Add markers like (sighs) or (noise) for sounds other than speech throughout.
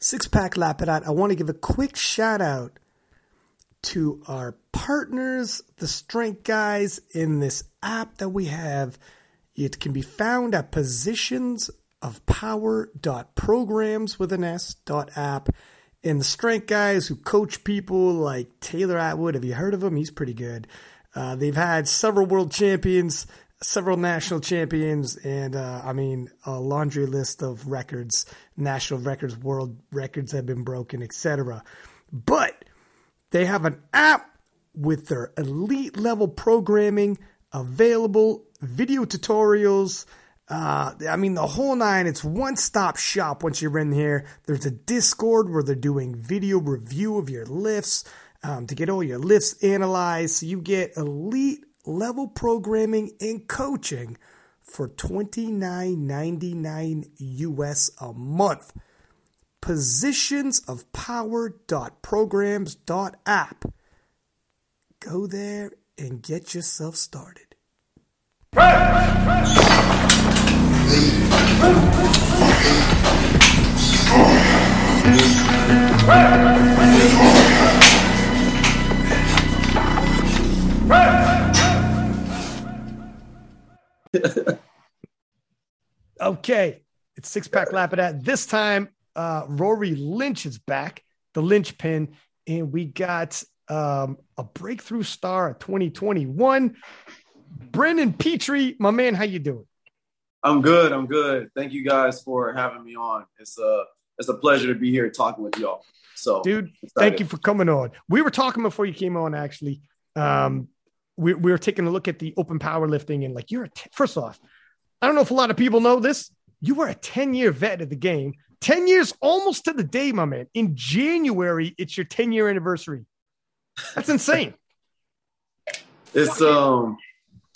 Six Pack Lapidat, I want to give a quick shout out to our partners, the Strength Guys, in this app that we have. It can be found at positions of power.programs with an S dot app. And the Strength Guys who coach people like Taylor Atwood, have you heard of him? He's pretty good. Uh, they've had several world champions, several national champions, and uh, I mean, a laundry list of records, national records, world records have been broken, etc. But they have an app with their elite level programming available, video tutorials. Uh, I mean, the whole nine. It's one stop shop once you're in here. There's a Discord where they're doing video review of your lifts um, to get all your lifts analyzed. So you get elite level programming and coaching for $29.99 US a month. Positions of power.programs.app. Go there and get yourself started. (laughs) okay, it's six pack lap at that. This time, uh, Rory Lynch is back, the linchpin, and we got um, a breakthrough star of 2021. Brendan Petrie, my man, how you doing? I'm good. I'm good. Thank you guys for having me on. It's a it's a pleasure to be here talking with y'all. So, dude, thank you for coming on. We were talking before you came on. Actually, um, we, we were taking a look at the open powerlifting and like you're a t- first off, I don't know if a lot of people know this. You were a 10 year vet of the game, 10 years almost to the day, my man. In January, it's your 10 year anniversary. That's insane. (laughs) it's um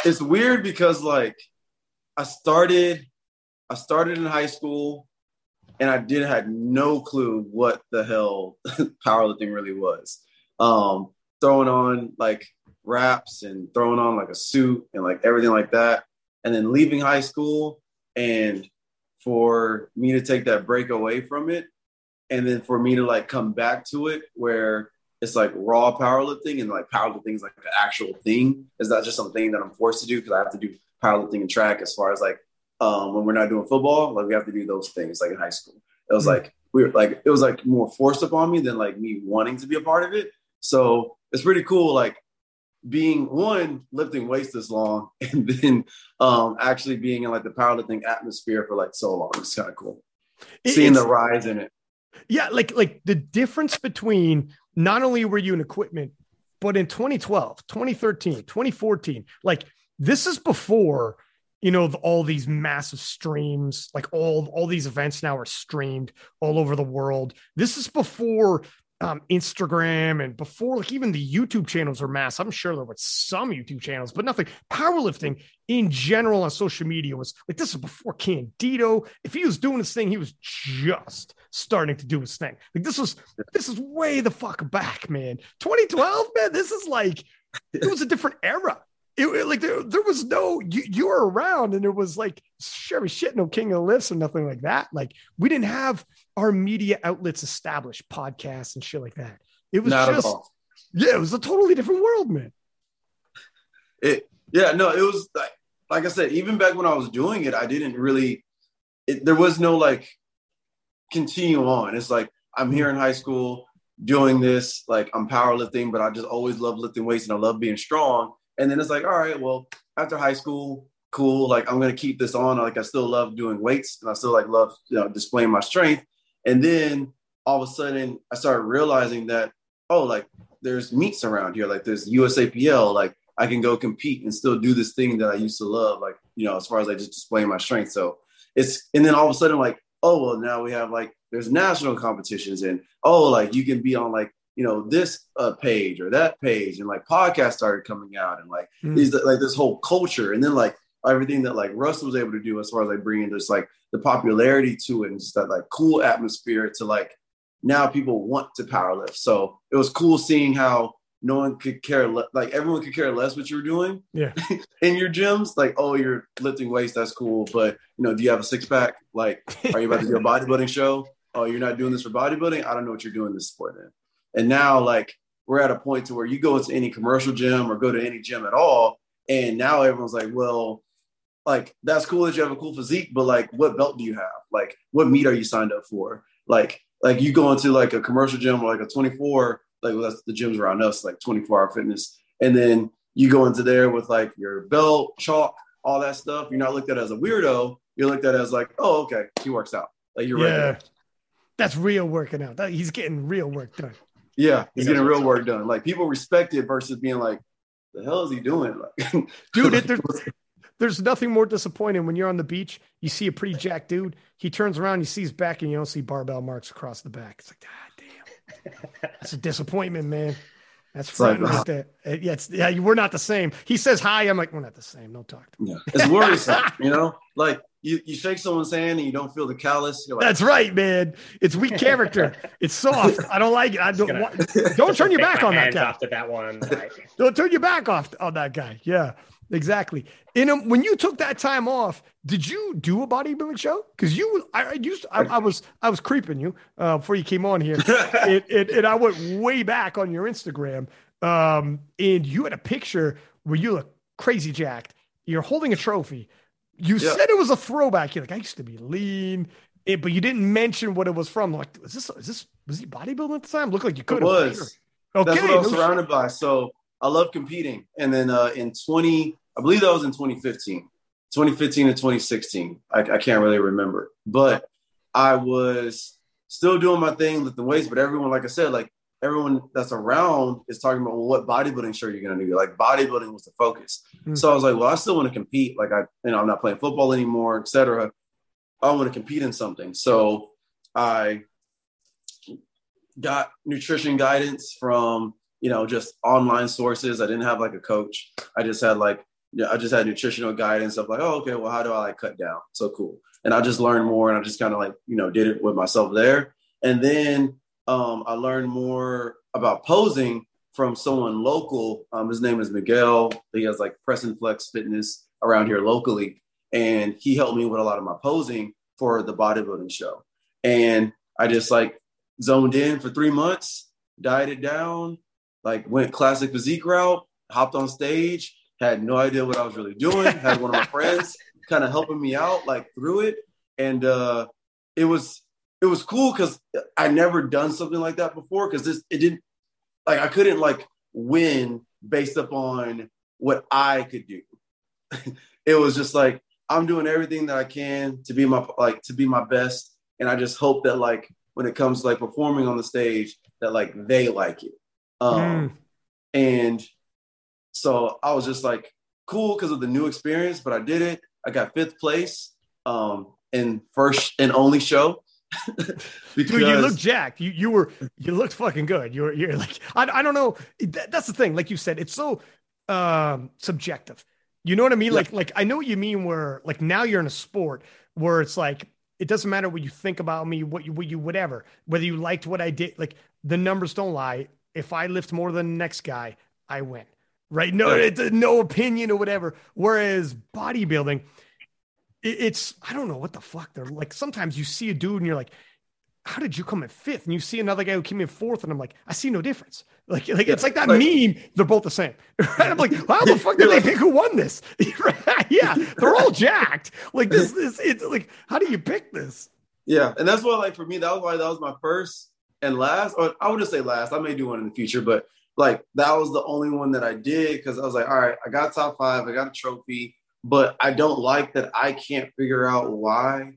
it's weird because like I started I started in high school and I did had no clue what the hell (laughs) powerlifting really was. Um throwing on like wraps and throwing on like a suit and like everything like that. And then leaving high school and for me to take that break away from it and then for me to like come back to it where it's like raw powerlifting and like powerlifting is like an actual thing. It's not just something that I'm forced to do because I have to do powerlifting and track as far as like um, when we're not doing football, like we have to do those things like in high school. It was mm-hmm. like we were like it was like more forced upon me than like me wanting to be a part of it. So it's pretty cool. Like being one lifting weights this long (laughs) and then um actually being in like the powerlifting atmosphere for like so long. It's kind of cool seeing the rise in it. Yeah like like the difference between not only were you in equipment but in 2012 2013 2014 like this is before you know all these massive streams like all all these events now are streamed all over the world. This is before um, Instagram and before like even the YouTube channels are mass. I'm sure there were some YouTube channels, but nothing. Powerlifting in general on social media was like this is before Candito. If he was doing his thing, he was just starting to do his thing. Like this was this is way the fuck back, man. 2012, man. This is like it was a different era it, it, like there, there was no you, you were around and it was like sure shit no king of lifts and nothing like that like we didn't have our media outlets established podcasts and shit like that it was Not just yeah it was a totally different world man it yeah no it was like like i said even back when i was doing it i didn't really it, there was no like continue on it's like i'm here in high school doing this like i'm powerlifting but i just always love lifting weights and i love being strong and then it's like, all right, well, after high school, cool. Like I'm gonna keep this on. Like I still love doing weights and I still like love you know displaying my strength. And then all of a sudden I started realizing that, oh, like there's meets around here. Like there's USAPL, like I can go compete and still do this thing that I used to love, like, you know, as far as like just displaying my strength. So it's and then all of a sudden, like, oh well, now we have like there's national competitions and oh, like you can be on like you know this uh, page or that page and like podcasts started coming out and like mm. these like this whole culture and then like everything that like Russell was able to do as far as like bringing this like the popularity to it and just that like cool atmosphere to like now people want to powerlift. So it was cool seeing how no one could care le- like everyone could care less what you were doing yeah. (laughs) in your gyms. Like oh you're lifting weights that's cool. But you know do you have a six pack like are you about to do a (laughs) bodybuilding show? Oh, you're not doing this for bodybuilding. I don't know what you're doing this for then. And now like we're at a point to where you go into any commercial gym or go to any gym at all, and now everyone's like, well, like that's cool that you have a cool physique, but like what belt do you have? Like what meet are you signed up for? Like like you go into like a commercial gym or like a 24, like well, that's the gyms around us, like 24 hour fitness, and then you go into there with like your belt, chalk, all that stuff. You're not looked at as a weirdo. You're looked at as like, oh, okay, he works out. Like you're yeah. right. That's real working out. That, he's getting real work done. Yeah, he's getting real work done. Like people respect it versus being like, the hell is he doing? Like, (laughs) dude, it, (laughs) there's, there's nothing more disappointing when you're on the beach. You see a pretty jacked dude. He turns around, you see his back, and you don't see barbell marks across the back. It's like, God damn, that's a disappointment, man. That's front like, right there. Uh, yeah, it's, yeah, we're not the same. He says hi. I'm like, we're not the same. Don't talk to me. Yeah. It's worrisome, you know? Like you, you shake someone's hand and you don't feel the callus. Like, That's right, man. It's weak character. it's soft. I don't like it. I don't want, don't turn your back on that guy. After that one. Like. don't turn your back off on that guy. Yeah. Exactly. In a, when you took that time off, did you do a bodybuilding show? Because you, I, I used, I, I, was, I was creeping you uh, before you came on here, (laughs) it, it, and I went way back on your Instagram, um, and you had a picture where you look crazy jacked. You're holding a trophy. You yeah. said it was a throwback. You're like, I used to be lean, it, but you didn't mention what it was from. Like, is this, is this, was he bodybuilding at the time? Looked like you could. It was. Okay, That's what I was no surrounded shit. by. So I love competing, and then uh, in 20 I believe that was in 2015, 2015 and 2016. I, I can't really remember, but I was still doing my thing, lifting weights. But everyone, like I said, like everyone that's around is talking about well, what bodybuilding show you're gonna do. Like bodybuilding was the focus. Mm-hmm. So I was like, well, I still want to compete. Like I, you know, I'm not playing football anymore, etc. I want to compete in something. So I got nutrition guidance from you know just online sources. I didn't have like a coach. I just had like yeah, I just had nutritional guidance of like, oh, okay, well, how do I like cut down? So cool. And I just learned more and I just kind of like, you know, did it with myself there. And then um, I learned more about posing from someone local. Um, his name is Miguel. He has like Press and Flex Fitness around here locally. And he helped me with a lot of my posing for the bodybuilding show. And I just like zoned in for three months, dieted down, like went classic physique route, hopped on stage, had no idea what I was really doing. Had one of my (laughs) friends kind of helping me out like through it, and uh, it was it was cool because I never done something like that before. Because this it didn't like I couldn't like win based upon what I could do. (laughs) it was just like I'm doing everything that I can to be my like to be my best, and I just hope that like when it comes to like performing on the stage that like they like it. Um, mm. And so I was just like, cool because of the new experience, but I did it. I got fifth place um, in first and only show. because... (laughs) Dude, you look jacked. You you were you looked fucking good. You were you're like I, I don't know. That, that's the thing. Like you said, it's so um, subjective. You know what I mean? Yeah. Like like I know what you mean. Where like now you're in a sport where it's like it doesn't matter what you think about me, what you what you whatever, whether you liked what I did. Like the numbers don't lie. If I lift more than the next guy, I win right? No, it's no opinion or whatever. Whereas bodybuilding, it, it's I don't know what the fuck they're like. Sometimes you see a dude and you're like, how did you come in fifth? And you see another guy who came in fourth, and I'm like, I see no difference. (laughs) Like, like yeah, it's like that like, meme. They're both the same. (laughs) Right? I'm like, how the (laughs) fuck did they pick who won this? yeah, they're all jacked. Like this, this, it's like, how do you pick this? Yeah, and that's why, like, for me, that was why that was my first and last, or I would just say last. I may do one in the future, but like that was the only one that I did because I was like, all right, I got top five, I got a trophy, but I don't like that I can't figure out why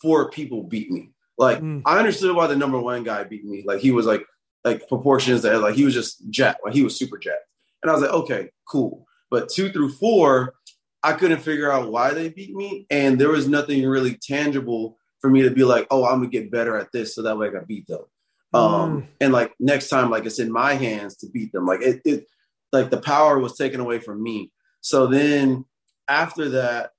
four people beat me. Like mm. I understood why the number one guy beat me. Like he was like like proportions that like he was just jacked, like he was super jacked. And I was like, okay, cool. But two through four, I couldn't figure out why they beat me. And there was nothing really tangible for me to be like, oh, I'm gonna get better at this so that way I can beat them. Um, mm. and like next time, like it's in my hands to beat them. Like it, it, like the power was taken away from me. So then after that,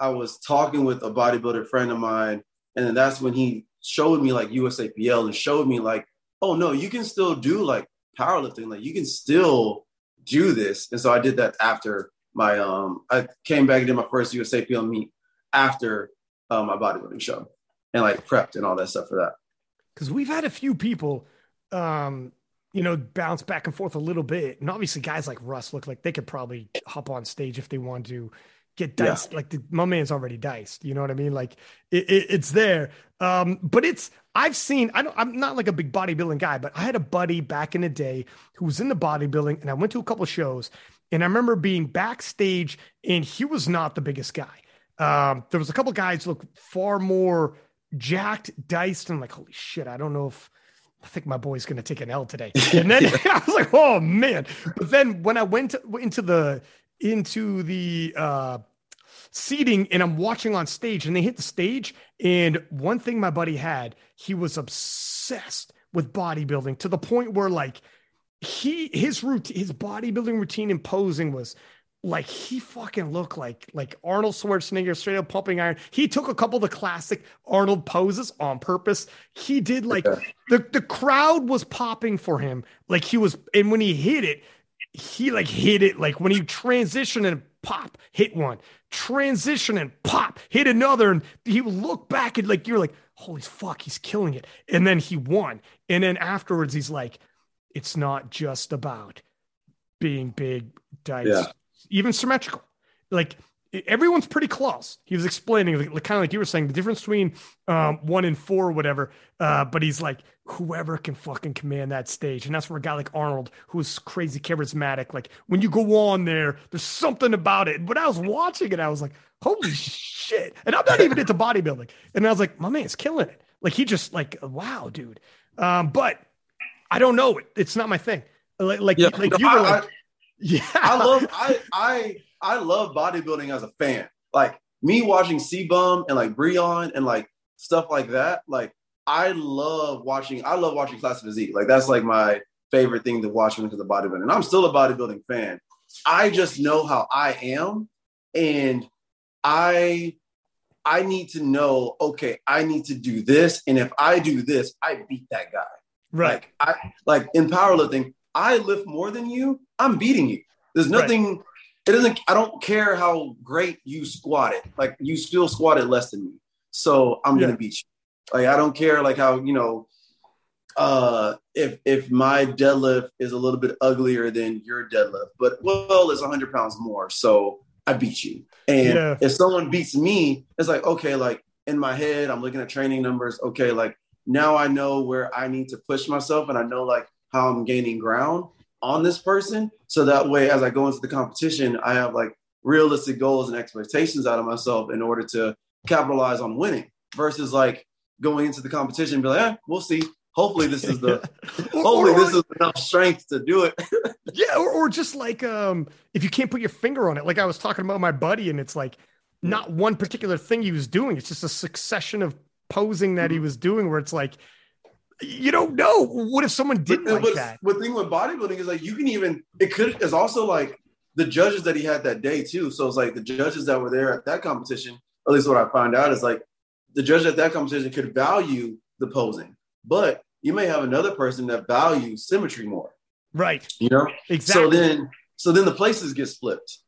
I was talking with a bodybuilder friend of mine, and then that's when he showed me like USAPL and showed me like, oh no, you can still do like powerlifting. Like you can still do this. And so I did that after my um I came back and did my first USAPL meet after um, my bodybuilding show and like prepped and all that stuff for that. Because we've had a few people, um, you know, bounce back and forth a little bit, and obviously guys like Russ look like they could probably hop on stage if they want to get diced. Yeah. Like the, my man's already diced. You know what I mean? Like it, it, it's there. Um, but it's I've seen. I don't. I'm not like a big bodybuilding guy, but I had a buddy back in the day who was in the bodybuilding, and I went to a couple shows, and I remember being backstage, and he was not the biggest guy. Um, there was a couple guys look far more jacked, diced, and like, holy shit, I don't know if I think my boy's going to take an L today. (laughs) And then (laughs) I was like, oh man. But then when I went to, into the into the uh, seating and I'm watching on stage and they hit the stage. And one thing my buddy had, he was obsessed with bodybuilding to the point where like he his routine his bodybuilding routine and posing was like he fucking looked like like Arnold Schwarzenegger straight up pumping iron. He took a couple of the classic Arnold poses on purpose. He did like the the crowd was popping for him. Like he was and when he hit it, he like hit it like when he transitioned and pop hit one transition and pop hit another and he would look back and like you're like holy fuck he's killing it and then he won and then afterwards he's like it's not just about being big dice yeah. Even symmetrical like everyone's pretty close. He was explaining, like, kind of like you were saying, the difference between um, one and four, whatever. Uh, but he's like, whoever can fucking command that stage, and that's where a guy like Arnold, who's crazy charismatic. Like when you go on there, there's something about it. But I was watching it, I was like, holy shit! And I'm not even into bodybuilding, and I was like, my man's killing it. Like he just like, wow, dude. Um, but I don't know. It's not my thing. Like, like, yeah, like you were like, I, yeah. I love. I I I love bodybuilding as a fan. Like me watching CBum and like Breon and like stuff like that. Like I love watching. I love watching Classic Physique. Like that's like my favorite thing to watch when it comes to bodybuilding. And I'm still a bodybuilding fan. I just know how I am, and I I need to know. Okay, I need to do this, and if I do this, I beat that guy. Right. Like I like in powerlifting, I lift more than you. I'm beating you. There's nothing. Right it doesn't i don't care how great you squatted. like you still squatted less than me so i'm yeah. gonna beat you like i don't care like how you know uh if if my deadlift is a little bit uglier than your deadlift but well it's 100 pounds more so i beat you and yeah. if someone beats me it's like okay like in my head i'm looking at training numbers okay like now i know where i need to push myself and i know like how i'm gaining ground on this person. So that way, as I go into the competition, I have like realistic goals and expectations out of myself in order to capitalize on winning versus like going into the competition and be like, eh, we'll see. Hopefully this is the (laughs) hopefully or, this is enough strength to do it. (laughs) yeah, or, or just like um if you can't put your finger on it, like I was talking about my buddy, and it's like not one particular thing he was doing, it's just a succession of posing that he mm-hmm. was doing where it's like you don't know. What if someone didn't but, like but, that? The thing with bodybuilding is like you can even it could is also like the judges that he had that day too. So it's like the judges that were there at that competition, at least what I find out is like the judge at that competition could value the posing, but you may have another person that values symmetry more. Right. You know? Exactly. So then so then the places get flipped,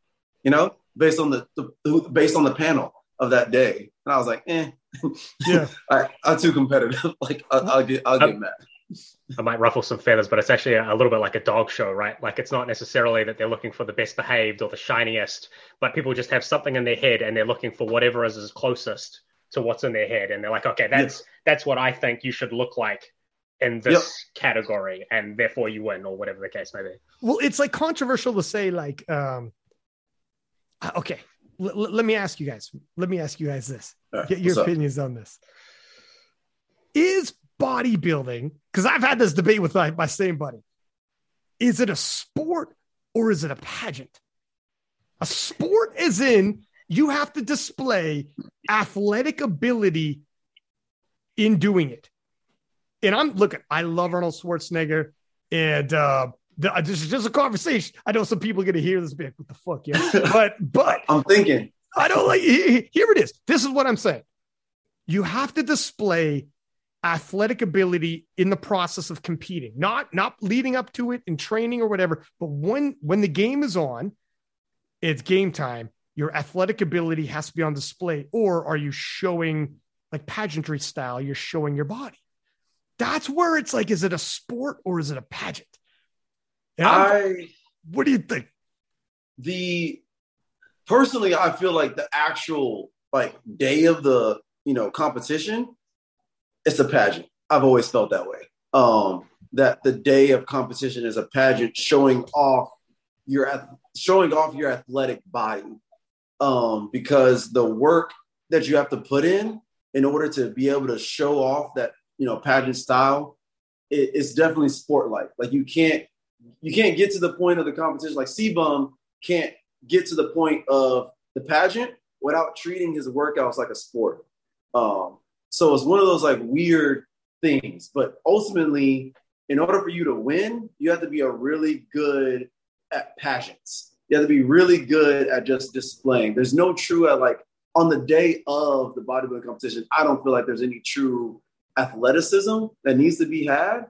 you know, based on the, the based on the panel of that day. And I was like, eh, (laughs) yeah, I, am too competitive. (laughs) like I'll, I'll get I'll get mad. I might ruffle some feathers, but it's actually a, a, little bit like a dog show, right? Like it's not necessarily that they're looking for the best behaved or the shiniest, but people just have something in their head and they're looking for whatever is, is closest to what's in their head, and they're like, okay, that's that's what I think you should look like in this yep. category, and therefore you win, or whatever the case may be. Well, it's like controversial to say, like, um, uh, okay, l- let me ask you guys. Let me ask you guys this. Right, Get your opinions up? on this. Is bodybuilding, because I've had this debate with my, my same buddy, is it a sport or is it a pageant? A sport is in you have to display athletic ability in doing it. And I'm looking, I love Arnold Schwarzenegger. And uh, Uh, this is just a conversation. I know some people are going to hear this bit. What the fuck, yeah? (laughs) But but I'm thinking. I don't like. Here it is. This is what I'm saying. You have to display athletic ability in the process of competing, not not leading up to it in training or whatever. But when when the game is on, it's game time. Your athletic ability has to be on display, or are you showing like pageantry style? You're showing your body. that's where it's like, is it a sport or is it a pageant? And I what do you think? the personally I feel like the actual like day of the you know competition, it's a pageant. I've always felt that way. Um, that the day of competition is a pageant showing off your showing off your athletic body. Um, because the work that you have to put in in order to be able to show off that you know pageant style, it, it's definitely sport like. Like you can't you can't get to the point of the competition. Like CBum can't get to the point of the pageant without treating his workouts like a sport. Um, so it's one of those like weird things. But ultimately, in order for you to win, you have to be a really good at pageants. You have to be really good at just displaying. There's no true at like on the day of the bodybuilding competition. I don't feel like there's any true athleticism that needs to be had.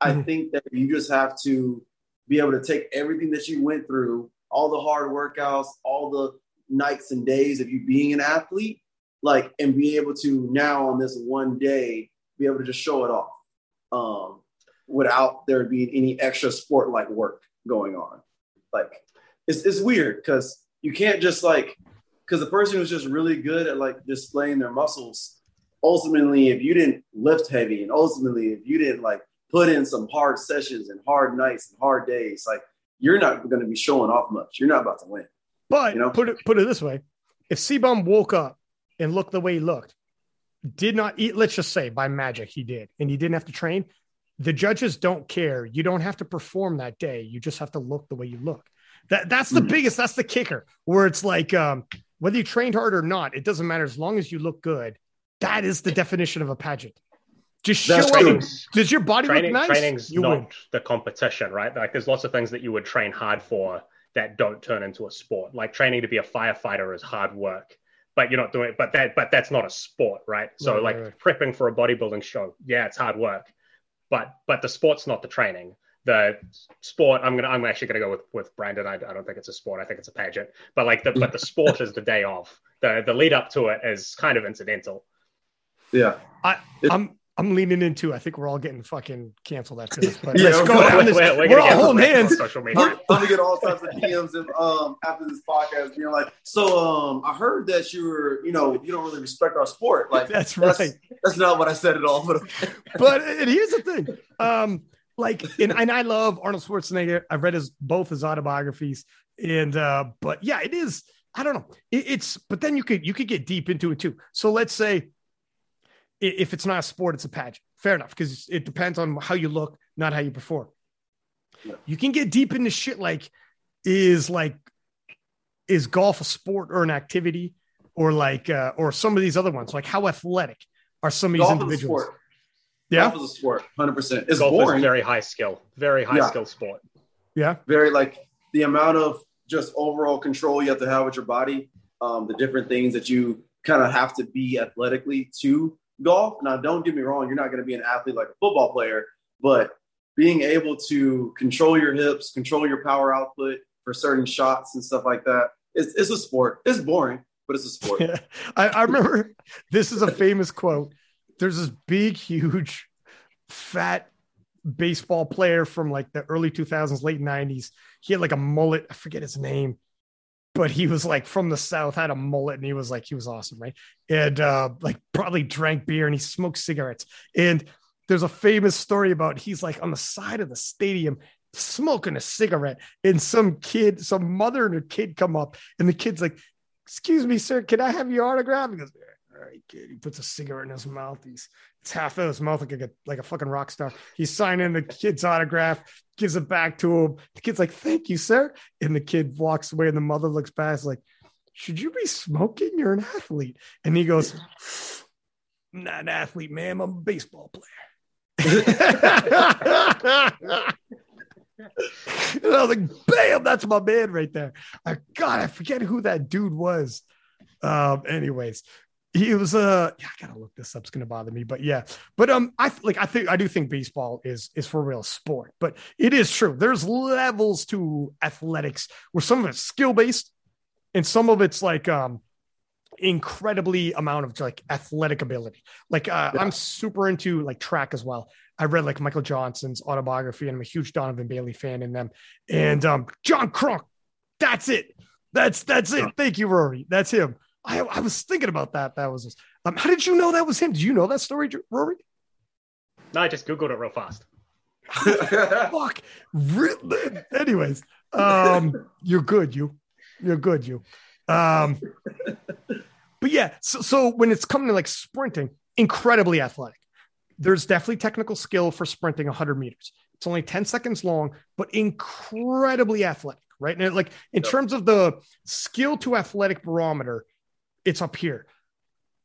I Mhm. think that you just have to be able to take everything that you went through, all the hard workouts, all the nights and days of you being an athlete, like, and be able to now on this one day be able to just show it off um, without there being any extra sport like work going on. Like, it's, it's weird because you can't just like, because the person who's just really good at like displaying their muscles, ultimately, if you didn't lift heavy and ultimately, if you didn't like put in some hard sessions and hard nights and hard days, like, you're not going to be showing off much. You're not about to win. But You know? put it put it this way: if CBum woke up and looked the way he looked, did not eat, let's just say by magic he did, and he didn't have to train, the judges don't care. You don't have to perform that day. You just have to look the way you look. That that's the Mhm. biggest, that's the kicker, where it's like um, whether you trained hard or not, it doesn't matter as long as you look good. That is the definition of a pageant. Just show That's up. Does your body training, look nice? training's you not win. the competition, right? Like there's lots of things that you would train hard for that don't turn into a sport. Like training to be a firefighter is hard work, but you're not doing it. But that but that's not a sport, right? So Right, like right, right. prepping for a bodybuilding show, yeah, it's hard work, but but the sport's not the training. The sport, I'm gonna I'm actually gonna go with with Brandon. I, I don't think it's a sport. I think it's a pageant. But like the but the (laughs) sport is the day of. The the lead up to it is kind of incidental. Yeah. i I'm I'm leaning into. I think we're all getting fucking canceled after this. But (laughs) Yeah, let's go we're- down this. we're, We're, gonna all get holding hands. social media. I'm gonna get all types of DMs and, um, after this podcast being like, so um, I heard that you were, you know, you don't really respect our sport. Like That's that's right. that's not what I said at all. But (laughs) but and here's the thing um like and, and i love arnold schwarzenegger i've read his both his autobiographies and uh but yeah it is i don't know it, it's but then you could you could get deep into it too so let's say i- if it's not a sport it's a pageant fair enough because it depends on how you look not how you perform Yeah. you can get deep into shit like is like is golf a sport or an activity or like uh or some of these other ones like how athletic are some of these golf is a individuals sport. yeah Golf is a sport, hundred percent. It's golf boring. is very high skill, very high Yeah. skill sport. yeah very like the amount of just overall control you have to have with your body, um, the different things that you kind of have to be athletically to golf. Now, don't get me wrong, you're not going to be an athlete like a football player, but being able to control your hips, control your power output for certain shots and stuff like that, it's, it's a sport. It's boring, but it's a sport. (laughs) I, I remember this is a famous quote. There's this big, huge, fat baseball player from like the early 2000s, late 90s. He had like a mullet. I forget his name, but he was like from the South, had a mullet, and he was like, he was awesome, right? And uh, like probably drank beer and he smoked cigarettes. And there's a famous story about he's like on the side of the stadium smoking a cigarette, and some kid, some mother and her kid come up, and the kid's like, excuse me, sir, can I have your autograph? He goes, all right, kid. He puts a cigarette in his mouth. He's it's half of his mouth like a like a fucking rock star. He's signing the kid's autograph, gives it back to him. The kid's like, thank you, sir. And the kid walks away, and the mother looks past like, should you be smoking? You're an athlete. And he goes, I'm not an athlete, ma'am. I'm a baseball player. (laughs) and I was like, bam, that's my man right there. I, God, I forget who that dude was. Um, anyways, he was uh yeah, I gotta look this up. It's gonna bother me, but yeah. But um, I like I think I do think baseball is is for real sport, but it is true. There's levels to athletics where some of it's skill based, and some of it's like um incredibly amount of like athletic ability. Like uh, Yeah. I'm super into like track as well. I read like Michael Johnson's autobiography, and I'm a huge Donovan Bailey fan in them. And um, John Kruk, that's it. That's that's it. Thank you, Rory. That's him. I, I was thinking about that. That was um, how did you know that was him? Did you know that story, Rory? No, I just googled it real fast. (laughs) Fuck. Really? Anyways, um, you're good. You, you're good. You. Um, but yeah. So, so when it's coming to like sprinting, incredibly athletic. There's definitely technical skill for sprinting 100 meters. It's only 10 seconds long, but incredibly athletic, right? And like in yep. terms of the skill to athletic barometer, it's up here.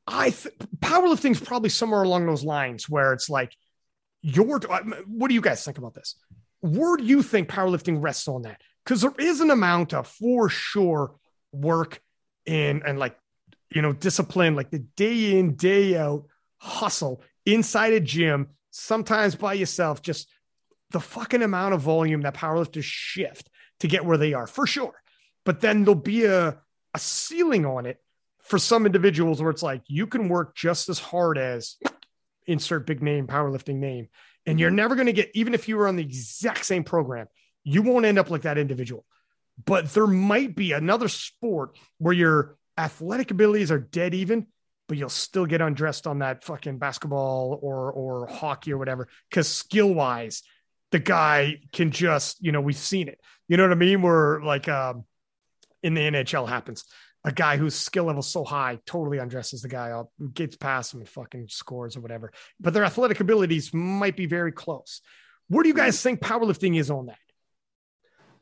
I th- powerlifting is probably somewhere along those lines where it's like your. Uh, what do you guys think about this? Where do you think powerlifting rests on that? Because there is an amount of for sure work and and like you know discipline, like the day in day out hustle inside a gym, sometimes by yourself, just the fucking amount of volume that powerlifters shift to get where they are for sure. But then there'll be a, a ceiling on it for some individuals where it's like you can work just as hard as insert big name powerlifting name and you're never going to get even if you were on the exact same program you won't end up like that individual. But there might be another sport where your athletic abilities are dead even but you'll still get undressed on that fucking basketball or or hockey or whatever because skill wise the guy can just you know we've seen it. You know what i mean? Where like um in the nhl happens a guy whose skill level is so high totally undresses the guy up, gets past him and fucking scores or whatever. But their athletic abilities might be very close. Where do you guys think powerlifting is on that?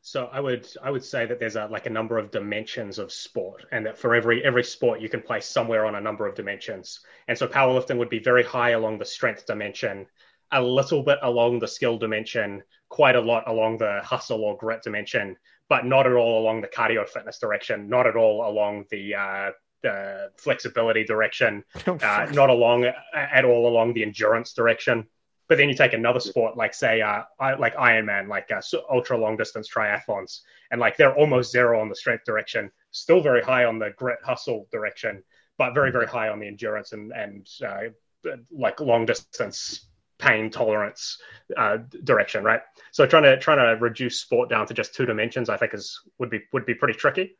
So I would I would say that there's a, like a number of dimensions of sport, and that for every every sport you can place somewhere on a number of dimensions. And so powerlifting would be very high along the strength dimension, a little bit along the skill dimension, quite a lot along the hustle or grit dimension, but not at all along the cardio fitness direction, not at all along the uh, the flexibility direction, (laughs) oh, uh, not along at all along the endurance direction. But then you take another sport like say uh, like Ironman, like uh, ultra long distance triathlons, and like they're almost zero on the strength direction, still very high on the grit hustle direction, but very very high on the endurance and and uh, like long distance pain tolerance uh, direction, right? So trying to trying to reduce sport down to just two dimensions, I think is would be would be pretty tricky.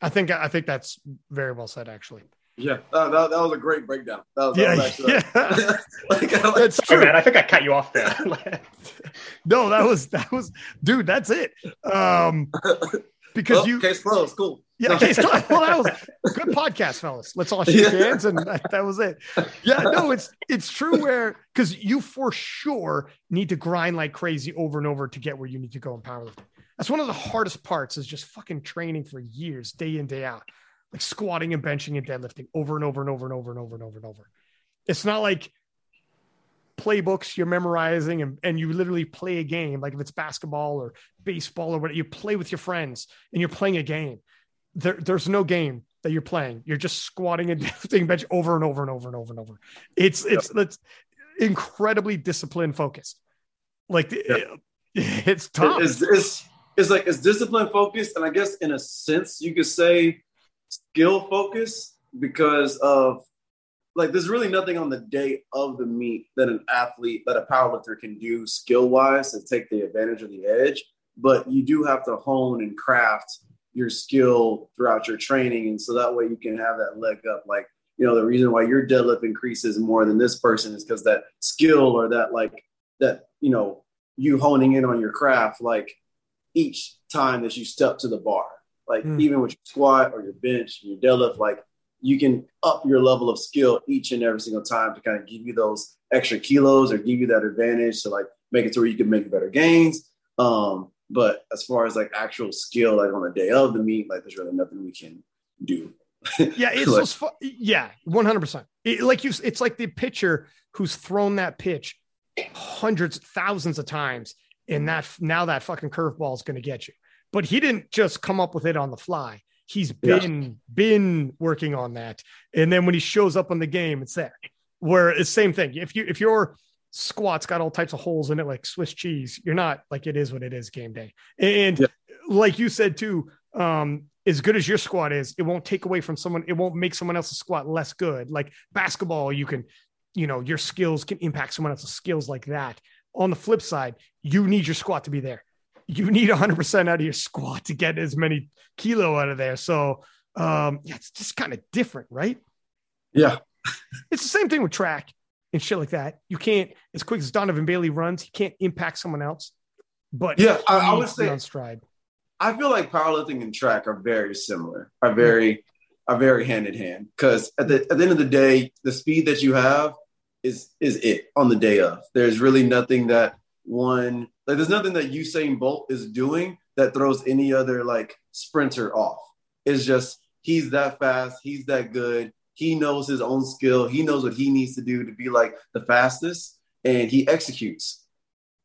I think I think that's very well said, actually. Yeah, that, that, that was a great breakdown. That was, yeah, that was actually, yeah. (laughs) like, like, that's true. man, I think I cut you off there. (laughs) no, that was that was, dude. That's it. Um, because well, you case closed. Cool. Yeah, case closed. Well, that was (laughs) good podcast, fellas. Let's all shake yeah. hands, and that, that, was it. Yeah, no, it's it's true. Where because you for sure need to grind like crazy over and over to get where you need to go in powerlifting. That's one of the hardest parts is just fucking training for years, day in day out, like squatting and benching and deadlifting over and over and over and over and over and over and over. It's not like playbooks you're memorizing and, and you literally play a game like if it's basketball or baseball or what you play with your friends and you're playing a game there, there's no game that you're playing you're just squatting and lifting (laughs) bench over and over and over and over and over it's it's yep. it's incredibly discipline focused like yep. (laughs) it, it's tough it's, it's, it's like it's discipline focused and i guess in a sense you could say skill focused because of like there's really nothing on the day of the meet that an athlete that a powerlifter can do skill wise to take the advantage of the edge but you do have to hone and craft your skill throughout your training and so that way you can have that leg up like you know the reason why your deadlift increases more than this person is because that skill or that like that you know you honing in on your craft like each time that you step to the bar like mm. even with your squat or your bench your deadlift like you can up your level of skill each and every single time to kind of give you those extra kilos or give you that advantage to like make it to where you can make better gains. Um, but as far as like actual skill, like on the day of the meet, like there's really nothing we can do. (laughs) yeah, it's like, fu- yeah, one hundred percent. Like you, it's like the pitcher who's thrown that pitch hundreds, thousands of times, and that now that fucking curveball is going to get you. But he didn't just come up with it on the fly he's been yeah. been working on that and then when he shows up on the game it's there where it's same thing if you if your squat's got all types of holes in it like swiss cheese you're not like it is what it is game day and yeah. like you said too um as good as your squat is it won't take away from someone it won't make someone else's squat less good like basketball you can you know, your skills can impact someone else's skills like that. On the flip side, you need your squat to be there. You need 100% out of your squat to get as many kilo out of there. So, um, yeah, it's just kind of different, right? Yeah. it's the same thing with track and shit like that. You can't, as quick as Donovan Bailey runs, he can't impact someone else. But Yeah, I- I would needs to be say- on stride. I feel like powerlifting and track are very similar, are very are very hand in hand. Because at the at the end of the day, the speed that you have is is it on the day of. There's really nothing that one like there's nothing that Usain Bolt is doing that throws any other like sprinter off. It's just he's that fast, he's that good. He knows his own skill. He knows what he needs to do to be like the fastest, and he executes.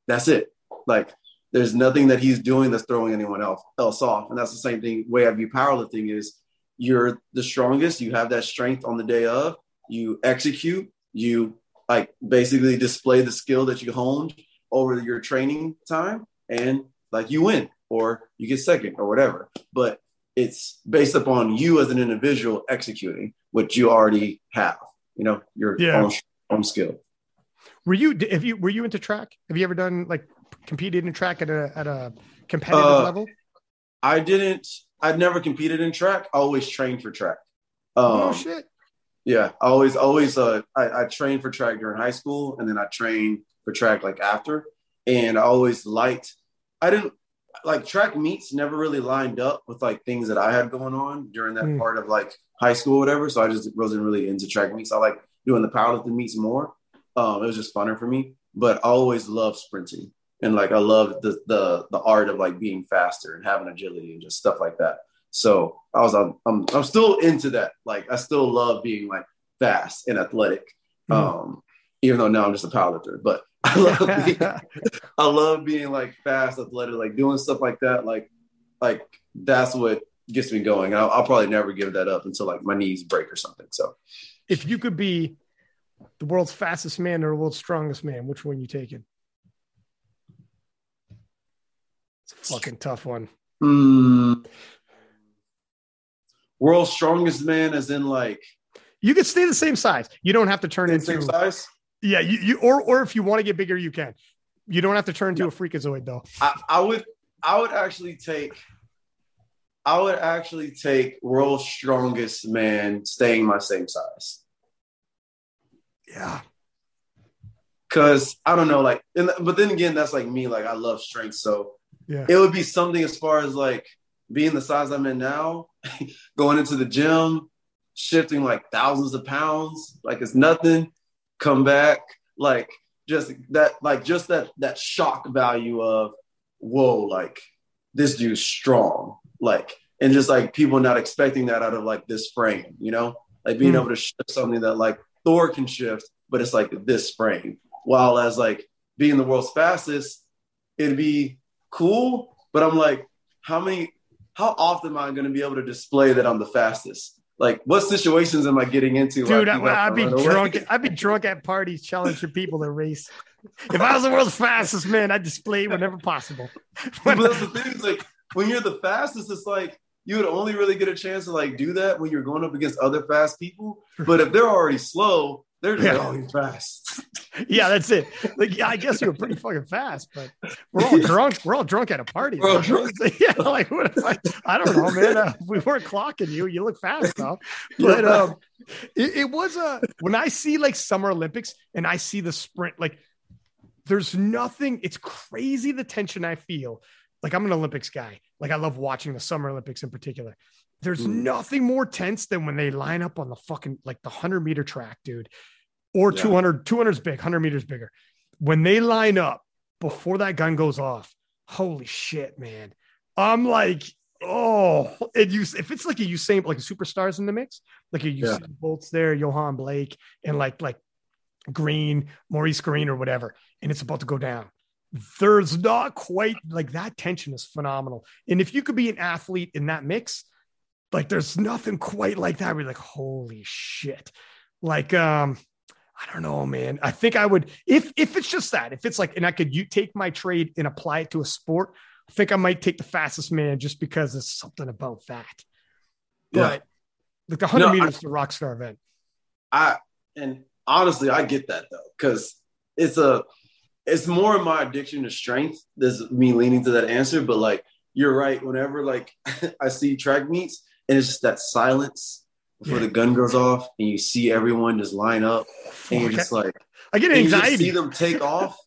That's it. Like there's nothing that he's doing that's throwing anyone else else off. And that's the same thing way I view powerlifting is you're the strongest, you have that strength on the day of, you execute, you like basically display the skill that you honed over your training time and like you win or you get second or whatever. But it's based upon you as an individual executing what you already have, you know, your Yeah. own, own skill. Were you, have you, were you into track? Have you ever done like competed in track at a, at a competitive Uh, level? I didn't. I'd never competed in track. I always trained for track. Um, oh shit. Yeah, I always, always. Uh, I, I trained for track during high school, and then I trained for track like after. And I always liked. I didn't like track meets. Never really lined up with like things that I had going on during that Mm. part of like high school, or whatever. So I just wasn't really into track meets. I like doing the powerlifting meets more. Um, it was just funner for me. But I always loved sprinting, and like I love the the the art of like being faster and having agility and just stuff like that. So I was I'm I'm, I'm still into that. Like I still love being like fast and athletic. Mhm. Um, even though now I'm just a powerlifter, but (laughs) I love (laughs) being, I love being like fast, athletic, like doing stuff like that. Like like that's what gets me going. I'll, I'll probably never give that up until like my knees break or something. So if you could be the world's fastest man or the world's strongest man, which one you taking? It's a fucking tough one. hmm. world's strongest man, as in like You could stay the same size. You don't have to turn same into size. Yeah. You, you or or if you want to get bigger, you can. You don't have to turn into a freakazoid though. I, I would I would actually take I would actually take world's strongest man staying my same size. Yeah, Cause I don't know, like, and, but then again, that's like me. Like, I love strength, so yeah. it would be something as far as like being the size I'm in now, (laughs) going into the gym, shifting like thousands of pounds, like it's nothing. Come back, like just that, like just that that shock value of whoa, like this dude's strong, like, and just like people not expecting that out of like this frame, you know, like being Hmm. able to shift something that like Thor can shift, but it's like this frame. While as like being the world's fastest, it'd be cool, but I'm like, how many, how often am I going to be able to display that I'm the fastest? Like, what situations am I getting into? Dude, I, I'd be drunk. I'd be drunk at parties challenging people to race. If I was the world's fastest man, I'd display whenever possible. (laughs) but that's the thing. Is like when you're the fastest, it's like you would only really get a chance to like do that when you're going up against other fast people. But if they're already slow, they're just Yeah. he's fast. (laughs) yeah, that's it. Like, yeah, I guess you were pretty fucking fast, but we're all (laughs) drunk. We're all drunk at a party. We're all drunk. (laughs) yeah, like what if I, I don't know, man. Uh, we weren't clocking you. You look fast though. But um, it, it was a when I see like Summer Olympics and I see the sprint, like there's nothing. It's crazy the tension I feel. Like I'm an Olympics guy. Like I love watching the Summer Olympics in particular. There's Mm. nothing more tense than when they line up on the fucking like the 100 meter track, dude. Or Yeah. 200, 200 is big, 100 meters bigger. When they line up before that gun goes off, holy shit, man. I'm like, oh, and you if it's like a Usain, like a superstars in the mix, like a Yeah. Usain Bolt's there, Yohan Blake, and like like Greene, Maurice Greene, or whatever, and it's about to go down. There's not quite like that tension is phenomenal. And if you could be an athlete in that mix, like there's nothing quite like that. We're like, holy shit. Like, um, I don't know, man. I think I would if if it's just that, if it's like, and I could you take my trade and apply it to a sport, I think I might take the fastest man just because there's something about that. Yeah. But like the hundred No, I- meters is a rock star event. I and honestly, I get that though, because it's a it's more of my addiction to strength. There's me leaning to that answer, but like you're right. Whenever like (laughs) I see track meets and it's just that silence before the gun goes off and you see everyone just line up and you're just like I get and you just anxiety. see them take off.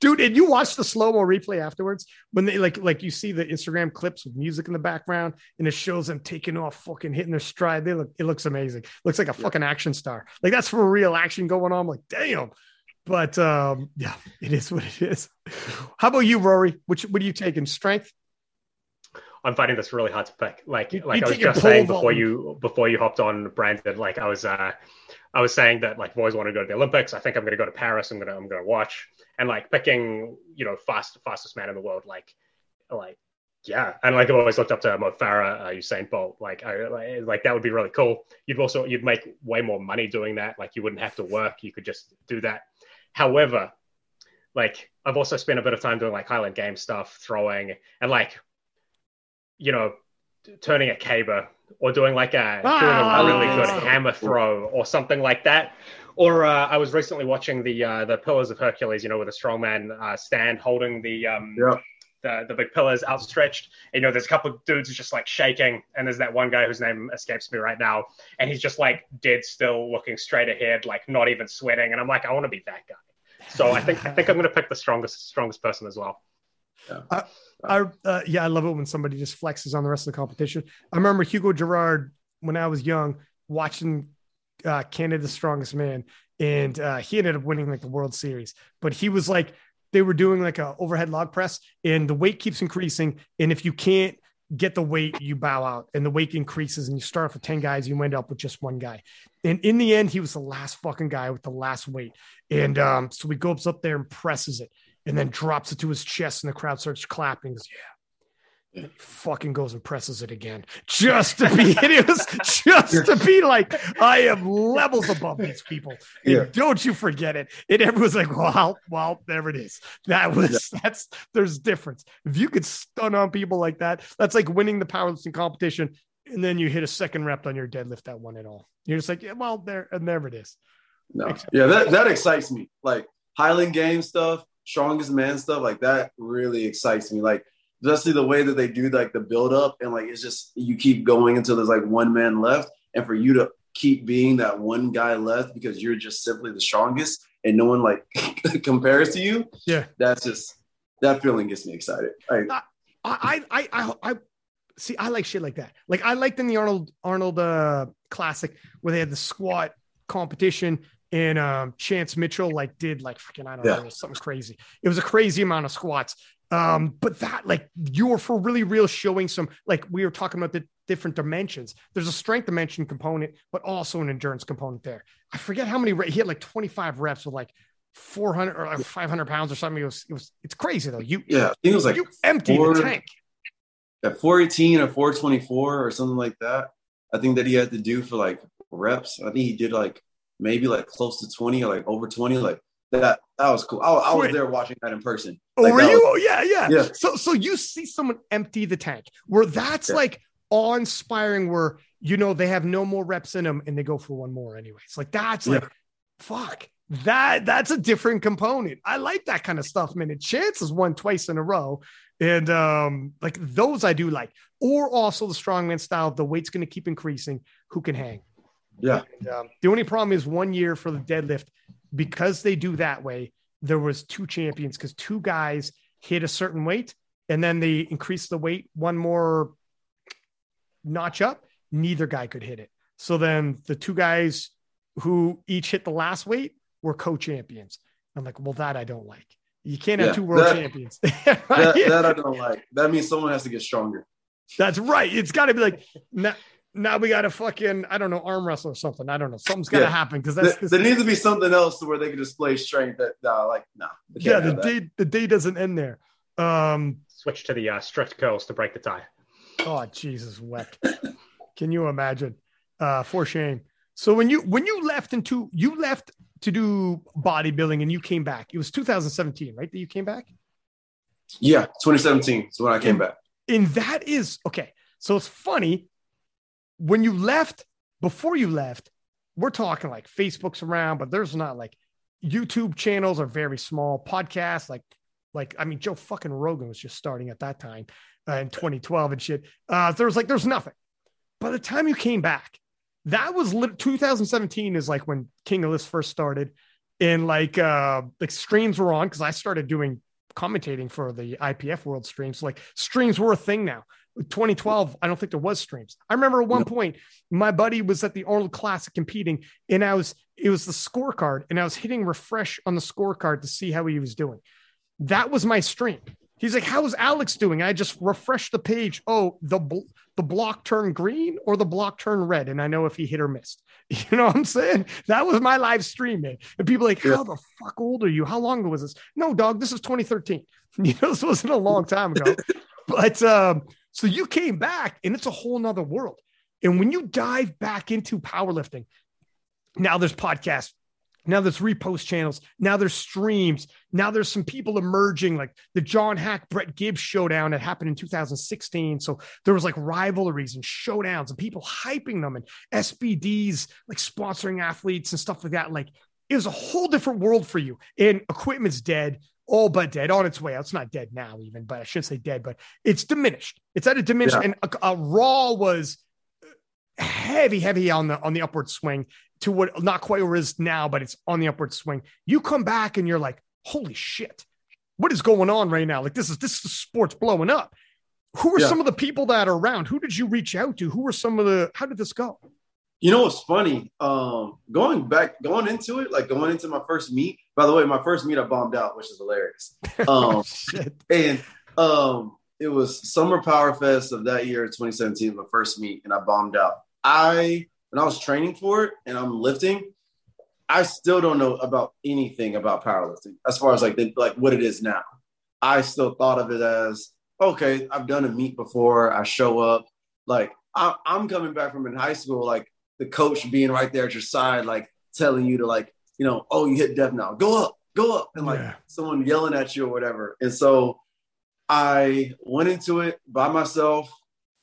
dude and you watch the slow-mo replay afterwards when they like like you see the instagram clips with music in the background and it shows them taking off fucking hitting their stride. They look it looks amazing. Looks like a fucking action star. Like that's for real action going on. I'm like damn. But um yeah it is what it is. How about you rory? Which what are you taking strength I'm finding this really hard to pick. Like, You- like you I was just saying before vault. you before you hopped on, Brandon. Like, I was uh, I was saying that like I've always wanted to go to the Olympics. I think I'm going to go to Paris. I'm gonna I'm gonna watch and like picking you know fast fastest man in the world. Like, like yeah, and like I've always looked up to Mo Farah, uh, Usain Bolt. Like, I like, like that would be really cool. You'd also you'd make way more money doing that. Like, you wouldn't have to work. You could just do that. However, like I've also spent a bit of time doing like Highland Games stuff, throwing, and like, you know, turning a caber or doing like a doing Ah, a really Highland good hammer throw or something like that. Or uh, I was recently watching the uh, the Pillars of Hercules, you know, with a strongman uh, stand holding the um, Yeah. the the big pillars outstretched. You know, there's a couple of dudes just like shaking, and there's that one guy whose name escapes me right now, and he's just like dead still, looking straight ahead, like not even sweating. And I'm like, I want to be that guy. So I think I think I'm going to pick the strongest strongest person as well. I uh, yeah, I love it when somebody just flexes on the rest of the competition. I remember Hugo Girard when I was young watching uh, Canada's Strongest Man, and uh, he ended up winning like the World Series. But he was like, they were doing like a overhead log press, and the weight keeps increasing, and if you can't get the weight, you bow out, and the weight increases, and you start off with ten guys, you end up with just one guy. And in the end, he was the last fucking guy with the last weight, and um, so he goes up there and presses it and then drops it to his chest, and the crowd starts clapping. Goes, yeah. And he fucking goes and presses it again just to be, (laughs) it was just to be like, I am levels above these people. Yeah. don't you forget it. And everyone's like, well, well, there it is. That was, that's, there's difference. If you could stun on people like that, that's like winning the powerlifting competition. And then you hit a second rep on your deadlift that one at all. You're just like, yeah, well, there, and there it is. No. Yeah, that, that excites me. Like Highland Game stuff, strongest man stuff, like that really excites me. Like especially the way that they do like the build up and like it's just you keep going until there's like one man left. And for you to keep being that one guy left because you're just simply the strongest and no one like (laughs) compares to you. Yeah. That's just that feeling gets me excited. Like, I, I, I, I, I see. I like shit like that. Like I liked in the Arnold Arnold uh, Classic where they had the squat competition and um, Chance Mitchell like did like freaking I don't Yeah. know something crazy. It was a crazy amount of squats. Um, but that like you were for really real showing some like we were talking about the different dimensions. There's a strength dimension component, but also an endurance component there. I forget how many re- he had like 25 reps with like 400 or like 500 pounds or something. It was it was it's crazy though. You yeah, I think it was like you empty four- the tank. at 418 or 424 or something like that. I think that he had to do for like reps. I think he did like maybe like close to 20 or like over 20. Like that, that was cool. I, I was there watching that in person. Oh, were you? was- Oh, yeah, yeah, Yeah. So, so you see someone empty the tank, where that's Yeah. like awe-inspiring. Where you know they have no more reps in them, and they go for one more anyways. Like that's like, fuck. That that's a different component. I like that kind of stuff, man. And Chance has won twice in a row, and um, like those I do like. Or also the strongman style. The weight's going to keep increasing. Who can hang? Yeah. And, um, the only problem is one year for the deadlift because they do that way. There was two champions because two guys hit a certain weight and then they increased the weight one more notch up. Neither guy could hit it. So then the two guys who each hit the last weight were co-champions. I'm like, well, that I don't like. You can't have two world that- champions. (laughs) That, that I don't like. That means someone has to get stronger. That's right. It's got to be like now. Now we got to fucking I don't know arm wrestle or something. I don't know. Something's got to Yeah. happen because There, that's this, there needs to be something else to where they can display strength that, nah, like, nah. yeah. The have that. day the day doesn't end there. Um. Switch to the uh, strict curls to break the tie. Oh Jesus wept. (coughs) Can you imagine? Uh, for shame. So when you when you left into you left to do bodybuilding and you came back. It was 2017, right? That you came back. Yeah, 2017 is when I came back. And that is okay. So it's funny when you left, before you left, we're talking like Facebook's around, but there's not like YouTube channels are very small. Podcasts, like, like I mean, Joe fucking Rogan was just starting at that time uh, in 2012 and shit. Uh, there was like, there's nothing. By the time you came back, that was lit- 2017 is like when King of List first started, and like uh like streams were on because I started doing commentating for the IPF World streams. Like streams were a thing now. 2012, I don't think there was streams. I remember at one point, my buddy was at the Arnold Classic competing, and I was it was the scorecard, and I was hitting refresh on the scorecard to see how he was doing. That was my stream. He's like, "How's Alex doing?" I just refreshed the page. Oh, the bl- the block turned green or the block turned red, and I know if he hit or missed. (laughs) You know what I'm saying? That was my live stream, man. And people like, "How the fuck old are you? How long ago was this?" No, dog, this is 2013. (laughs) You know, this wasn't a long time ago. (laughs) but um, so you came back, and it's a whole nother world. And when you dive back into powerlifting, now there's podcasts, now there's repost channels. Now there's streams. Now there's some people emerging, like the John Haack Brett Gibbs showdown that happened in 2016. So there was like rivalries and showdowns and people hyping them and SBDs like sponsoring athletes and stuff like that. Like it was a whole different world for you. And equipment's dead, all but dead, on its way out. It's not dead now, even, but I shouldn't say dead, but it's diminished. It's at a diminished. Yeah. And a, a Raw was heavy, heavy on the on the upward swing to what not quite where it is now, but it's on the upward swing. You come back and you're like, holy shit, what is going on right now? Like this is this is the sports blowing up. Who are Yeah. some of the people that are around? Who did you reach out to? Who were some of the? How did this go? You know what's funny? Um, going back, going into it, like going into my first meet. By the way, my first meet I bombed out, which is hilarious. (laughs) Um, and um, it was Summer Power Fest of that year, 2017, my first meet, and I bombed out. I when I was training for it and I'm lifting, I still don't know about anything about powerlifting as far as like the, like what it is now. I still thought of it as okay. I've done a meet before. I show up like I, I'm coming back from in high school, like the coach being right there at your side, like telling you to like you know, oh you hit depth now, go up, go up, and like Yeah. someone yelling at you or whatever. And so I went into it by myself.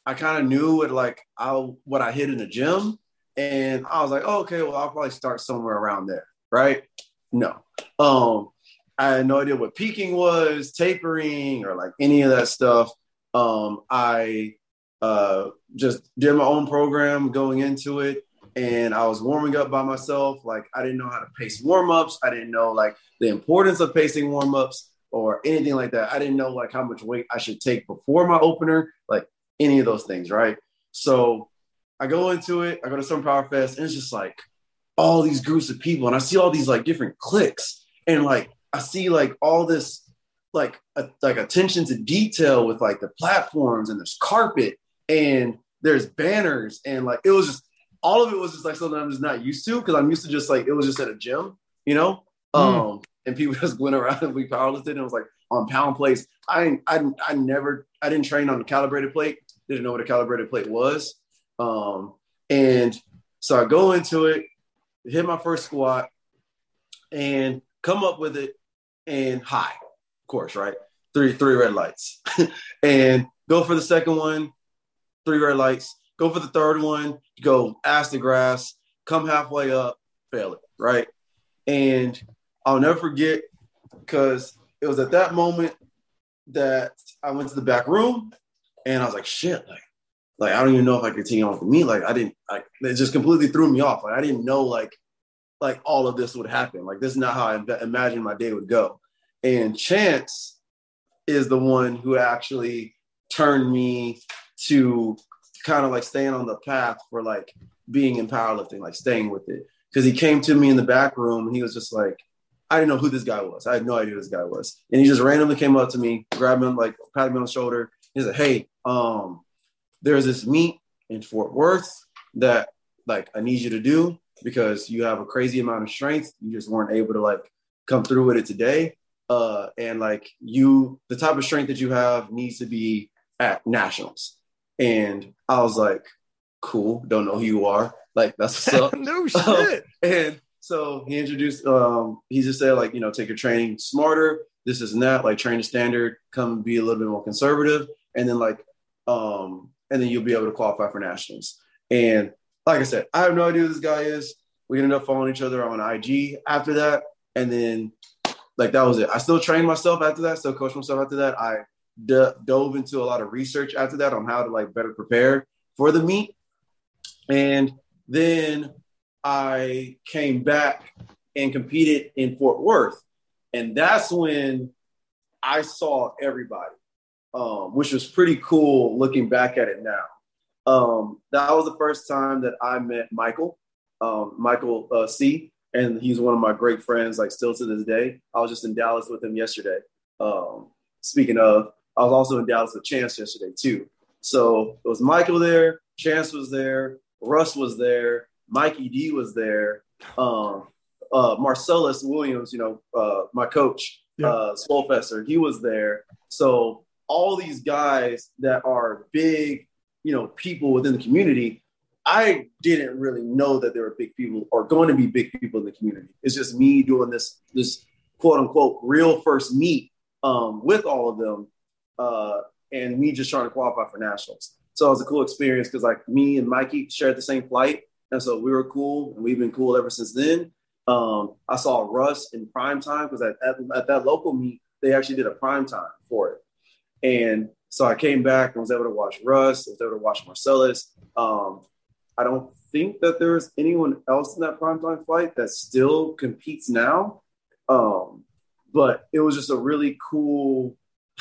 I kind of knew what like I what I hit in the gym, and I was like, oh, okay, well, I'll probably start somewhere around there, right? No, um, I had no idea what peaking was, tapering, or like any of that stuff. Um, I uh, just did my own program going into it, and I was warming up by myself. Like I didn't know how to pace warm ups. I didn't know like the importance of pacing warm ups or anything like that. I didn't know like how much weight I should take before my opener, like any of those things, right? So I go into it, I go to some Power Fest, and it's just like all these groups of people, and I see all these like different cliques, and like I see like all this like a, like attention to detail with like the platforms and there's carpet and there's banners and like it was just all of it was just like something I'm just not used to because I'm used to just like it was just at a gym, you know, um, and people (laughs) just went around and we powerlifted and it was like on pound plates. I I I never I didn't train on a calibrated plate. Didn't know what a calibrated plate was, um, and so I go into it, hit my first squat, and come up with it and high, of course, right? Three three red lights, (laughs) and go for the second one, three red lights. Go for the third one, go ass to grass, come halfway up, fail it, right? And I'll never forget because it was at that moment that I went to the back room and I was like, shit, like, like I don't even know if I could continue on with the meet. Like I didn't, like it just completely threw me off. Like I didn't know like, like all of this would happen. Like this is not how I imagined my day would go. And Chance is the one who actually turned me to kind of like staying on the path for like being in powerlifting, like staying with it. Because he came to me in the back room and he was just like, I didn't know who this guy was. I had no idea who this guy was. And he just randomly came up to me, grabbed me, like patted me on the shoulder. He said, Hey, um, there's this meet in Fort Worth that like I need you to do because you have a crazy amount of strength. You just weren't able to like come through with it today. Uh, and like you, the type of strength that you have needs to be at nationals. And I was like, cool, don't know who you are. Like that's what's up. (laughs) no shit. and so he introduced um he just said like you know take your training smarter this is that like train to standard come be a little bit more conservative and then like um and then you'll be able to qualify for nationals and like i said i have no idea who this guy is we ended up following each other on IG after that, and then like that was it. I still trained myself after that, still coached myself after that. I d- dove into a lot of research after that on how to like better prepare for the meet, and then I came back and competed in Fort Worth, and that's when I saw everybody, um, which was pretty cool looking back at it now. Um, that was the first time that I met Michael, um, Michael uh, C, and he's one of my great friends, like still to this day. I was just in Dallas with him yesterday. Um, speaking of, I was also in Dallas with Chance yesterday too. So it was Michael there, Chance was there, Russ was there, Mikey D was there, um, uh, Marcellus Williams, you know, uh, my coach, yeah. uh, Swolfester, he was there. So all these guys that are big you know people within the community i didn't really know that there were big people or going to be big people in the community it's just me doing this this quote unquote real first meet um, with all of them uh, and me just trying to qualify for nationals so it was a cool experience because like me and mikey shared the same flight and so we were cool and we've been cool ever since then um, i saw russ in prime time because at, at, at that local meet they actually did a prime time for it and so I came back and was able to watch Russ, I was able to watch Marcellus. Um, I don't think that there's anyone else in that primetime fight that still competes now. Um, but it was just a really cool.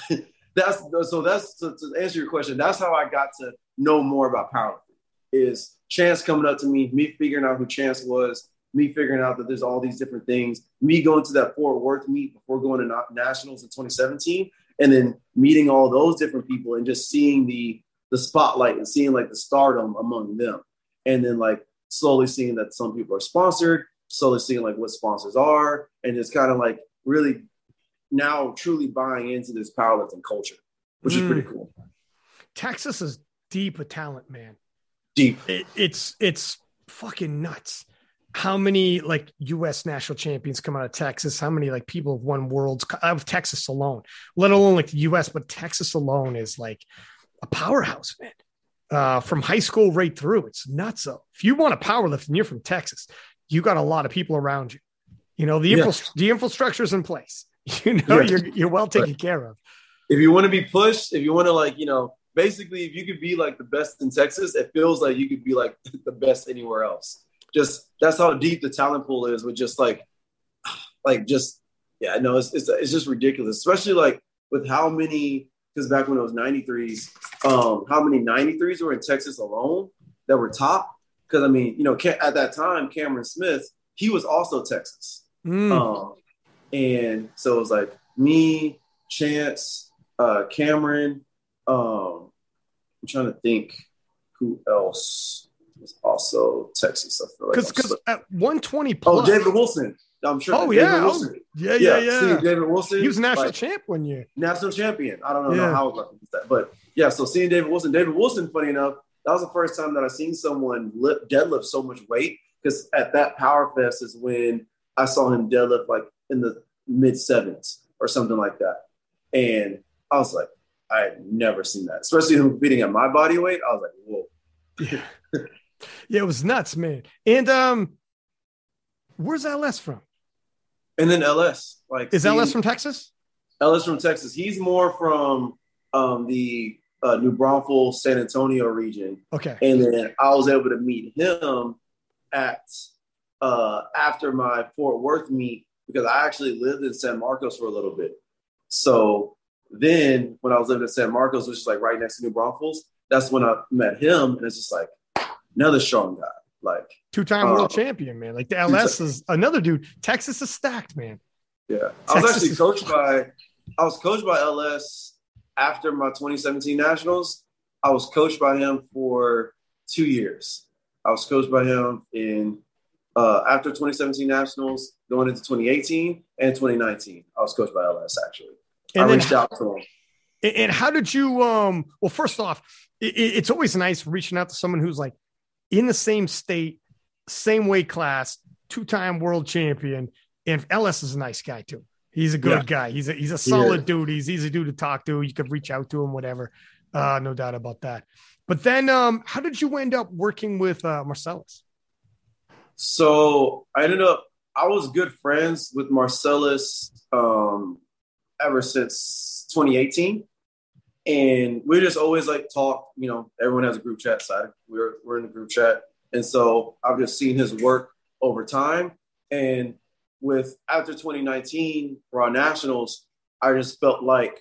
(laughs) that's so that's to, to, answer your question. That's how I got to know more about powerlifting. Is Chance coming up to me, me figuring out who Chance was, me figuring out that there's all these different things, me going to that Fort Worth meet before going to nationals in 2017, and then meeting all those different people and just seeing the the spotlight and seeing like the stardom among them and then like slowly seeing that some people are sponsored slowly seeing like what sponsors are and just kind of like really now truly buying into this powerlifting culture which mm. is pretty cool texas is deep with talent man deep it, it's it's fucking nuts how many like U.S. national champions come out of Texas? How many like people have won worlds out of Texas alone? Let alone like the U.S., but Texas alone is like a powerhouse, man. Uh, from high school right through, it's nuts. Though, if you want to powerlift and you're from Texas, you got a lot of people around you. You know the yeah. infra- the infrastructure is in place. (laughs) You know yeah. you're you're well taken care of. If you want to be pushed, if you want to like you know basically if you could be like the best in Texas, it feels like you could be like (laughs) the best anywhere else just that's how deep the talent pool is with just like (sighs) like just yeah no it's it's, it's just ridiculous especially like with how many because back when it was 93s um how many 93s were in texas alone that were top because i mean you know at that time cameron smith he was also texas mm. um and so it was like me chance uh cameron um i'm trying to think who else was also Texas. I feel like because at 120 plus. Oh, David Wilson. I'm sure. Oh yeah, oh, yeah, yeah, yeah. Seeing David Wilson. He was national like, champ one year. National champion. I don't know, yeah. how about that, but yeah. So seeing David Wilson, David Wilson, funny enough, that was the first time that I seen someone lift, deadlift so much weight. Because at that Power Fest is when I saw him deadlift like in the mid sevens or something like that, and I was like, I had never seen that, especially him beating at my body weight. I was like, whoa. Yeah. (laughs) yeah, it was nuts, man. And um, where's LS from? And then LS, like, is LS from Texas? LS from Texas. He's more from um, the uh, New Braunfels, San Antonio region. Okay. And then I was able to meet him at uh, after my Fort Worth meet because I actually lived in San Marcos for a little bit. So then when I was living in San Marcos, which is like right next to New Braunfels, that's when I met him. And it's just like, another strong guy. Like two-time world uh, champion, man. Like the LS is another dude. Texas is stacked, man. Yeah, I was actually coached by. I was coached by LS after my 2017 Nationals. I was coached by him for two years. I was coached by him in uh, after 2017 Nationals, going into 2018 and 2019. I was coached by LS actually. And I reached out to him. And how did you? Um, well, first off, it, it's always nice reaching out to someone who's like in the same state, same weight class, two time world champion. And LS is a nice guy too. He's a good yeah. guy. He's a he's a solid yeah. dude. He's easy dude to talk to. You could reach out to him, whatever. Uh, no doubt about that. But then, um, how did you end up working with uh, Marcellus? So I ended up. I was good friends with Marcellus um, ever since 2018, and we just always like talk. You know, everyone has a group chat side. We're we're in the group chat, and so I've just seen his work over time. And with after 2019 Raw Nationals, I just felt like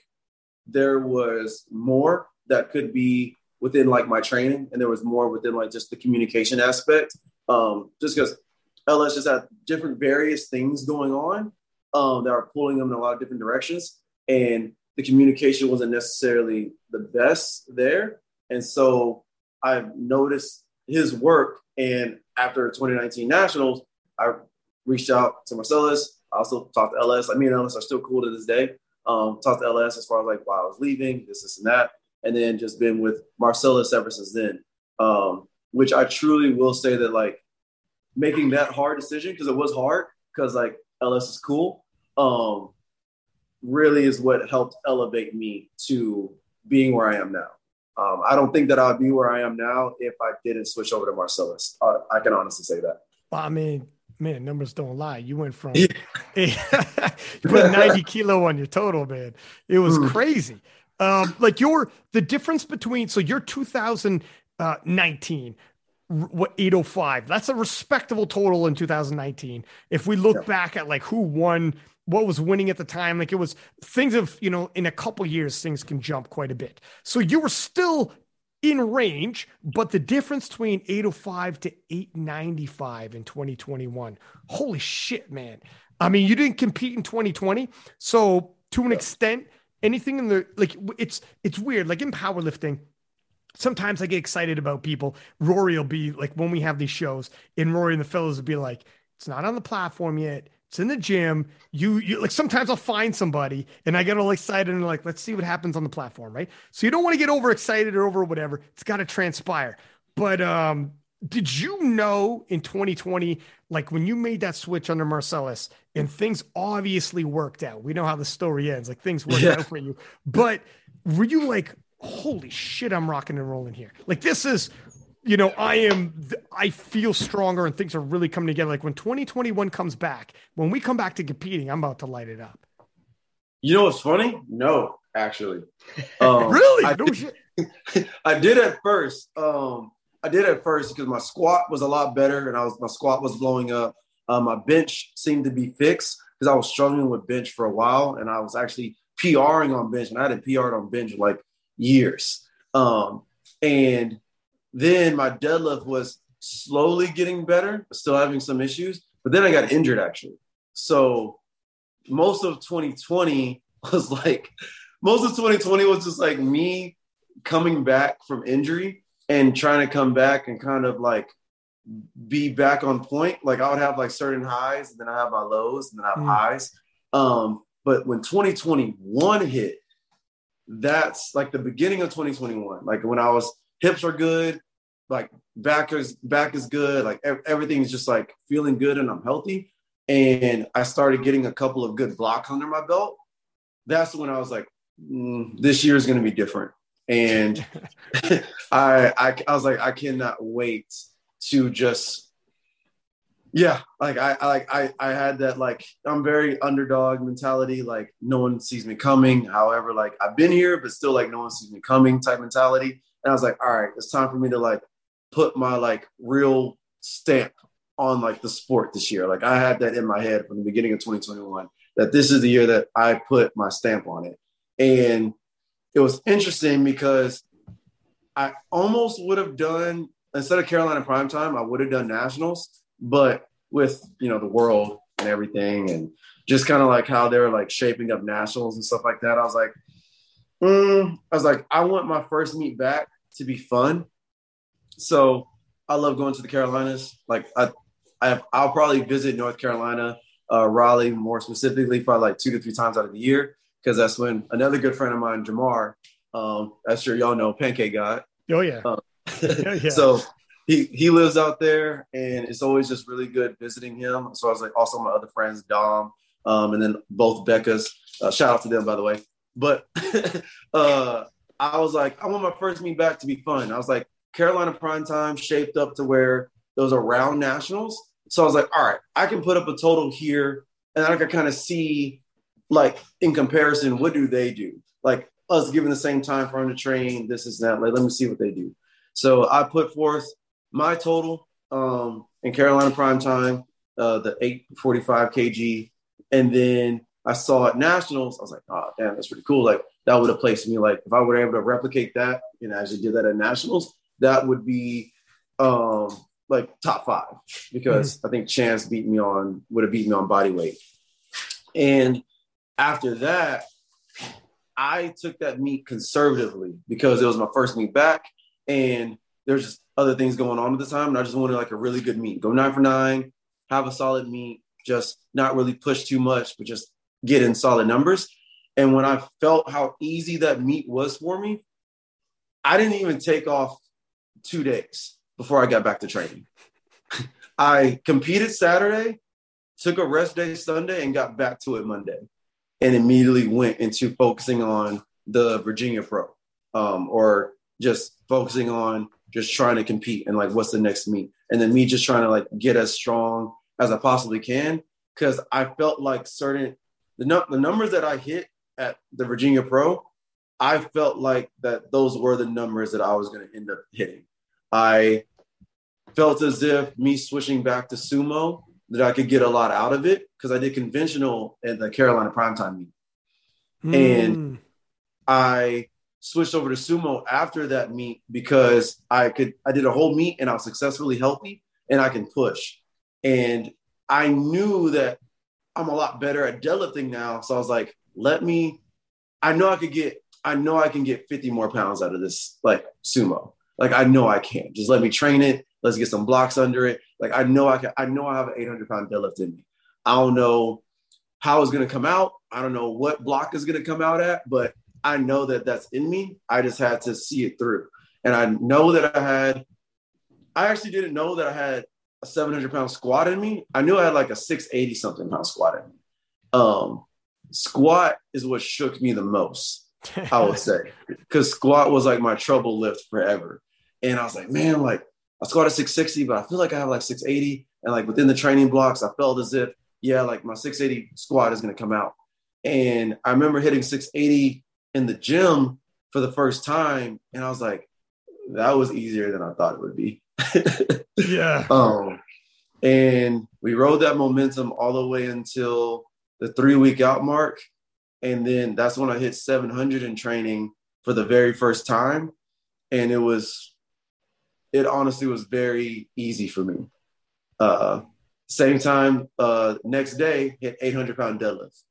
there was more that could be within like my training, and there was more within like just the communication aspect. Um, just because LS just had different various things going on um, that are pulling them in a lot of different directions, and the communication wasn't necessarily the best there. And so I've noticed his work, and after 2019 Nationals, I reached out to Marcellus. I also talked to LS. I mean, LS are still cool to this day. Um, talked to LS as far as like why I was leaving, this, this, and that, and then just been with Marcellus ever since then. Um, which I truly will say that like making that hard decision because it was hard because like LS is cool. Um, really is what helped elevate me to being where I am now. Um, I don't think that I'd be where I am now if I didn't switch over to Marcellus. Uh, I can honestly say that. Well, I mean, man, numbers don't lie. You went from (laughs) you put 90 kilo on your total, man. It was mm. crazy. Um, like your the difference between so your 2000 uh, 19. 805. That's a respectable total in 2019. If we look yeah. back at like who won, what was winning at the time, like it was things of, you know, in a couple years, things can jump quite a bit. So you were still in range, but the difference between 805 to 895 in 2021, holy shit, man. I mean, you didn't compete in 2020. So to an yeah. extent, anything in the like it's it's weird. Like in powerlifting, sometimes I get excited about people. Rory will be like when we have these shows, and Rory and the fellows will be like, it's not on the platform yet. It's in the gym. You, you like sometimes I'll find somebody and I get all excited and like, let's see what happens on the platform, right? So you don't want to get overexcited or over whatever. It's got to transpire. But um, did you know in 2020, like when you made that switch under Marcellus and things obviously worked out? We know how the story ends, like things worked yeah. out for you. But were you like, holy shit, I'm rocking and rolling here? Like this is you know, I am, I feel stronger and things are really coming together. Like when 2021 comes back, when we come back to competing, I'm about to light it up. You know what's funny? No, actually. (laughs) Um, really? I, no did, (laughs) I did at first. Um, I did at first because my squat was a lot better and I was, my squat was blowing up. Um, my bench seemed to be fixed because I was struggling with bench for a while and I was actually PRing on bench and I hadn't PR'd on bench like years. Um, and then my deadlift was slowly getting better, still having some issues. But then I got injured actually. So most of 2020 (laughs) was like, most of 2020 was just like me coming back from injury and trying to come back and kind of like be back on point. Like I would have like certain highs and then I have my lows and then I have mm. highs. Um, but when 2021 hit, that's like the beginning of 2021. Like when I was hips are good, like back is back is good, like everything's just like feeling good and I'm healthy. And I started getting a couple of good blocks under my belt. That's when I was like, mm, this year is going to be different. And (laughs) (laughs) I, I I was like, I cannot wait to just yeah like I, like i i had that like i'm very underdog mentality like no one sees me coming. However like i've been here but still like no one sees me coming type mentality. And i was like all right it's time for me to like put my like real stamp on like the sport this year. Like i had that in my head from the beginning of 2021 that this is the year that i put my stamp on it. And it was interesting because i almost would have done instead of carolina prime time i would have done nationals but with you know the world and everything, and just kind of like how they're like shaping up nationals and stuff like that, I was like, mm, I was like, I want my first meet back to be fun. So I love going to the Carolinas. Like I, I have, I'll probably visit North Carolina, uh, Raleigh more specifically, probably like two to three times out of the year because that's when another good friend of mine, Jamar, um, I'm sure y'all know, Pancake God. Oh yeah. Um, (laughs) yeah. (laughs) So he he lives out there, and it's always just really good visiting him. So I was like, also my other friends, Dom, um, and then both Becca's. Uh, shout out to them, by the way. But (laughs) uh, I was like, I want my first meet back to be fun. I was like, Carolina prime time shaped up to where those are round nationals. So I was like, all right, I can put up a total here, and I can kind of see, like in comparison, what do they do? Like us given the same time frame to train, this is that. Like, let me see what they do. So I put forth my total um, in Carolina Prime Time, uh, the 845 kg, and then I saw at nationals. I was like, oh damn, that's pretty cool. Like that would have placed me like if I were able to replicate that and actually did that at nationals, that would be um like top five because mm-hmm. I think Chance beat me on would have beat me on body weight. And after that, I took that meet conservatively because it was my first meet back and there's just other things going on at the time. And I just wanted like a really good meet. Go nine for nine, have a solid meet, just not really push too much, but just get in solid numbers. And when I felt how easy that meet was for me, I didn't even take off two days before I got back to training. (laughs) I competed Saturday, took a rest day Sunday, and got back to it Monday, and immediately went into focusing on the Virginia Pro, um, or just focusing on just trying to compete and like what's the next meet, and then me just trying to like get as strong as I possibly can because I felt like certain the, no, the numbers that I hit at the Virginia Pro, I felt like that those were the numbers that I was going to end up hitting. I felt as if me switching back to sumo that I could get a lot out of it because I did conventional at the Carolina primetime meet. Mm. And I switched over to sumo after that meet because I could I did a whole meet and I was successfully healthy and I can push. And I knew that I'm a lot better at deadlifting now. So I was like, let me, I know I could get, I know I can get 50 more pounds out of this like sumo. Like I know I can. Just let me train it. Let's get some blocks under it. Like I know I can, I know I have an 800 pound deadlift in me. I don't know how it's going to come out. I don't know what block is going to come out at, but I know that that's in me. I just had to see it through. And I know that I had, I actually didn't know that I had a 700 pound squat in me. I knew I had like a 680 something pound squat in me. Um, squat is what shook me the most, I would (laughs) say, because squat was like my trouble lift forever. And I was like, man, like I squatted 660, but I feel like I have like 680. And like within the training blocks, I felt as if, yeah, like my 680 squat is going to come out. And I remember hitting 680 in the gym for the first time. And I was like, that was easier than I thought it would be. (laughs) yeah. Um, and we rode that momentum all the way until the three week out mark. And then that's when I hit 700 in training for the very first time. And it was, it honestly was very easy for me. Uh, same time, uh, next day, hit 800 pound deadlift.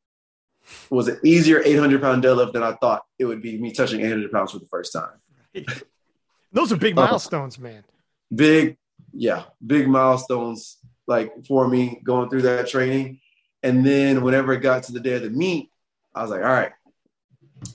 Was an easier 800 pound deadlift than I thought it would be me touching 800 pounds for the first time. (laughs) Those are big uh, milestones, man. Big, yeah, big milestones like for me going through that training. And then whenever it got to the day of the meet, I was like, all right,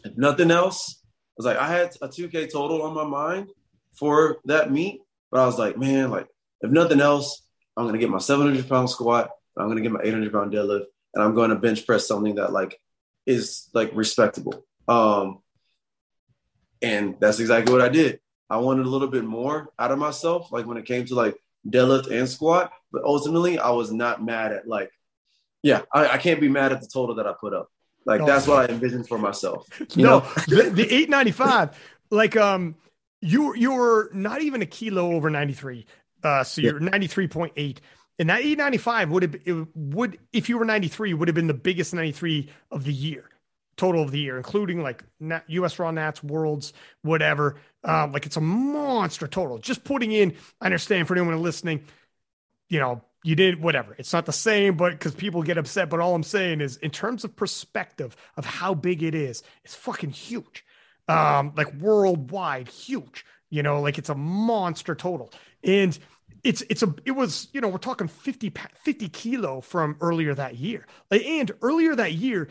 if nothing else, I was like, I had a 2K total on my mind for that meet, but I was like, man, like if nothing else, I'm gonna get my 700 pound squat, I'm gonna get my 800 pound deadlift, and I'm going to bench press something that like is like respectable. Um, and that's exactly what I did. I wanted a little bit more out of myself, like when it came to like deadlift and squat. But ultimately, I was not mad at like, yeah, I, I can't be mad at the total that I put up. Like no. that's what I envisioned for myself. No, (laughs) the, the 895, like um, you you were not even a kilo over 93. Uh, so you're 93.8. And that 895 would have it would if you were 93 would have been the biggest 93 of the year total of the year, including like US Raw Nats, Worlds, whatever. Um, like it's a monster total. Just putting in, I understand for anyone listening, you know, you did whatever. It's not the same, but because people get upset. But all I'm saying is, in terms of perspective of how big it is, it's fucking huge. Um, like worldwide, huge. You know, like it's a monster total. And it's it's a it was you know we're talking 50 50 kilo from earlier that year and earlier that year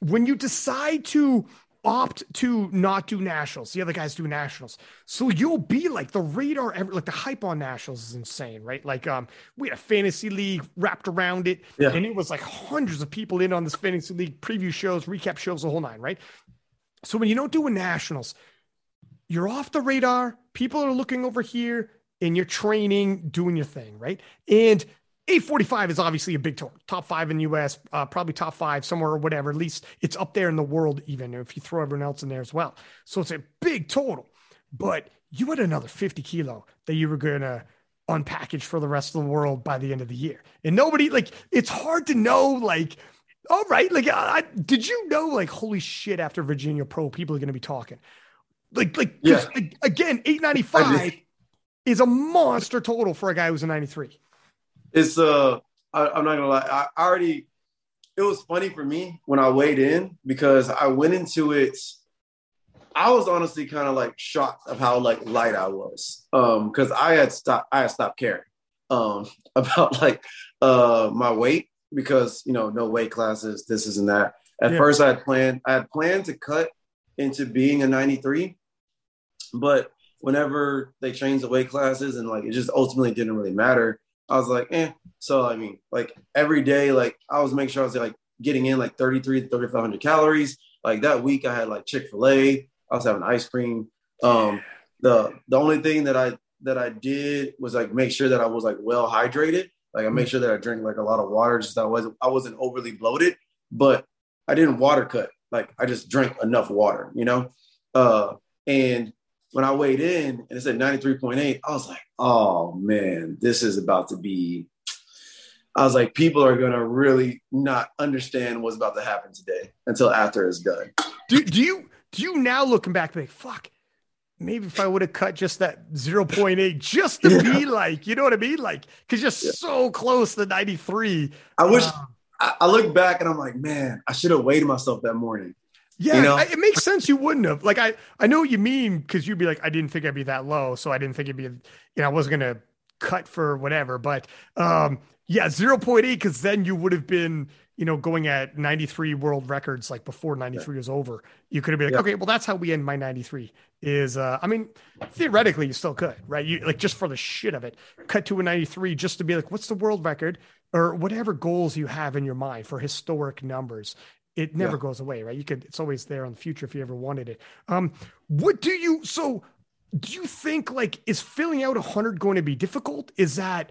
when you decide to opt to not do nationals, the other guys do nationals. So you'll be like the radar, ever like the hype on nationals is insane, right? Like, um, we had a fantasy league wrapped around it, yeah. and it was like hundreds of people in on this fantasy league preview shows, recap shows, the whole nine, right? So when you don't do a nationals, you're off the radar. People are looking over here, and you're training, doing your thing, right? And 845 is obviously a big total, top five in the US, uh, probably top five somewhere or whatever. At least it's up there in the world, even if you throw everyone else in there as well. So it's a big total. But you had another 50 kilo that you were going to unpackage for the rest of the world by the end of the year. And nobody, like, it's hard to know, like, all right, like, I, did you know, like, holy shit, after Virginia Pro, people are going to be talking. Like, like, Yeah. like, again, 895 is a monster total for a guy who's a 93. it's uh I, I'm not gonna lie. I, I already it was funny for me when I weighed in because I went into it. I was honestly kind of like shocked of how like light I was. Um, because I had stopped I had stopped caring um (laughs) about like uh my weight because you know, no weight classes, this is and that. At Yeah. first I had planned I had planned to cut into being a 93, but whenever they changed the weight classes and like it just ultimately didn't really matter. I was like, eh. So I mean, like every day, like I was making sure I was like getting in like 33 to 3500 calories. Like that week I had like Chick-fil-A, I was having ice cream. Um the the only thing that I that I did was like make sure that I was like well hydrated. Like I made sure that I drank like a lot of water just that I wasn't I wasn't overly bloated, but I didn't water cut. Like I just drank enough water, you know? Uh and when I weighed in and it said 93.8, I was like, oh man, this is about to be. I was like, people are gonna really not understand what's about to happen today until after it's done. Do, do you do you now looking back like fuck? Maybe if I would have cut just that 0.8 just to Yeah. be like, you know what I mean? Like, cause you're Yeah. so close to 93. I wish Um, I, I look back and I'm like, man, I should have weighed myself that morning. Yeah, you know? I- it makes sense. You wouldn't have. Like, I I know what you mean because you'd be like, I didn't think I'd be that low, so I didn't think it'd be, you know, I wasn't gonna cut for whatever. But um, yeah, 0.8 because then you would have been, you know, going at 93 world records like before 93 was over. You could have been like, Yeah. okay, well, that's how we end my 93. Is uh, I mean, theoretically, you still could, right? You like just for the shit of it, cut to a 93 just to be like, what's the world record or whatever goals you have in your mind for historic numbers. It never Yeah. goes away, right? You could, it's always there in the future if you ever wanted it. Um, what do you, so do you think like, is filling out a 100 going to be difficult? Is that,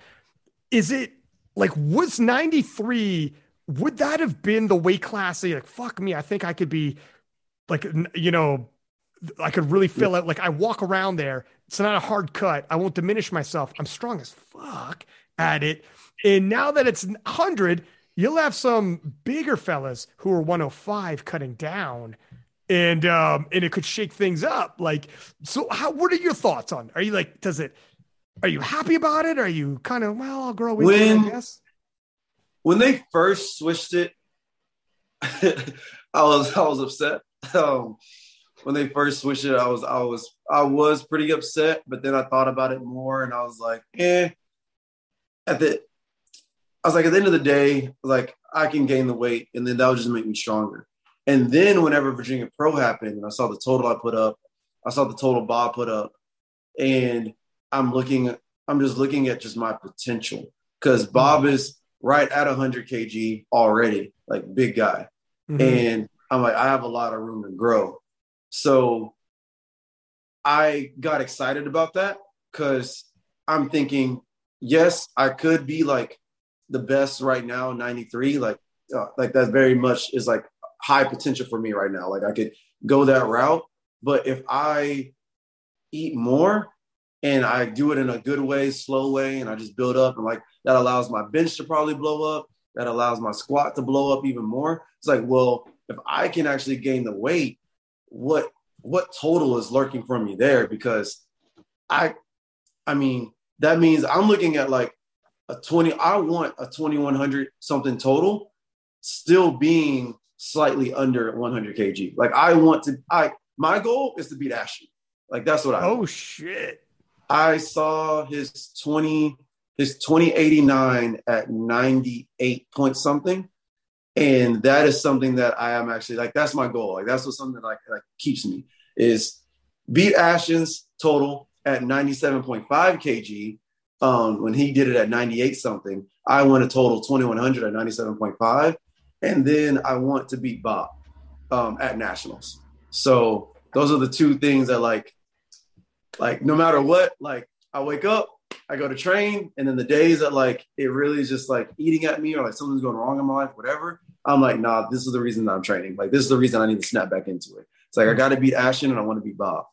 is it like, was 93, would that have been the weight class that you're like, fuck me, I think I could be like, you know, I could really fill out, like, I walk around there. It's not a hard cut. I won't diminish myself. I'm strong as fuck at it. And now that it's 100, you'll have some bigger fellas who are 105 cutting down. And um, and it could shake things up. Like, so how what are your thoughts on? Are you like, does it are you happy about it? Are you kind of well, I'll grow it, When- I guess? When they first switched it, (laughs) I was I was upset. Um, when they first switched it, I was I was I was pretty upset, but then I thought about it more and I was like, eh. At the I was like, at the end of the day, like I can gain the weight and then that would just make me stronger. And then whenever Virginia Pro happened and I saw the total I put up, I saw the total Bob put up, and I'm looking, I'm just looking at just my potential because Bob is right at 100 kg already, like big guy. Mhm. And I'm like, I have a lot of room to grow. So I got excited about that because I'm thinking, yes, I could be like the best right now, 93. Like, uh, like that very much is like high potential for me right now. Like I could go that route, but if I eat more and I do it in a good way, slow way, and I just build up and like that allows my bench to probably blow up. That allows my squat to blow up even more. It's like, well, if I can actually gain the weight, what what total is lurking for me there? Because I I mean, that means I'm looking at like a 20, I want a 2100 something total still being slightly under 100 kg. Like I want to, I, my goal is to beat Ashton. Like that's what I, Oh shit. I saw his 20, his 2089 at 98 point something. And that is something that I am actually like, that's my goal. Like that's what something that like, like keeps me is beat Ashton's total at 97.5 kg. Um, when he did it at 98 something, I won a total 2100 at 97.5. And then I want to beat Bob um, at nationals. So those are the two things that like, like no matter what, like I wake up I go to train, and then the days that like it really is just like eating at me or like something's going wrong in my life, whatever. I'm like, nah, this is the reason that I'm training. Like this is the reason I need to snap back into it. It's like I got to beat Ashton and I want to beat Bob.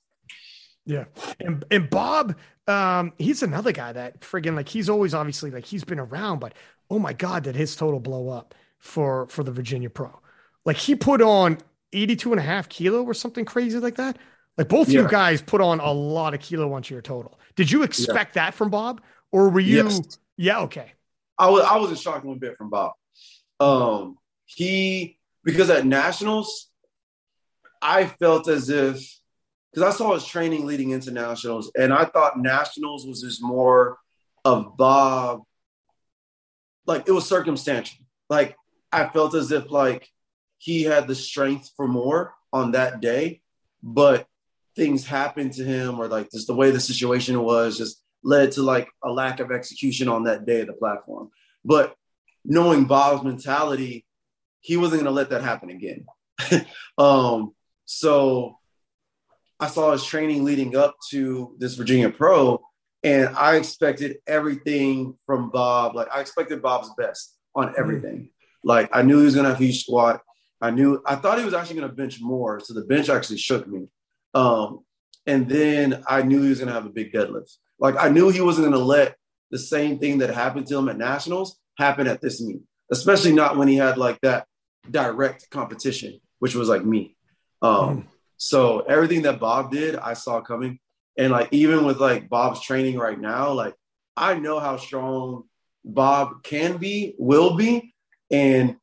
Yeah, and and Bob, um, he's another guy that friggin' like he's always obviously like he's been around, but oh my god, did his total blow up for for the Virginia Pro? Like he put on 82 and a half kilo or something crazy like that. Like both yeah. you guys put on a lot of kilo onto your total. Did you expect yeah. that from Bob, or were you? Yes. Yeah, okay. I was I was in shock one bit from Bob. Um, he because at nationals, I felt as if because I saw his training leading into nationals, and I thought nationals was just more of Bob. Like it was circumstantial. Like I felt as if like he had the strength for more on that day, but things happened to him or like just the way the situation was just led to like a lack of execution on that day of the platform. But knowing Bob's mentality, he wasn't going to let that happen again. (laughs) um, so I saw his training leading up to this Virginia Pro, and I expected everything from Bob. Like I expected Bob's best on everything. Mm. Like I knew he was gonna have a huge squat. I knew I thought he was actually gonna bench more, so the bench actually shook me. Um, and then I knew he was gonna have a big deadlift. Like I knew he wasn't gonna let the same thing that happened to him at nationals happen at this meet, especially not when he had like that direct competition, which was like me. Um, mm. So everything that Bob did, I saw coming. And like even with like Bob's training right now, like I know how strong Bob can be, will be, and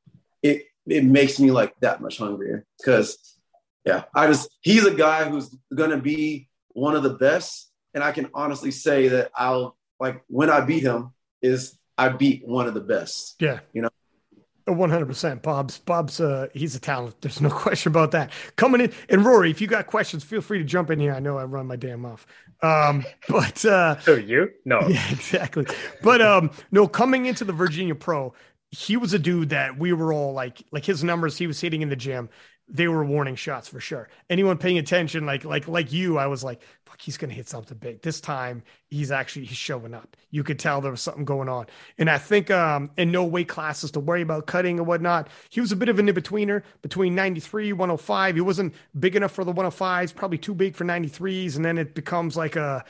it it makes me like that much hungrier. Cause yeah, I just he's a guy who's gonna be one of the best. And I can honestly say that I'll like when I beat him is I beat one of the best. Yeah. You know, one hundred percent. Bob's Bob's uh he's a talent. (laughs) There's no question about that. Coming in and Rory, if you got questions, feel free to jump in here. I know I run my damn mouth. Um, (laughs) but uh Who you? No. (laughs) Yeah, exactly. But um no, coming into the Virginia Pro, he was a dude that we were all like like his numbers he was hitting in the gym they were warning shots for sure. Anyone paying attention, like like like you, I was like, fuck, he's gonna hit something big. This time he's actually he's showing up. You could tell there was something going on. And I think um in no weight classes to worry about cutting and whatnot. He was a bit of an in-betweener between 93, 105. He wasn't big enough for the 105s, probably too big for 93s, and then it becomes like a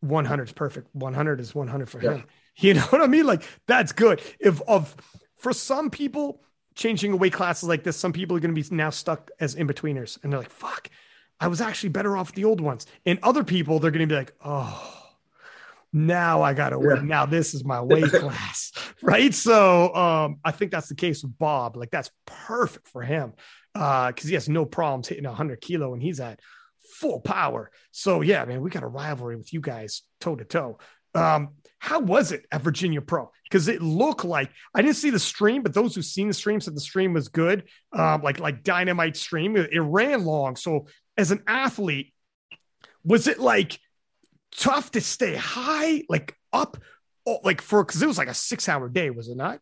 100 is perfect. 100 is 100 for yeah. him. You know what I mean? Like that's good. If of for some people changing away classes like this, some people are going to be now stuck as in betweeners, and they're like, "Fuck, I was actually better off the old ones." And other people, they're going to be like, "Oh." Now I gotta win. Now this is my weight (laughs) class, right? So um, I think that's the case with Bob. Like that's perfect for him because uh, he has no problems hitting 100 kilo and he's at full power. So yeah, man, we got a rivalry with you guys toe to toe. Um, how was it at Virginia Pro? Because it looked like I didn't see the stream, but those who seen the stream said the stream was good. Um, like like dynamite stream. It, it ran long. So as an athlete, was it like tough to stay high, like up, oh, like for because it was like a six hour day, was it not?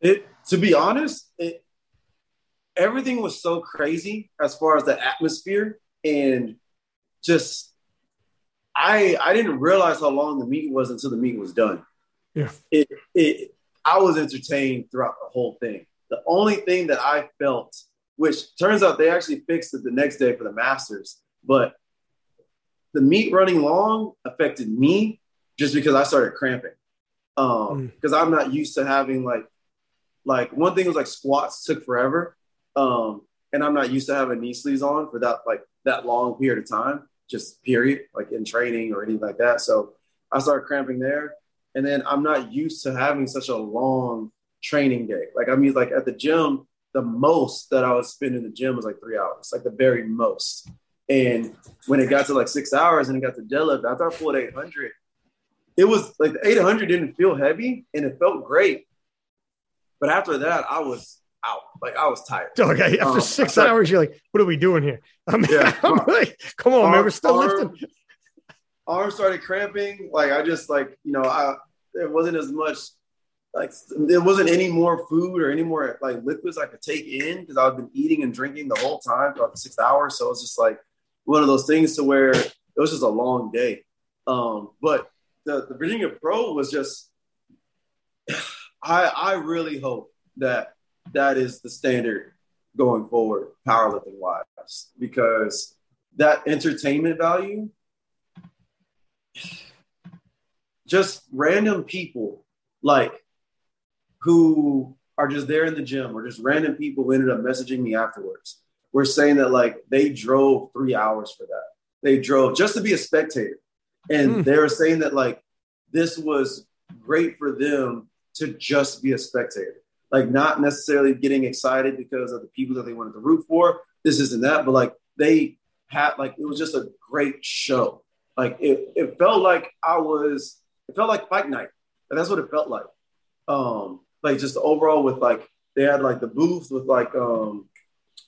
It to be honest, it everything was so crazy as far as the atmosphere and just I I didn't realize how long the meeting was until the meeting was done. Yeah. It it I was entertained throughout the whole thing. The only thing that I felt, which turns out they actually fixed it the next day for the Masters, but the meet running long affected me just because I started cramping. Um, because mm. I'm not used to having like like one thing was like squats took forever. Um, and I'm not used to having knee sleeves on for that like that long period of time just period, like in training or anything like that. So I started cramping there. And then I'm not used to having such a long training day. Like I mean, like at the gym, the most that I would spend in the gym was like three hours, like the very most. And when it got to like six hours and it got to deadlift, after I pulled 800, it was like the 800 didn't feel heavy and it felt great. But after that, I was. Like I was tired. Okay, after um, six started, hours, you're like, "What are we doing here?" (laughs) I'm, yeah, (laughs) I'm like, "Come on, arm, man, we're still arm, lifting." Arm started cramping. Like I just like you know, I it wasn't as much like there wasn't any more food or any more like liquids I could take in because I've been eating and drinking the whole time throughout the six hours. So it's just like one of those things to where it was just a long day. Um, but the, the Virginia Pro was just (sighs) I I really hope that that is the standard going forward, powerlifting wise, because that entertainment value, just random people like who are just there in the gym or just random people who ended up messaging me afterwards were saying that like they drove three hours for that. They drove just to be a spectator. And mm. they were saying that like this was great for them to just be a spectator like not necessarily getting excited because of the people that they wanted to root for. This isn't that, but like they had like it was just a great show. Like it, it felt like I was it felt like fight night. And that's what it felt like. Um, like just overall with like they had like the booth with like um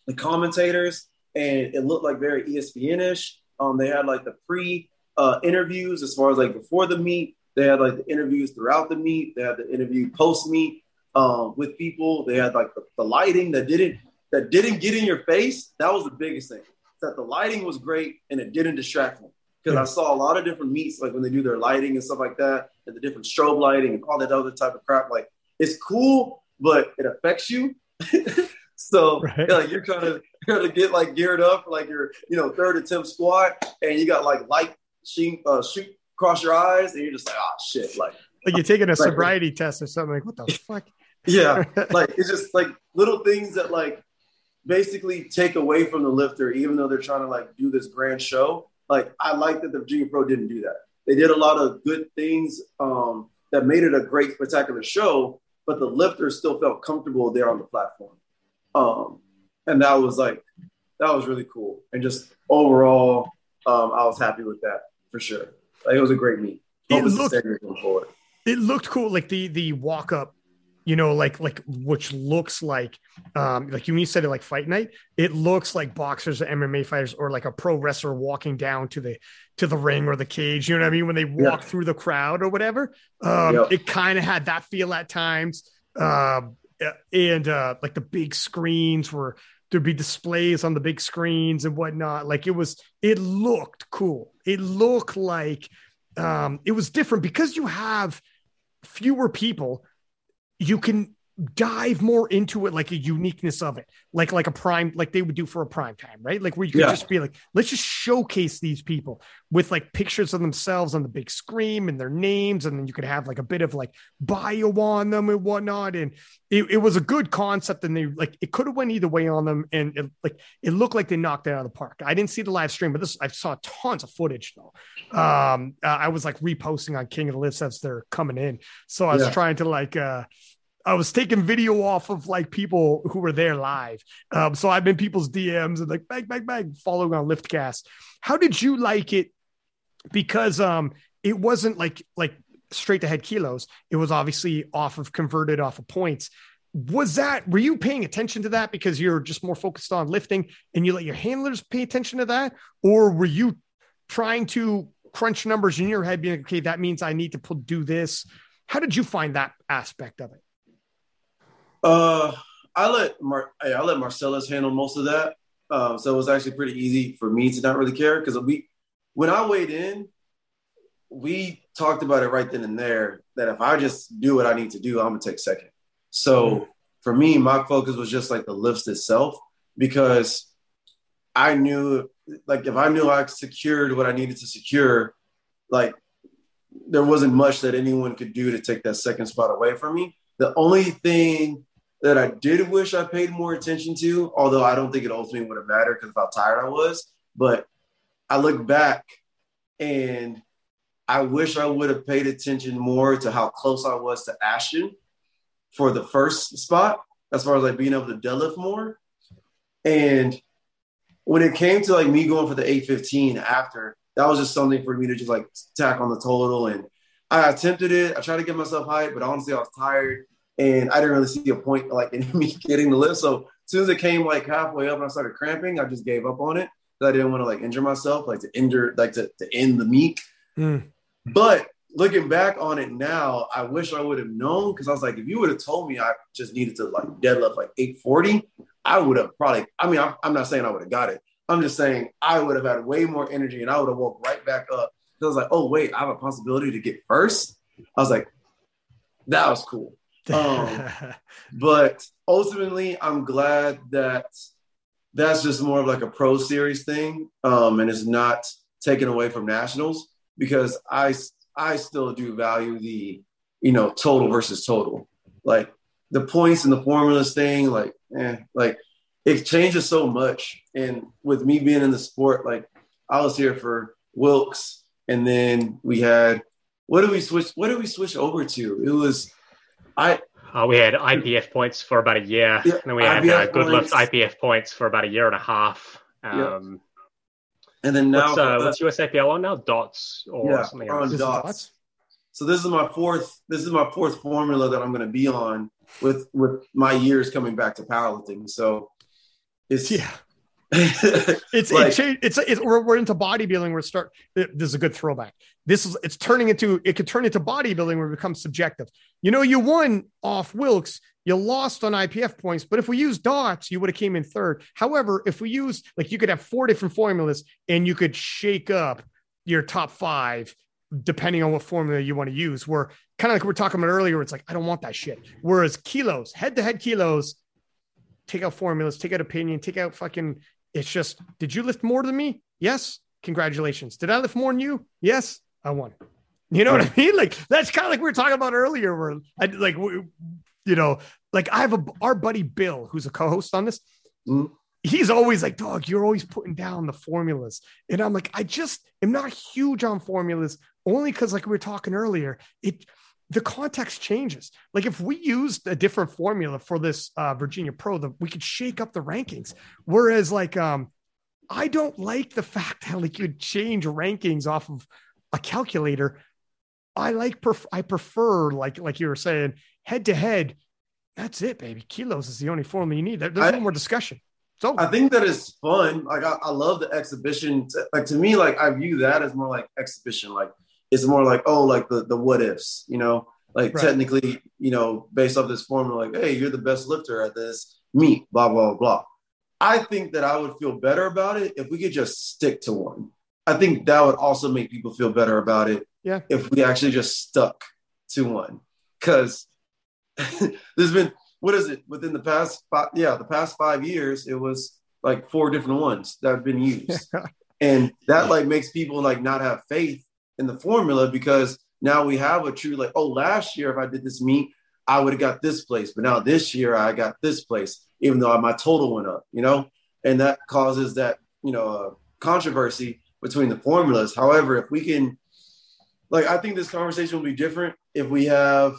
the commentators and it looked like very ESPN-ish. Um, they had like the pre uh, interviews as far as like before the meet. They had like the interviews throughout the meet. They had the interview post meet um, with people. They had like the, the, lighting that didn't that didn't get in your face. That was the biggest thing. That the lighting was great and it didn't distract me because I saw a lot of different meets like when they do their lighting and stuff like that, and the different strobe lighting and all that other type of crap. Like it's cool, but it affects you. (laughs) so right. like you're trying to trying to get like geared up for like your you know third attempt squat, and you got like light shoot uh, shoot across your eyes, and you're just like, oh shit, like like you're taking a sobriety like, test or something. Like what the fuck? Yeah, (laughs) like it's just like little things that like basically take away from the lifter, even though they're trying to like do this grand show. Like I like that the Virginia Pro didn't do that. They did a lot of good things um, that made it a great, spectacular show, but the lifters still felt comfortable there on the platform. Um, and that was like that was really cool. And just overall, um, I was happy with that for sure. Like it was a great meet. It looked, it looked cool. Like the the walk up you know, like like which looks like um like you said it like fight night, it looks like boxers or MMA fighters or like a pro wrestler walking down to the to the ring or the cage. You know what I mean? When they walk yeah. through the crowd or whatever. Um it kind of had that feel at times. Um and uh like the big screens were there'd be displays on the big screens and whatnot. Like it was, it looked cool. It looked like um, it was different because you have fewer people you can dive more into it like a uniqueness of it. Like like a prime like they would do for a prime time right? Like where you could yeah. just be like let's just showcase these people with like pictures of themselves on the big screen and their names and then you could have like a bit of like bio on them and whatnot. And it, it was a good concept and they like it could have went either way on them and it, like it looked like they knocked it out of the park. I didn't see the live stream but this i saw tons of footage though. Um uh, i was like reposting on king of the lifts as they're coming in. So i was yeah. trying to like uh I was taking video off of like people who were there live. Um, so I've been people's DMs and like bang, bang, bang, following on Liftcast. How did you like it? Because um, it wasn't like like straight to head kilos. It was obviously off of converted off of points. Was that were you paying attention to that because you're just more focused on lifting and you let your handlers pay attention to that, or were you trying to crunch numbers in your head, being okay, that means I need to do this? How did you find that aspect of it? Uh, I let Mar- I let Marcellus handle most of that. Um, so it was actually pretty easy for me to not really care because we, when I weighed in, we talked about it right then and there that if I just do what I need to do, I'm gonna take second. So mm-hmm. for me, my focus was just like the lifts itself because I knew like if I knew I secured what I needed to secure, like there wasn't much that anyone could do to take that second spot away from me. The only thing that I did wish I paid more attention to, although I don't think it ultimately would have mattered because of how tired I was. But I look back and I wish I would have paid attention more to how close I was to Ashton for the first spot, as far as like being able to deadlift more. And when it came to like me going for the 815 after, that was just something for me to just like tack on the total. And I attempted it. I tried to get myself hyped, but honestly, I was tired and I didn't really see a point like (laughs) in me getting the lift. So as soon as it came like halfway up and I started cramping, I just gave up on it because I didn't want to like injure myself, like to injure, like to, to end the meet. Mm. But looking back on it now, I wish I would have known because I was like, if you would have told me I just needed to like deadlift like 840, I would have probably, I mean, I'm, I'm not saying I would have got it. I'm just saying I would have had way more energy and I would have walked right back up I was like, oh wait, I have a possibility to get first. I was like, that was cool. Um, (laughs) but ultimately, I'm glad that that's just more of like a pro series thing, um, and it's not taken away from nationals because I I still do value the you know total versus total, like the points and the formulas thing. Like, eh, like it changes so much, and with me being in the sport, like I was here for Wilks, and then we had what did we switch? What did we switch over to? It was I uh, we had IPF points for about a year, yeah, and then we had uh, good lift IPF points for about a year and a half. Um, yeah. And then now, what's, uh, what's USAPL on now? Dots or yeah, something else? On dots. So this is my fourth. This is my fourth formula that I'm going to be on with with my years coming back to powerlifting. So it's yeah. It's like, it changed, it's it's we're, we're into bodybuilding. We're start. This is a good throwback. This is it's turning into it could turn into bodybuilding where it becomes subjective. You know, you won off Wilks, you lost on IPF points, but if we use dots, you would have came in third. However, if we use like you could have four different formulas and you could shake up your top five depending on what formula you want to use. Where kind of like we are talking about earlier, it's like I don't want that shit. Whereas kilos, head to head kilos, take out formulas, take out opinion, take out fucking it's just, did you lift more than me? Yes. Congratulations. Did I lift more than you? Yes. I won. You know what I mean? Like that's kind of like we were talking about earlier, where I like, we, you know, like I have a our buddy Bill, who's a co-host on this. He's always like, dog, you're always putting down the formulas. And I'm like, I just am not huge on formulas only because, like we were talking earlier, it the context changes. Like if we used a different formula for this uh, Virginia Pro, that we could shake up the rankings. Whereas like um, I don't like the fact that like you'd change rankings off of a calculator. I like pref- I prefer like like you were saying head to head. That's it, baby. Kilos is the only formula you need. There's I, no more discussion. So I think that is fun. Like I, I love the exhibition. Like to me, like I view that as more like exhibition. Like it's more like oh like the the what ifs you know? Like right. technically you know based off this formula like hey you're the best lifter at this meet blah blah blah i think that i would feel better about it if we could just stick to one. I think that would also make people feel better about it yeah. if we actually just stuck to one. Because (laughs) there's been what is it? Within the past five yeah the past five years it was like four different ones that have been used. (laughs) And that like makes people like not have faith in the formula because now we have a true like, oh, last year if I did this meet, I would have got this place, but now this year I got this place, even though my total went up, you know, and that causes that you know uh, controversy between the formulas. However, if we can, like, I think this conversation will be different if we have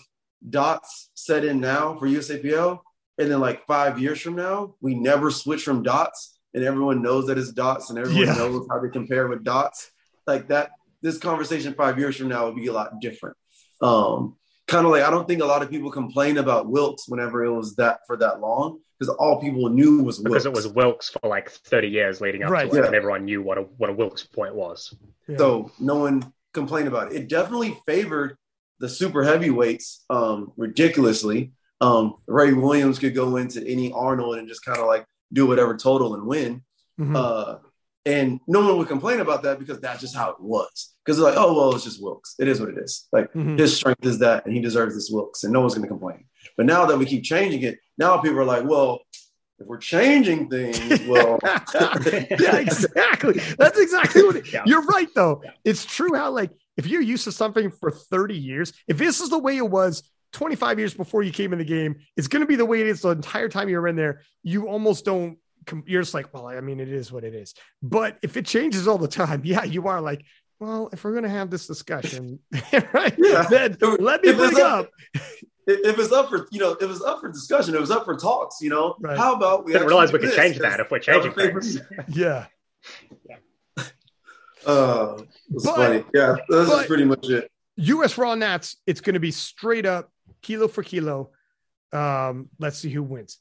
dots set in now for USAPL, and then like five years from now, we never switch from dots, and everyone knows that it's dots, and everyone yeah. knows how to compare with dots. Like that this conversation five years from now will be a lot different. Um, kind of like I don't think a lot of people complain about Wilks whenever it was that for that long because all people knew was Wilks. because it was Wilks for like 30 years leading up right, to it, yeah. and everyone knew what a what a Wilks point was. Yeah. So no one complained about it. It definitely favored the super heavyweights um, ridiculously. Um, Ray Williams could go into any Arnold and just kind of like do whatever total and win. Mm-hmm. Uh, and no one would complain about that because that's just how it was. Because they're like, oh, well, it's just Wilks. It is what it is. Like mm-hmm. his strength is that, and he deserves this Wilks, and no one's going to complain. But now that we keep changing it, now people are like, well, if we're changing things, (laughs) well, (laughs) yeah, exactly. That's exactly what it, (laughs) yeah. you're right, though. Yeah. It's true how, like, if you're used to something for 30 years, if this is the way it was 25 years before you came in the game, it's going to be the way it is the entire time you're in there. You almost don't you're just like, well, I mean, it is what it is. But if it changes all the time, (laughs) yeah, you are like, well, if we're gonna have this discussion, (laughs) right? Yeah. Then let me bring up. (laughs) If it's up for you know, if it's up for discussion, it was up for talks. You know, right. how about we didn't realize we could change that if we're changing things. yeah. yeah. Uh, it's funny. Yeah, that's pretty much it. U.S. Raw Nats, it's going to be straight up kilo for kilo. Um, let's see who wins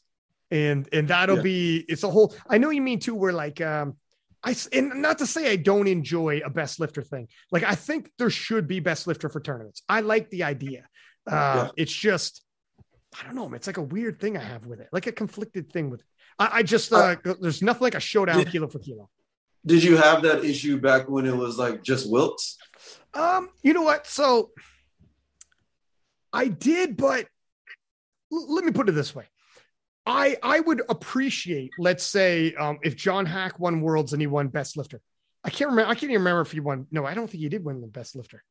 and and that'll yeah. be it's a whole i know you mean too where like um i and not to say i don't enjoy a best lifter thing like i think there should be best lifter for tournaments i like the idea uh yeah. it's just i don't know it's like a weird thing i have with it like a conflicted thing with it i, I just uh, there's nothing like a showdown did, kilo for kilo did you have that issue back when it was like just wilks Um, you know what? So I did, but l- let me put it this way. I I would appreciate, let's say, um, if John Haack won Worlds and he won Best Lifter. I can't remember. I can't even remember if he won. No, I don't think he did win the Best Lifter.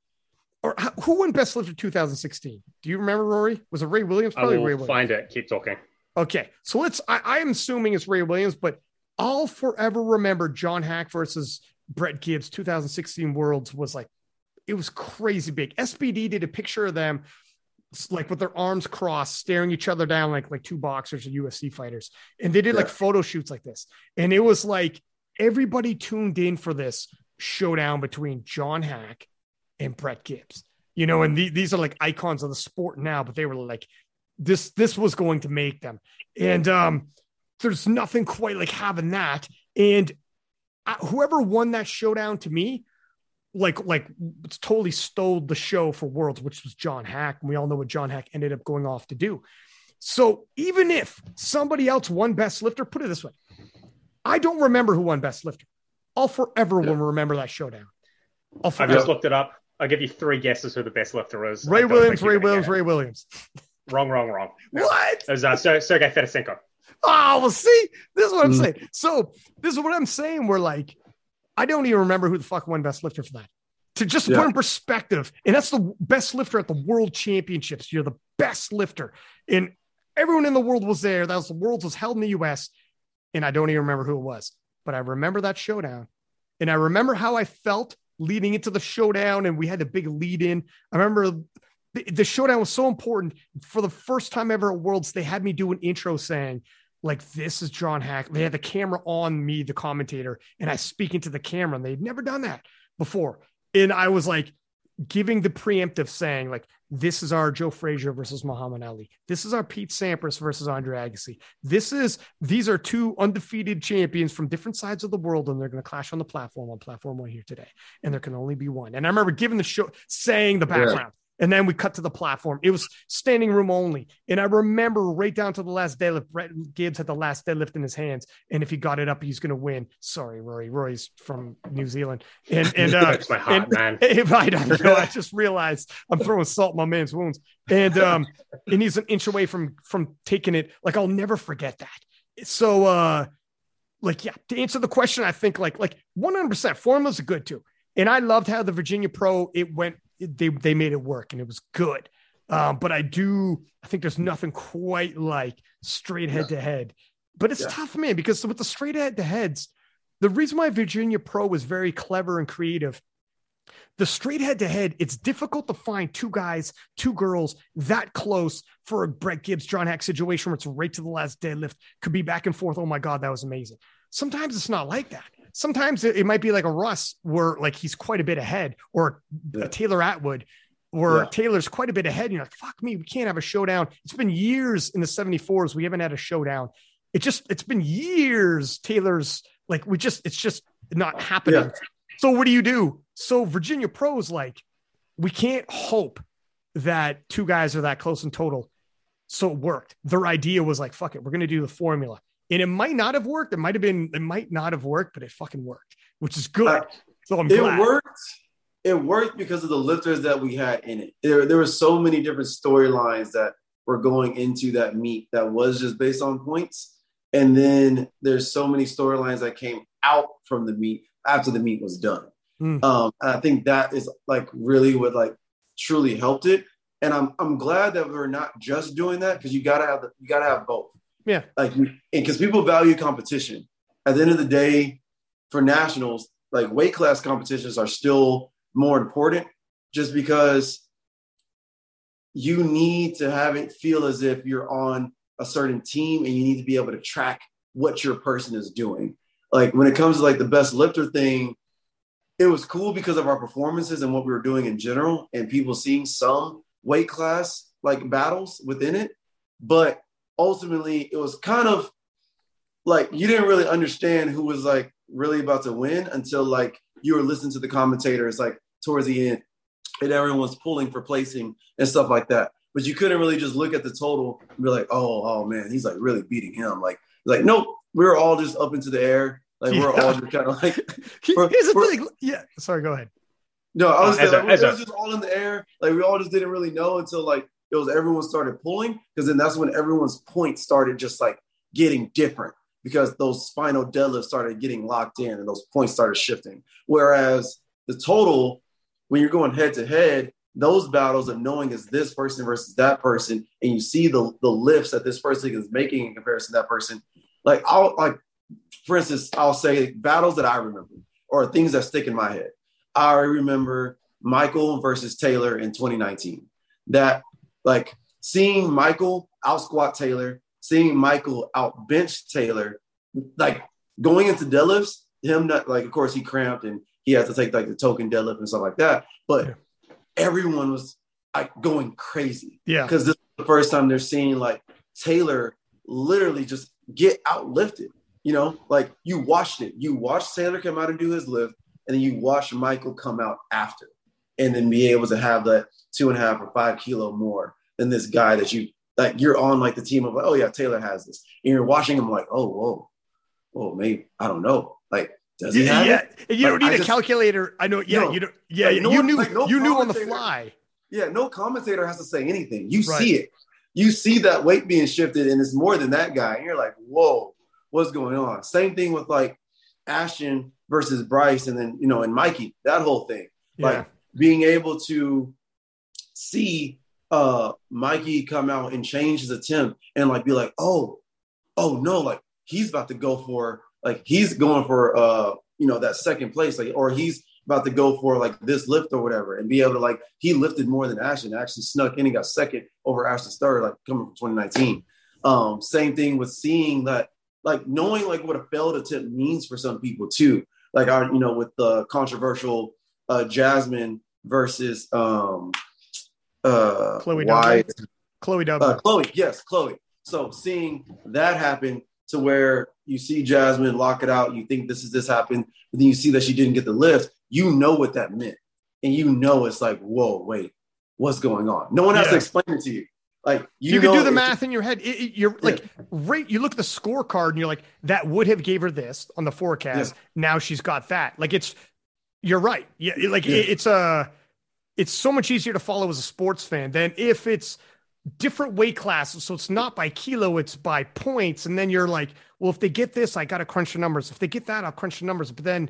Or who won Best Lifter 2016? Do you remember, Rory? Was it Ray Williams? I Probably will Ray Williams. find it. Keep talking. Okay, so let's. I, I am assuming it's Ray Williams, but I'll forever remember John Haack versus Brett Gibbs 2016 Worlds was like it was crazy big. SBD did a picture of them like with their arms crossed, staring each other down like like two boxers or UFC fighters, and they did like photo shoots like this, and it was like everybody tuned in for this showdown between John Haack and Brett Gibbs. You know, and the, these are like icons of the sport now, but they were like this this was going to make them. And um there's nothing quite like having that. And uh, whoever won that showdown to me, like like totally stole the show for Worlds, which was John Haack. And we all know what John Haack ended up going off to do. So even if somebody else won Best Lifter, put it this way, I don't remember who won Best Lifter. I'll forever Yeah. will remember that showdown. I'll I just looked it up. I'll give you three guesses who the best lifter is. Ray Williams, Ray Williams, Ray Williams. (laughs) Wrong, wrong, wrong. What? It was uh, Ser- Sergey Fedosienko. Oh, well, see, this is what I'm Mm. saying. So, this is what I'm saying. We're like, I don't even remember who the fuck won best lifter for that. To just Yeah. put in perspective, and that's the best lifter at the world championships. You're the best lifter, and everyone in the world was there. That was the world was held in the US, and I don't even remember who it was, but I remember that showdown, and I remember how I felt leading into the showdown, and we had the big lead in. I remember the, the showdown was so important. For the first time ever at Worlds, they had me do an intro saying, like, this is John Haack. They had the camera on me, the commentator, and I speak into the camera, and they'd never done that before. And I was like, giving the preemptive saying, like, this is our Joe Frazier versus Muhammad Ali. This is our Pete Sampras versus Andre Agassi. This is, these are two undefeated champions from different sides of the world, and they're going to clash on the platform on platform one here today. And there can only be one. And I remember giving the show, saying the Yeah. And then we cut to the platform. It was standing room only. And I remember right down to the last deadlift, Brett Gibbs had the last deadlift in his hands. And if he got it up, he's going to win. Sorry, Rory. Rory's from New Zealand. And, and, (laughs) uh, my and- man. (laughs) if I don't know, I just realized I'm throwing salt in my man's wounds. And, um, and he's an inch away from, from taking it. Like, I'll never forget that. So, uh, like, yeah, to answer the question, I think like, like 100% formulas are good too. And I loved how the Virginia Pro, it went, they, they made it work and it was good. Um, but I do, I think there's nothing quite like straight head to head. But it's Yeah. tough, man, because with the straight head to heads, the reason why Virginia Pro was very clever and creative, the straight head to head, it's difficult to find two guys, two girls that close for a Brett Gibbs, John Haack situation where it's right to the last deadlift, could be back and forth. Oh my God, that was amazing. Sometimes it's not like that. Sometimes it, it might be like a Russ where like he's quite a bit ahead, or a Yeah. Taylor Atwood where Yeah. Taylor's quite a bit ahead. And You're like, fuck me, we can't have a showdown. It's been years in the 74s. We haven't had a showdown. It just, it's been years. Taylor's like, we just, it's just not happening. Yeah. So what do you do? So Virginia Pro's like, we can't hope that two guys are that close in total. So it worked. Their idea was like, fuck it, we're gonna do the formula. And it might not have worked. It might have been, it might not have worked, but it fucking worked, which is good. Uh, so I'm it glad. worked. It worked because of the lifters that we had in it. There, there were so many different storylines that were going into that meet that was just based on points. And then there's so many storylines that came out from the meet after the meet was done. Mm. Um, and I think that is like really what like truly helped it. And I'm I'm glad that we're not just doing that because you gotta have the, you gotta have both. Yeah. Like because people value competition. At the end of the day, for nationals, like weight class competitions are still more important just because you need to have it feel as if you're on a certain team and you need to be able to track what your person is doing. Like when it comes to like the best lifter thing, it was cool because of our performances and what we were doing in general and people seeing some weight class like battles within it. But ultimately it was kind of like you didn't really understand who was like really about to win until like you were listening to the commentators like towards the end and everyone was pulling for placing and stuff like that. But you couldn't really just look at the total and be like, oh, oh man, he's like really beating him. Like, like nope, we were all just up into the air. Like we're Yeah. all just kind of (laughs) like He- for- Here's the thing. Yeah. Sorry, go ahead. No, I was Uh, saying, like, as it a- was just all in the air. Like we all just didn't really know until like it was everyone started pulling because then that's when everyone's points started just like getting different because those spinal deadlifts started getting locked in and those points started shifting. Whereas the total, when you're going head to head, those battles of knowing is this person versus that person, and you see the the lifts that this person is making in comparison to that person. Like I'll like, for instance, I'll say battles that I remember or things that stick in my head. I remember Michael versus Taylor in 2019. That like seeing Michael out squat Taylor, seeing Michael out bench Taylor, like going into deadlifts, him not like of course he cramped and he had to take like the token deadlift and stuff like that. But Yeah. everyone was like going crazy Yeah. because this is the first time they're seeing like Taylor literally just get outlifted. You know, like you watched it. You watched Taylor come out and do his lift, and then you watched Michael come out after, and then be able to have that two and a half or five kilo more than this guy that you like. You're on like the team of like, oh yeah, Taylor has this, and you're watching him like, oh whoa, whoa, maybe I don't know, like does he Yeah, have yeah. it? You don't need a just- calculator. I know. Yeah, No. you don't. Yeah, Like, no you one- knew. like, no you knew on the fly. Yeah, no commentator has to say anything. You Right. see it. You see that weight being shifted, and it's more than that guy. And you're like, whoa, what's going on? Same thing with like Ashton versus Bryce, and then you know, and Mikey, that whole thing. Yeah. Being able to see uh Mikey come out and change his attempt and like be like, oh, oh no, like he's about to go for like he's going for uh you know that second place, like or he's about to go for like this lift or whatever, and be able to like he lifted more than Ashton, actually snuck in and got second over Ashton's third, like coming from 2019. Um, same thing with seeing that, like knowing like what a failed attempt means for some people too. Like our, you know, with the controversial uh Jasmine versus um uh Chloe Wyatt Chloe uh, Chloe, yes, Chloe. So seeing that happen to where you see Jasmine lock it out, you think this is this happened, but then you see that she didn't get the lift, you know what that meant. And you know it's like, whoa, wait, what's going on? No one has to explain it to you. Like you, you, can do the math in your head. It- it- you're like right. You look at the scorecard and you're like, that would have gave her this on the forecast. Now she's got that. Like it's, you're right. Yeah, like Yeah. it- it's a, it's so much easier to follow as a sports fan than if it's different weight classes. So it's not by kilo, it's by points. And then you're like, well, if they get this, I got to crunch the numbers. If they get that, I'll crunch the numbers. But then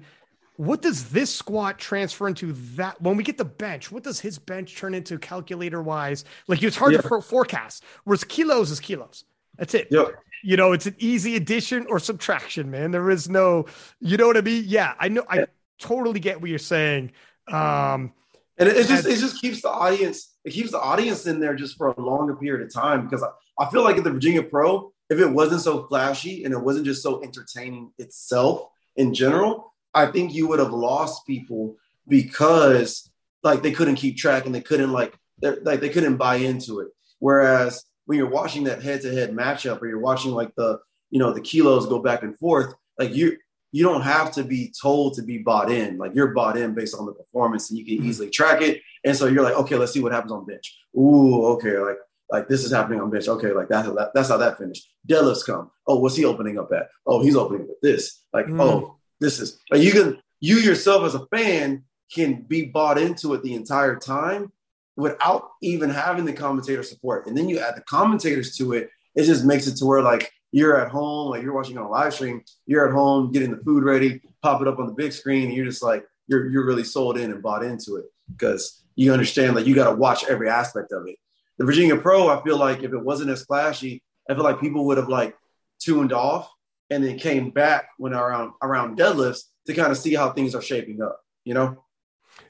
what does this squat transfer into that when we get the bench what does his bench turn into calculator wise like it's hard to Yeah. for- forecast whereas kilos is kilos that's it Yep. you know it's an easy addition or subtraction man there is no you know what i mean yeah i know i totally get what you're saying um And it, it just it just keeps the audience it keeps the audience in there just for a longer period of time because I, I feel like at the Virginia Pro, if it wasn't so flashy and it wasn't just so entertaining itself in general, I think you would have lost people because like they couldn't keep track and they couldn't like they're- like they couldn't buy into it. Whereas when you're watching that head to head matchup or you're watching like the you know the kilos go back and forth, like you you don't have to be told to be bought in. Like you're bought in based on the performance, and you can easily track it. And so you're like, okay, let's see what happens on bench. Ooh, okay, like like this is happening on bench. Okay, like that's how that, that's how that finished. Deadlifts come. Oh, what's he opening up at? Oh, he's opening up at this. Like, Mm. oh, this is like you can you yourself as a fan can be bought into it the entire time without even having the commentator support. And then you add the commentators to it, it just makes it to where like you're at home, like you're watching on a live stream, you're at home getting the food ready, pop it up on the big screen, and you're just like you're you're really sold in and bought into it because you understand like you got to watch every aspect of it. The Virginia Pro, I feel like if it wasn't as flashy, I feel like people would have like tuned off and then came back when around around deadlifts to kind of see how things are shaping up. You know?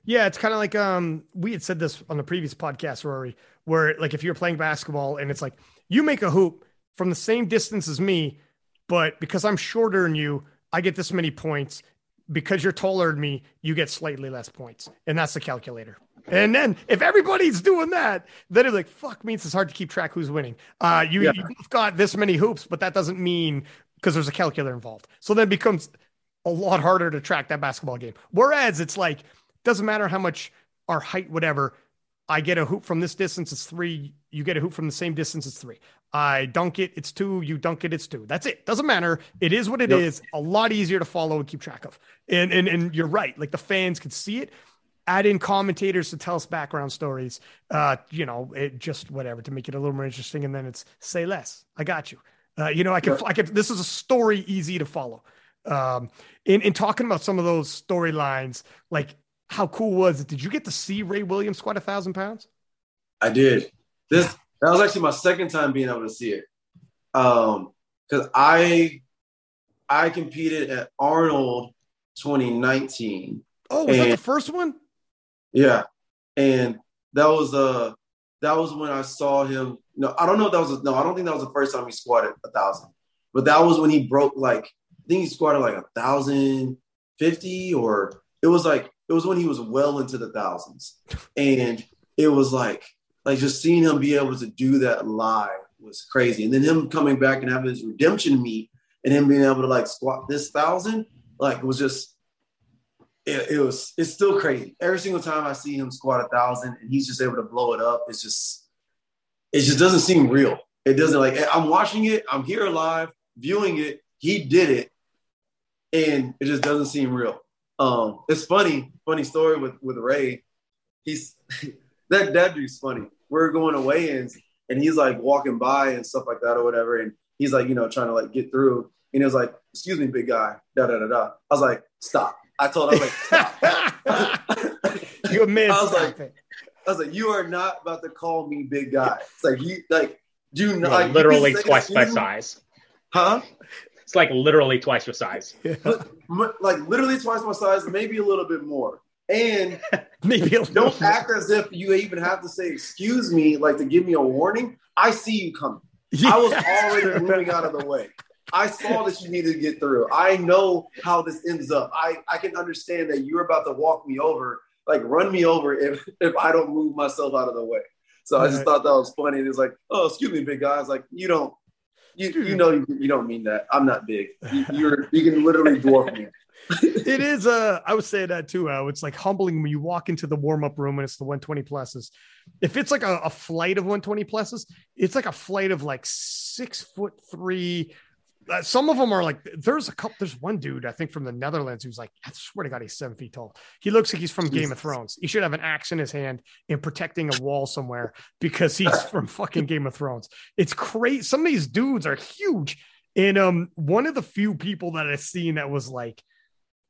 Yeah, it's kind of like um we had said this on the previous podcast, Rory, where like if you're playing basketball and it's like you make a hoop from the same distance as me, but because I'm shorter than you, I get this many points. Because you're taller than me, you get slightly less points. And that's the calculator. And then if everybody's doing that, then it's like, fuck means it's hard to keep track who's winning. Uh you, Yeah. you both got this many hoops, but that doesn't mean because there's a calculator involved. So then it becomes a lot harder to track that basketball game. Whereas it's like, doesn't matter how much our height, whatever. I get a hoop from this distance, it's three. You get a hoop from the same distance, it's three. I dunk it, it's two. You dunk it, it's two. That's it. Doesn't matter. It is what it is. Yep. A lot easier to follow and keep track of. And and and you're right. Like the fans can see it. add in commentators to tell us background stories. Uh, you know, it just whatever to make it a little more interesting. And then it's say less. I got you. Uh, you know, I can. I can, this is a story easy to follow. Um, in, in talking about some of those storylines, like how cool was it? Did you get to see Ray Williams squat a thousand pounds? I did. This, that was actually my second time being able to see it. Um, cause I, I competed at Arnold 2019. Oh, was and, that the first one? Yeah. And that was uh that was when I saw him. No, I don't know if that was no, I don't think that was the first time he squatted a thousand. But that was when he broke like I think he squatted like a thousand fifty or it was like it was when he was well into the thousands. And it was like like just seeing him be able to do that live was crazy. And then him coming back and having his redemption meet and him being able to like squat this thousand, like it was just it, it, was it's still crazy. Every single time I see him squat a thousand and he's just able to blow it up, it's just it just doesn't seem real. It doesn't like I'm watching it, I'm here live, viewing it, he did it, and it just doesn't seem real. Um, it's funny, funny story with with Ray. He's (laughs) that that dude's funny. We're going away ins and he's like walking by and stuff like that or whatever, and he's like, you know, trying to like get through. And he was like, "Excuse me, big guy." Da da da da. I was like, "Stop." I told him, I was like, (laughs) (laughs) you admit I was like, it. I was like, you are not about to call me big guy. It's like you like do not like, literally twice my size. Huh? It's like literally twice your size. Yeah. Like literally twice my size, maybe a little bit more. And (laughs) maybe don't act as if you even have to say excuse me, like to give me a warning. I see you coming. Yeah, I was already moving out of the way. I saw that you needed to get through. I know how this ends up. I, I can understand that you're about to walk me over, like run me over if, if I don't move myself out of the way. So I just thought that was funny. And it's like, oh, excuse me, big guy. I was like, you don't, you, you know, you, you don't mean that. I'm not big. You, you're, you can literally dwarf me. (laughs) it is uh I would say that too. It's like humbling when you walk into the warm-up room and it's the 120 pluses. If it's like a, a flight of 120 pluses, it's like a flight of like six foot three, uh, some of them are like there's a couple there's one dude i think from the netherlands who's like i swear to god he's seven feet tall. He looks like he's from Jesus. game of thrones. He should have an axe in his hand and protecting a wall somewhere because he's (laughs) from fucking game of thrones. It's crazy. Some of these dudes are huge. And um one of the few people that i've seen that was like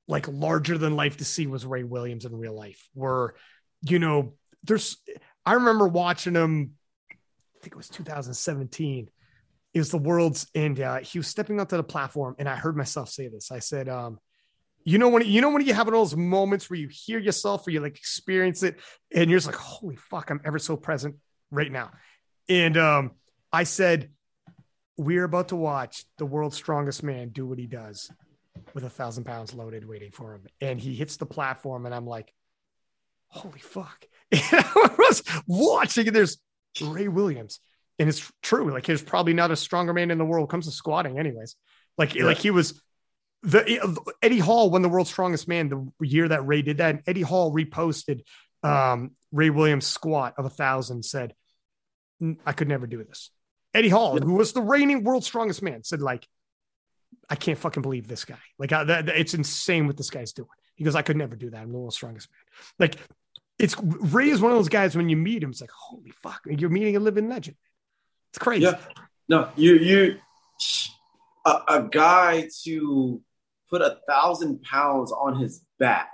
like larger than life to see was ray williams in real life. Where you know there's i remember watching him i think it was 2017 was the world's and uh, he was stepping onto the platform and i heard myself say this. I said um, you know when you know when you have those moments where you hear yourself or you like experience it and you're just like holy fuck i'm ever so present right now and um, i said we're about to watch the world's strongest man do what he does with a thousand pounds loaded waiting for him. And he hits the platform and i'm like holy fuck. (laughs) And i was watching and there's ray williams and it's true. Like he's probably not a stronger man in the world comes to squatting, anyways. Like yeah. like he was the Eddie Hall won the world's strongest man the year that Ray did that. And Eddie Hall reposted um, Ray Williams' squat of a thousand. Said, "I could never do this." Eddie Hall, yeah. who was the reigning world's strongest man, said, "Like, I can't fucking believe this guy. Like, I, that, it's insane what this guy's doing." He goes, "I could never do that. I'm the world's strongest man." Like, it's Ray is one of those guys when you meet him, it's like, "Holy fuck!" You're meeting a living legend. It's crazy. Yeah. No, you you a, a guy to put a thousand pounds on his back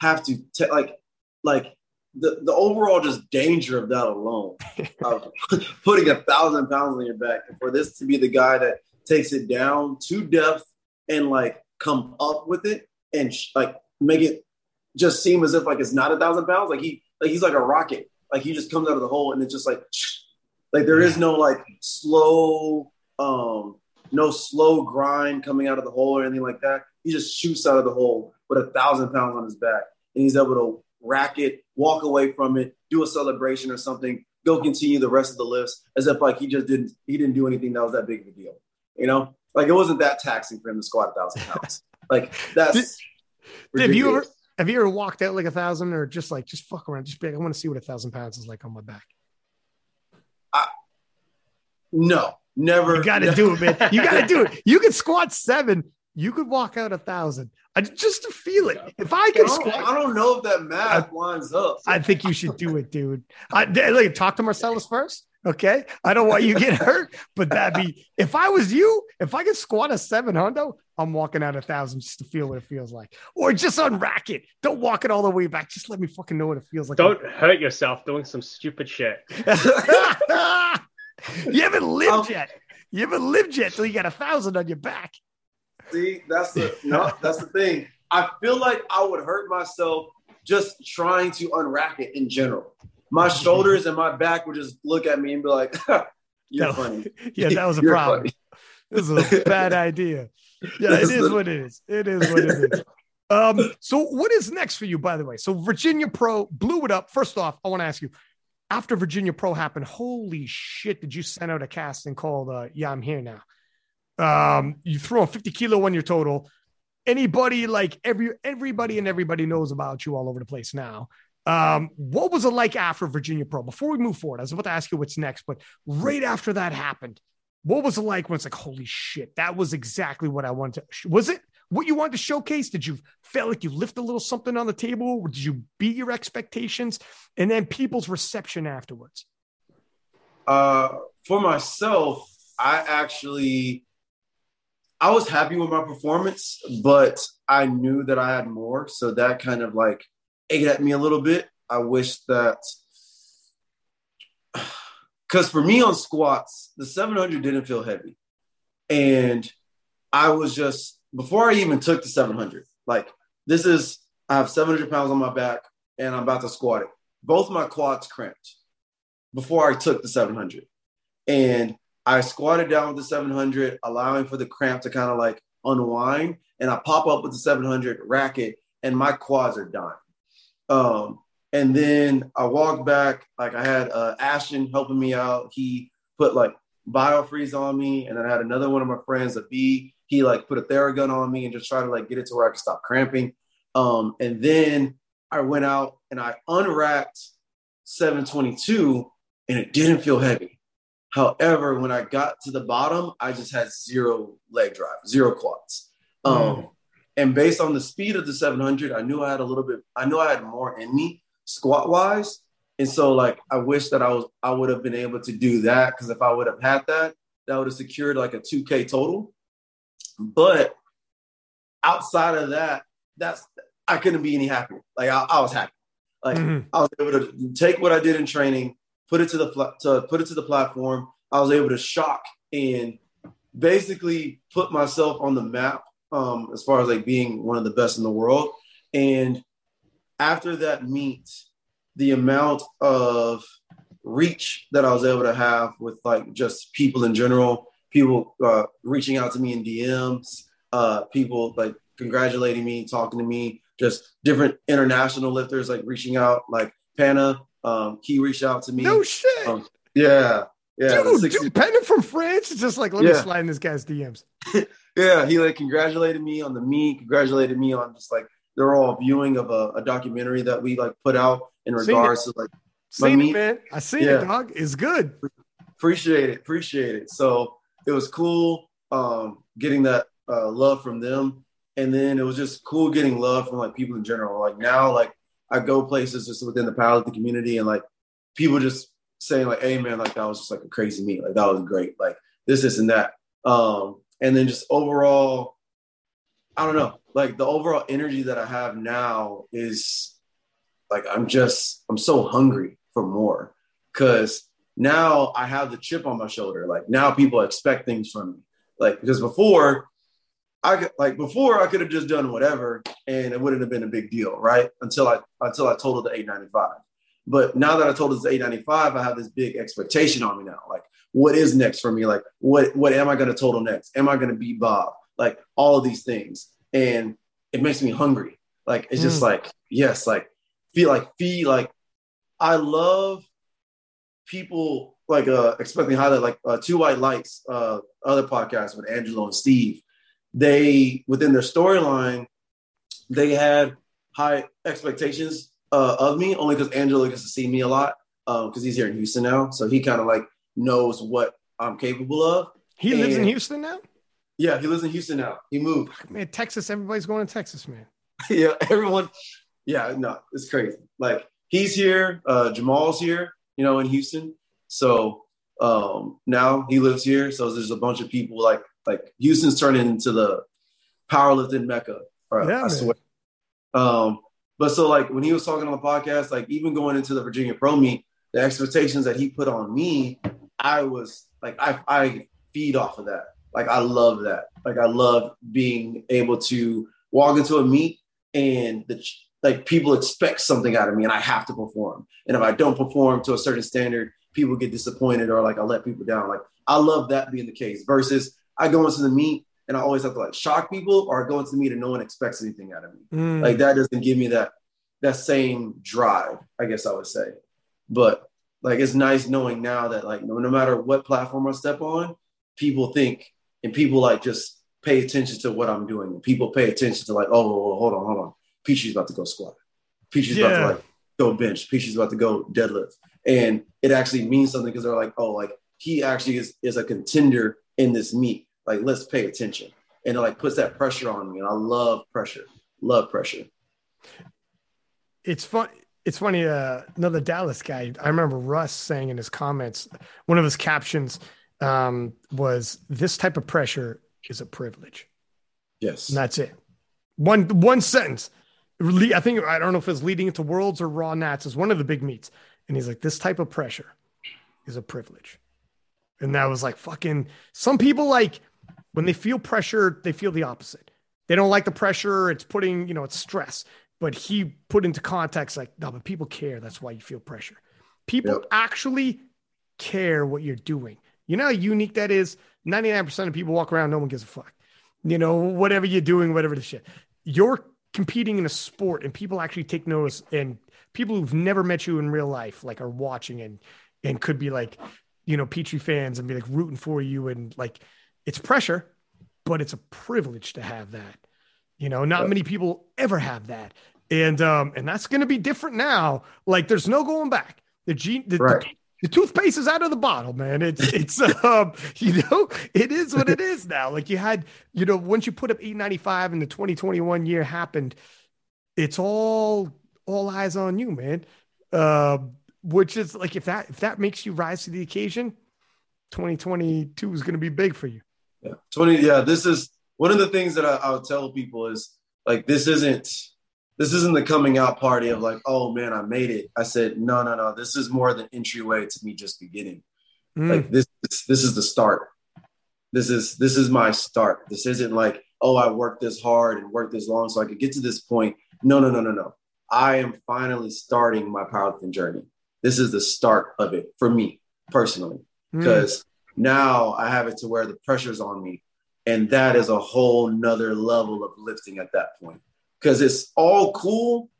have to t- like like the, the overall just danger of that alone (laughs) of putting a thousand pounds on your back and for this to be the guy that takes it down to depth and like come up with it and sh- like make it just seem as if like it's not a thousand pounds like he like he's like a rocket like he just comes out of the hole and it's just like like there is no like slow, um, no slow grind coming out of the hole or anything like that. He just shoots out of the hole with a thousand pounds on his back, and he's able to rack it, walk away from it, do a celebration or something, go continue the rest of the lifts as if like he just didn't he didn't do anything that was that big of a deal. You know, like it wasn't that taxing for him to squat a thousand pounds. (laughs) like that's. Did, have you ever have you ever walked out like a thousand or just like just fuck around, just be like, I want to see what a thousand pounds is like on my back? No, never. You got to do it, man. You got to do it. (laughs) You can squat seven you could walk out a thousand. I, just to feel it. If I I could don't, squat, I don't know if that math lines up. I think you should do it, dude. I, look, talk to Marcellus first. Okay. I don't want you to get (laughs) hurt, but that'd be if I was you, if I could squat a seven hundo, I'm walking out a thousand just to feel what it feels like. Or just unrack it. Don't walk it all the way back. Just let me fucking know what it feels like. Don't hurt yourself doing some stupid shit. (laughs) (laughs) you haven't lived Um, yet. You haven't lived yet till you got a thousand on your back. See, that's the no, that's the thing. I feel like I would hurt myself just trying to unwrap it in general. My (laughs) shoulders and my back would just look at me and be like, (laughs) "You're No. funny." Yeah, that was a problem. This is a bad idea. Yeah, it is what it is. It is what it is. Um, so what is next for you, by the way? So Virginia Pro blew it up. First off, I want to ask you, after Virginia Pro happened, holy shit, did you send out a casting called uh, Yeah, I'm Here Now? Um, you threw a 50 kilo on your total. Anybody like every everybody and everybody knows about you all over the place now. Um, what was it like after Virginia Pro? Before we move forward, I was about to ask you what's next, but right after that happened, what was it like when it's like, holy shit, that was exactly what I wanted to? Was it what you wanted to showcase? Did you feel like you lift a little something on the table? Did you beat your expectations? And then people's reception afterwards. Uh, for myself, I actually I was happy with my performance, but I knew that I had more, so that kind of like ate at me a little bit. I wish that (sighs) because for me on squats, the 700 didn't feel heavy, and I was just before I even took the 700. Like this is I have 700 pounds on my back, and I'm about to squat it. Both my quads cramped before I took the 700. And I squatted down with the 700, allowing for the cramp to kind of like unwind. And I pop up with the 700 racket, and my quads are dying. Um, and then I walked back, like I had uh, Ashton helping me out. He put like biofreeze on me, and then I had another one of my friends, a B. He like put a Theragun on me and just tried to like get it to where I could stop cramping. Um, and then I went out and I unwrapped 722 and it didn't feel heavy. However, when I got to the bottom, I just had zero leg drive, zero quads. Um, Mm. And based on the speed of the 700, I knew I had a little bit, I knew I had more in me squat wise. And so, like, I wish that I was, I would have been able to do that because if I would have had that, that would have secured like a 2K total. But outside of that, that's, I couldn't be any happier. Like, I, I was happy. Like, Mhm. I was able to take what I did in training, put it to the to put it to the platform. I was able to shock and basically put myself on the map um, as far as like being one of the best in the world. And after that meet, the amount of reach that I was able to have with like just people in general, people uh, reaching out to me in DMs, uh, people like congratulating me, talking to me, just different international lifters like reaching out, like Panna, um, he reached out to me. No shit. Um, yeah, yeah, dude, 60 dude, Pennant from France is just like, let me slide in this guy's DMs. (laughs) yeah. He like congratulated me on the meet, congratulated me on just like they're all viewing of a, a documentary that we like put out in Seen regards to like Seen it, man. I seen Yeah. it, dog. It's good. appreciate it, appreciate it. So it was cool um, getting that uh, love from them, and then it was just cool getting love from like people in general. Like now, like I go places just within the powerlifting community, and like people just saying like, "Hey, man, like that was just like a crazy meet. Like that was great. Like this, this, and that." Um, and then just overall, I don't know. Like the overall energy that I have now is like I'm just I'm so hungry for more because now I have the chip on my shoulder. Like now people expect things from me. Like because before I could like before I could have just done whatever and it wouldn't have been a big deal, right? Until I until I totaled the 895. But now that I told it's 895, I have this big expectation on me now. Like, what is next for me? Like, what what am I gonna total next? Am I gonna beat Bob? Like all of these things. And it makes me hungry. Like it's just Mm. like, yes, like feel like feed like I love people like uh expecting high like uh two white lights uh other podcasts with angelo and steve they within their storyline they had high expectations uh of me only because angelo gets to see me a lot um because he's here in houston now so he kind of like knows what i'm capable of He lives in Houston now. Yeah, he lives in Houston now. He moved. Man, Texas, everybody's going to Texas, man. (laughs) yeah, everyone. Yeah, no, it's crazy. Like he's here, uh, Jamal's here, you know, in Houston. So um, now he lives here. So there's a bunch of people like like Houston's turning into the powerlifting mecca. Or, Yeah, I man. swear. Um, but so like when he was talking on the podcast, like even going into the Virginia Pro meet, the expectations that he put on me, I was like I I feed off of that. Like I love that. Like I love being able to walk into a meet and the like people expect something out of me and I have to perform. And if I don't perform to a certain standard, people get disappointed or like I let people down. Like I love that being the case versus I go into the meet and I always have to like shock people or I go into the meet and no one expects anything out of me. Mm. Like that doesn't give me that that same drive, I guess I would say. But like it's nice knowing now that like no, no matter what platform I step on, people think and people like just pay attention to what I'm doing. People pay attention to like, oh, oh, oh, hold on, hold on. Peachy's about to go squat. Peachy's about to like go bench. Peachy's about to go deadlift. And it actually means something because they're like, oh, like he actually is, is a contender in this meet. Like, let's pay attention. And it like puts that pressure on me. And I love pressure. Love pressure. it's fun. It's funny. Uh, another Dallas guy. I remember Russ saying in his comments, one of his captions um, was, "This type of pressure is a privilege." Yes. And that's it. One one sentence. I think I don't know if it's leading into Worlds or Raw Nats is one of the big meets, and he's like, "This type of pressure is a privilege," and that was like fucking. Some people like when they feel pressure, they feel the opposite. They don't like the pressure. It's putting you know it's stress. But he put into context like, no, but people care. That's why you feel pressure. People Yep. actually care what you're doing. You know how unique that is? 99% of people walk around, no one gives a fuck. You know, whatever you're doing, whatever the shit. You're competing in a sport and people actually take notice and people who've never met you in real life like are watching and and could be like, you know, Petrie fans and be like rooting for you and like it's pressure, but it's a privilege to have that. You know, not many people ever have that. And um and that's going to be different now. Like there's no going back. The gene the, Right. the toothpaste is out of the bottle, man. It's it's (laughs) um you know it is what it is now. Like you had you know once you put up 895 and the 2021 year happened, it's all all eyes on you, man. Um, which is like if that if that makes you rise to the occasion, 2022 is going to be big for you. Yeah. 20. Yeah. This is one of the things that I, I would tell people is like, this isn't, this isn't the coming out party of like, oh man, I made it. I said, no, no, no. This is more the entryway to me just beginning. Mm. Like this, this, this is the start. This is, this is my start. This isn't like, oh, I worked this hard and worked this long so I could get to this point. No, no, no, no, no. I am finally starting my powerlifting journey. This is the start of it for me personally Mm. because now I have it to where the pressure's on me. And that is a whole nother level of lifting at that point. Because it's all cool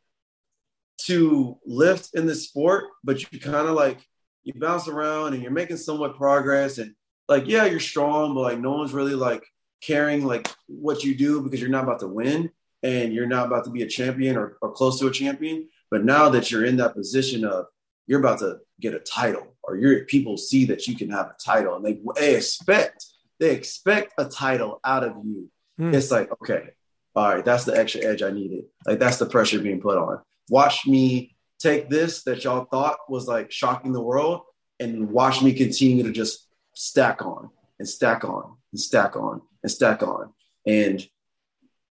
to lift in this sport, but you kind of like you bounce around and you're making somewhat progress. And like, yeah, you're strong, but like no one's really like caring like what you do because you're not about to win and you're not about to be a champion or, or close to a champion. But now that you're in that position of you're about to get a title or you're people see that you can have a title and they, they expect they expect a title out of you Mm. it's like okay all right that's the extra edge i needed. Like that's the pressure being put on. Watch me take this that y'all thought was like shocking the world and watch me continue to just stack on and stack on and stack on and stack on. And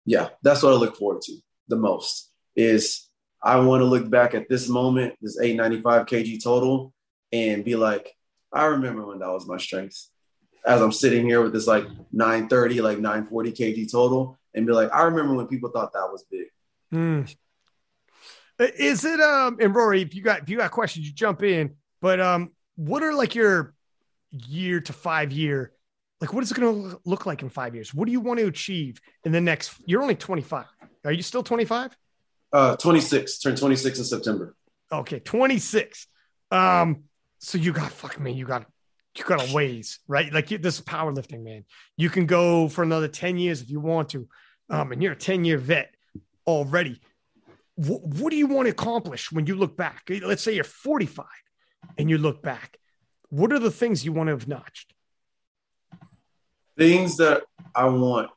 yeah that's what i look forward to the most is I want to look back at this moment, this 895 kg total, and be like, I remember when that was my strength. As I'm sitting here with this like 930, like 940 kg total, and be like, I remember when people thought that was big. Mm. Is it um and Rory, if you got if you got questions, you jump in. But um, what are like your year to five year? Like, what is it going to look like in five years? What do you want to achieve in the next? You're only 25. Are you still 25? Uh, 26, Turn 26 in September. Okay, 26. Um, so you got fuck me, you got you got a ways, right? Like you, this is powerlifting, man. You can go for another 10 years if you want to. Um, and you're a 10 year vet already. Wh- what do you want to accomplish when you look back? Let's say you're 45 and you look back. What are the things you want to have notched? Things that I want.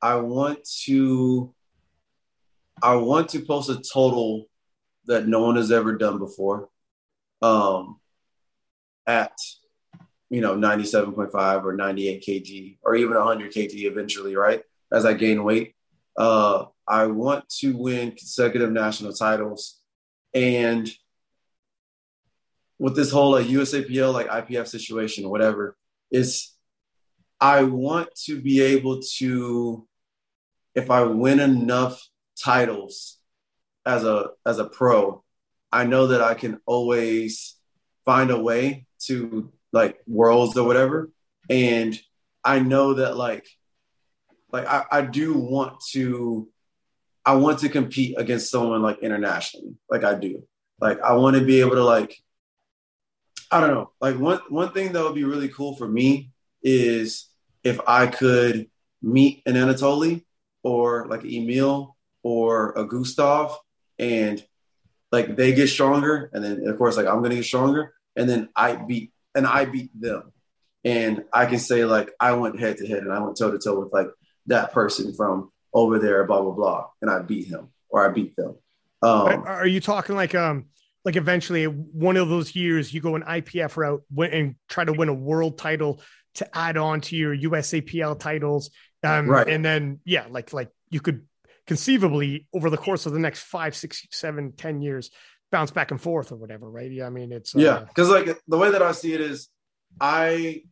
I want to I want to post a total that no one has ever done before. Um at you know 97.5 or 98 kg or even 100 kg eventually, right? As I gain weight. Uh I want to win consecutive national titles and with this whole like USAPL like IPF situation, whatever, is I want to be able to, if I win enough titles as a as a pro, I know that I can always find a way to like worlds or whatever. And I know that like like I, I do want to I want to compete against someone like internationally. Like I do. Like I want to be able to like I don't know. Like one one thing that would be really cool for me is if I could meet an Anatoly or like Emil or a Gustav and like they get stronger and then of course like I'm gonna get stronger and then I beat and I beat them. And I can say like I went head to head and I went toe to toe with like that person from over there, blah blah blah, and I beat him or I beat them. Um, are you talking like um like eventually one of those years you go an IPF route and try to win a world title to add on to your USAPL titles. Um, right. And then, yeah, like, like you could conceivably over the course of the next five, six, seven, ten years, bounce back and forth or whatever. Right. Yeah. I mean, it's, uh, yeah. Cause like the way that I see it is I,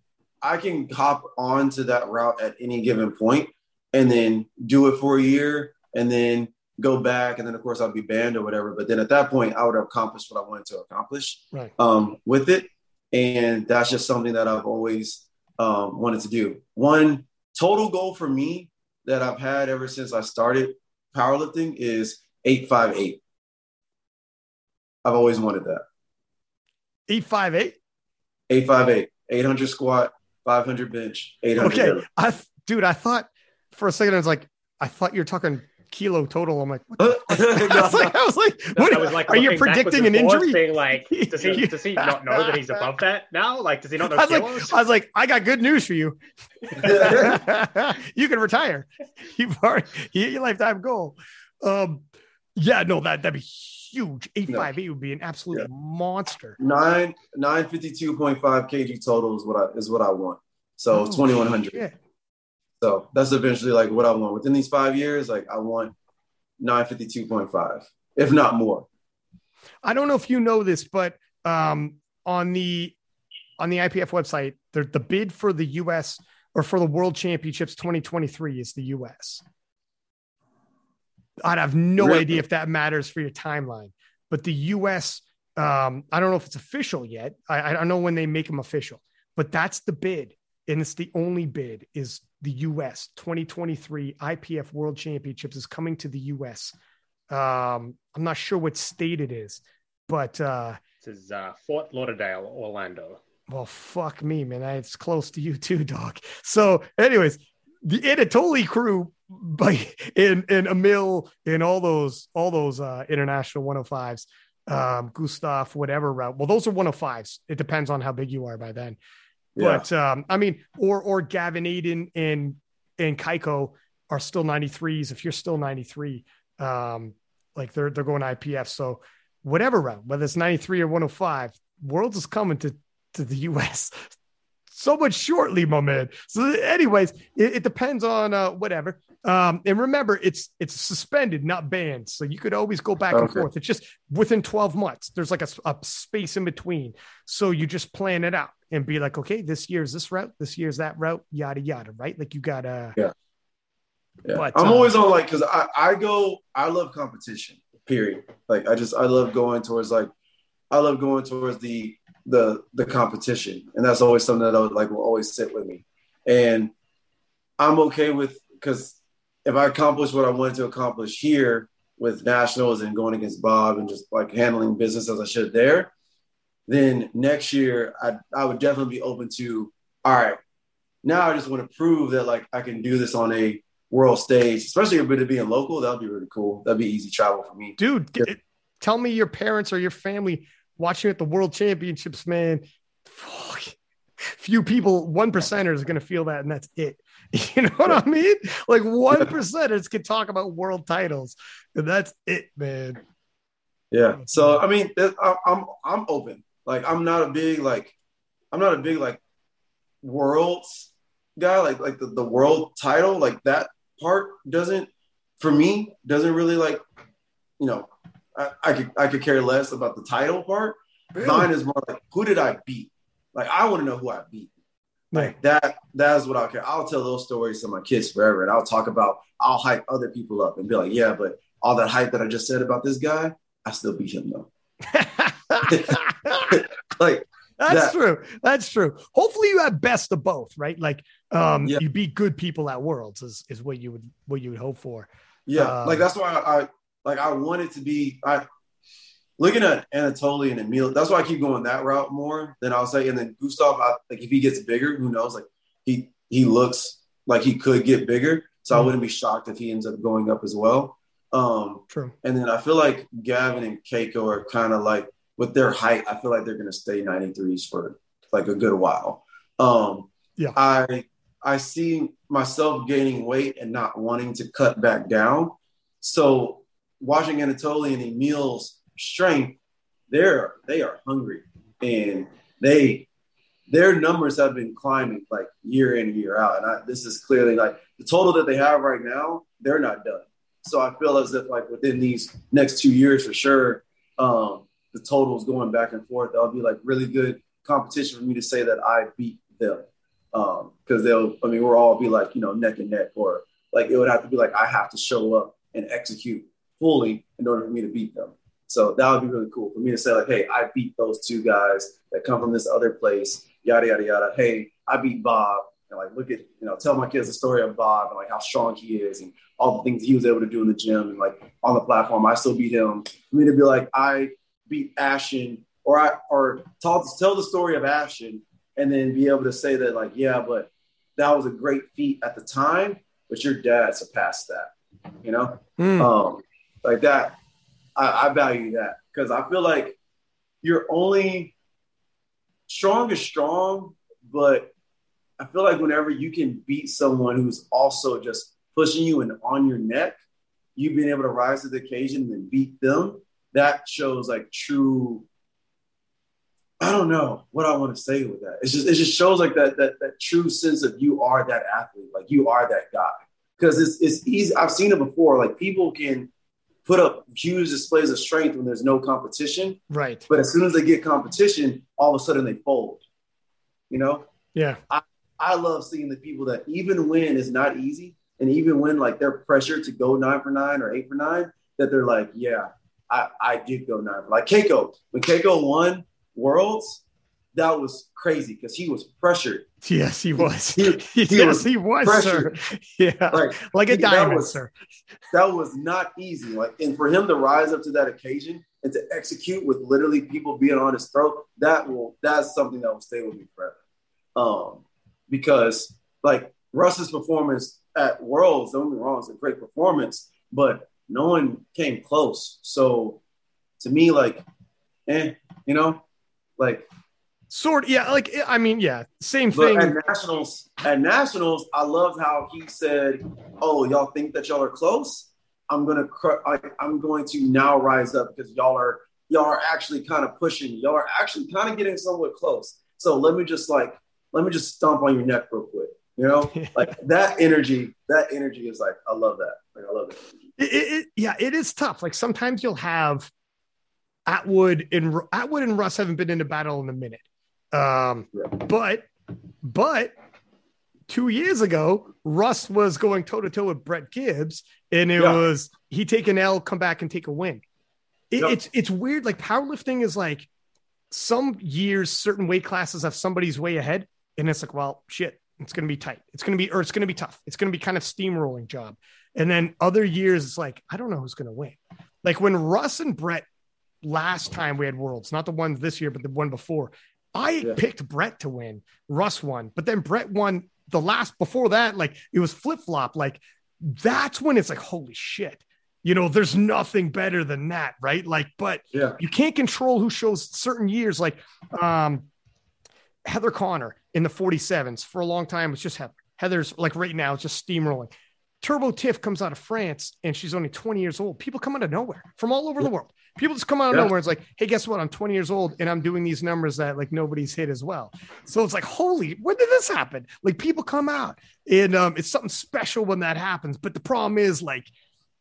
I can hop on to that route at any given point and then do it for a year and then go back and then of course I'll be banned or whatever. But then at that point I would have accomplished what I wanted to accomplish right. um, with it. And that's just something that I've always um, wanted to do. One total goal for me that I've had ever since I started powerlifting is 858. I've always wanted that. 858? 858. 800 squat, 500 bench, 800. Okay. I, dude, I thought for a second, I was like, I thought you're talking kilo total. I'm like, what (laughs) (laughs) I was like, I was like, what, I was like are you predicting an injury? Saying like, (laughs) does he does he not know that he's above that now? Like, does he not know? I was, like, I was like, I got good news for you. you can retire. You've already you your lifetime goal. Um, yeah, no, that that'd be huge. Eight five eight would be an absolute yeah. monster. Nine nine fifty two point five kg total is what I is what I want. So oh, twenty one hundred. So that's eventually like what I want within these five years. Like I want 952.5, if not more. I don't know if you know this, but um, on the on the IPF website, the, the bid for the US or for the World Championships 2023 is the US. I'd have no really? idea if that matters for your timeline, but the US, um, I don't know if it's official yet. I, I don't know when they make them official, but that's the bid and it's the only bid is the US 2023 IPF World Championships is coming to the US. Um, I'm not sure what state it is, but uh, this is uh, Fort Lauderdale, Orlando. Well, fuck me, man. It's close to you too, dog. So, anyways, the Anatoly crew, by in in Emil, in all those all those uh, international 105s, um, Gustav, whatever route. Well, those are 105s. It depends on how big you are by then. But um, I mean, or or Gavin Adin and and Kaiko are still 93s. If you're still 93, um, like they're they're going IPF. So whatever round, whether it's 93 or 105, Worlds is coming to to the US so much shortly, my man. So, anyways, it, it depends on uh, whatever. Um, and remember, it's it's suspended, not banned, so you could always go back okay. and forth. It's just within twelve months. There's like a, a, space in between, so you just plan it out and be like, okay, this year's this route, this year's that route, yada yada, right? Like you gotta. Yeah. Yeah. But, I'm uh, always on like because I I go I love competition. Period. Like I just I love going towards like I love going towards the the the competition, and that's always something that I would, like will always sit with me. And I'm okay with because if I accomplish what I wanted to accomplish here with nationals and going against Bob and just like handling business as I should there, then next year I I would definitely be open to all right. Now I just want to prove that like I can do this on a world stage, especially if it being local. That'd be really cool. That'd be easy travel for me, dude. Tell me your parents or your family watching at the World Championships, man. Fuck. (sighs) few people, one percenters is going to feel that, and that's it. (laughs) You know what I mean? Like one percenters can talk about world titles, and that's it, man. Yeah. So I mean, I'm I'm open. Like I'm not a big like I'm not a big like worlds guy. Like like the, the world title like that part doesn't for me doesn't really like you know I, I could I could care less about the title part. Really? Mine is more like who did I beat? Like I want to know who I beat. Like that, that's what I'll care. I'll tell those stories to my kids forever. And I'll talk about, I'll hype other people up and be like, yeah, but all that hype that I just said about this guy, I still beat him though. (laughs) (laughs) like that's that. true. That's true. Hopefully you have best of both, right? Like um yeah. you beat good people at worlds is, is what you would what you would hope for. Yeah, uh, like that's why I, I like I wanted to be I looking at Anatoly and Emil, that's why I keep going that route more than I'll say. And then Gustav, I, like if he gets bigger, who knows? Like he he looks like he could get bigger, so mm-hmm. I wouldn't be shocked if he ends up going up as well. Um, True. And then I feel like Gavin and Keiko are kind of like with their height. I feel like they're going to stay 93s for like a good while. Um, yeah. I I see myself gaining weight and not wanting to cut back down. So watching Anatoly and Emil's strength, they're they are hungry and they their numbers have been climbing like year in year out. And I, this is clearly like the total that they have right now, they're not done. So I feel as if like within these next two years for sure, um, the totals going back and forth, that'll be like really good competition for me to say that I beat them. Um, cause they'll, I mean, we'll all be like, you know, neck and neck or like, it would have to be like, I have to show up and execute fully in order for me to beat them. So that would be really cool for me to say, like, hey, I beat those two guys that come from this other place, yada, yada, yada. Hey, I beat Bob. And like, look at, you know, tell my kids the story of Bob and like how strong he is and all the things he was able to do in the gym and like on the platform. I still beat him. For me to be like, I beat Ashton or I, or tell, tell the story of Ashton and then be able to say that, like, yeah, but that was a great feat at the time, but your dad surpassed that, you know? Mm. Um, like that I, I value that because I feel like you're only strong is strong, but I feel like whenever you can beat someone who's also just pushing you and on your neck, you being able to rise to the occasion and beat them, that shows like true. I don't know what I want to say with that. It's just it just shows like that that that true sense of you are that athlete, like you are that guy. Because it's it's easy. I've seen it before. Like people can put up huge displays of strength when there's no competition. Right. But as soon as they get competition, all of a sudden they fold. You know? Yeah. I, I love seeing the people that even when it's not easy, and even when like they're pressured to go nine for nine or eight for nine, that they're like, yeah, I, I did go nine like Keiko. When Keiko won Worlds, that was crazy because he was pressured. Yes, he was. He, he (laughs) yes, was he was, pressured. sir. (laughs) Yeah, like, like a diamond, that was, sir. That was not easy. Like, and for him to rise up to that occasion and to execute with literally people being on his throat, that will that's something that will stay with me forever. Um, because like Russ's performance at Worlds, don't get me wrong, it's a great performance, but no one came close. So to me, like, eh, you know, like Sort yeah, like I mean, yeah, same thing. But at nationals, at nationals, I loved how he said, "Oh, y'all think that y'all are close? I'm gonna, cr- I, I'm going to now rise up because y'all are, y'all are actually kind of pushing. Y'all are actually kind of getting somewhat close. So let me just like, let me just stomp on your neck real quick. You know, (laughs) like that energy. That energy is like, I love that. Like, I love that. It, it, yeah, it is tough. Like sometimes you'll have Atwood and Atwood and Russ haven't been in a battle in a minute um, but but two years ago, Russ was going toe to toe with Brett Gibbs, and it yeah. was he take an L, come back and take a win. It, yep. It's it's weird. Like powerlifting is like some years, certain weight classes have somebody's way ahead, and it's like, well, shit, it's going to be tight. It's going to be, or it's going to be tough. It's going to be kind of steamrolling job. And then other years, it's like, I don't know who's going to win. Like when Russ and Brett last time we had worlds, not the one this year, but the one before, I yeah. picked Brett to win. Russ won, but then Brett won the last before that. Like it was flip flop. Like that's when it's like, holy shit. You know, there's nothing better than that, right? Like, but yeah. you can't control who shows certain years. Like, um, Heather Connor in the 47s for a long time. It's just Heather. Heather's like right now, it's just steamrolling. Turbo Tiff comes out of France and she's only 20 years old. People come out of nowhere from all over the world. People just come out of Yeah. nowhere. It's like, hey, guess what? I'm 20 years old and I'm doing these numbers that like nobody's hit as well. So it's like, holy, when did this happen? Like people come out and um, it's something special when that happens. But the problem is like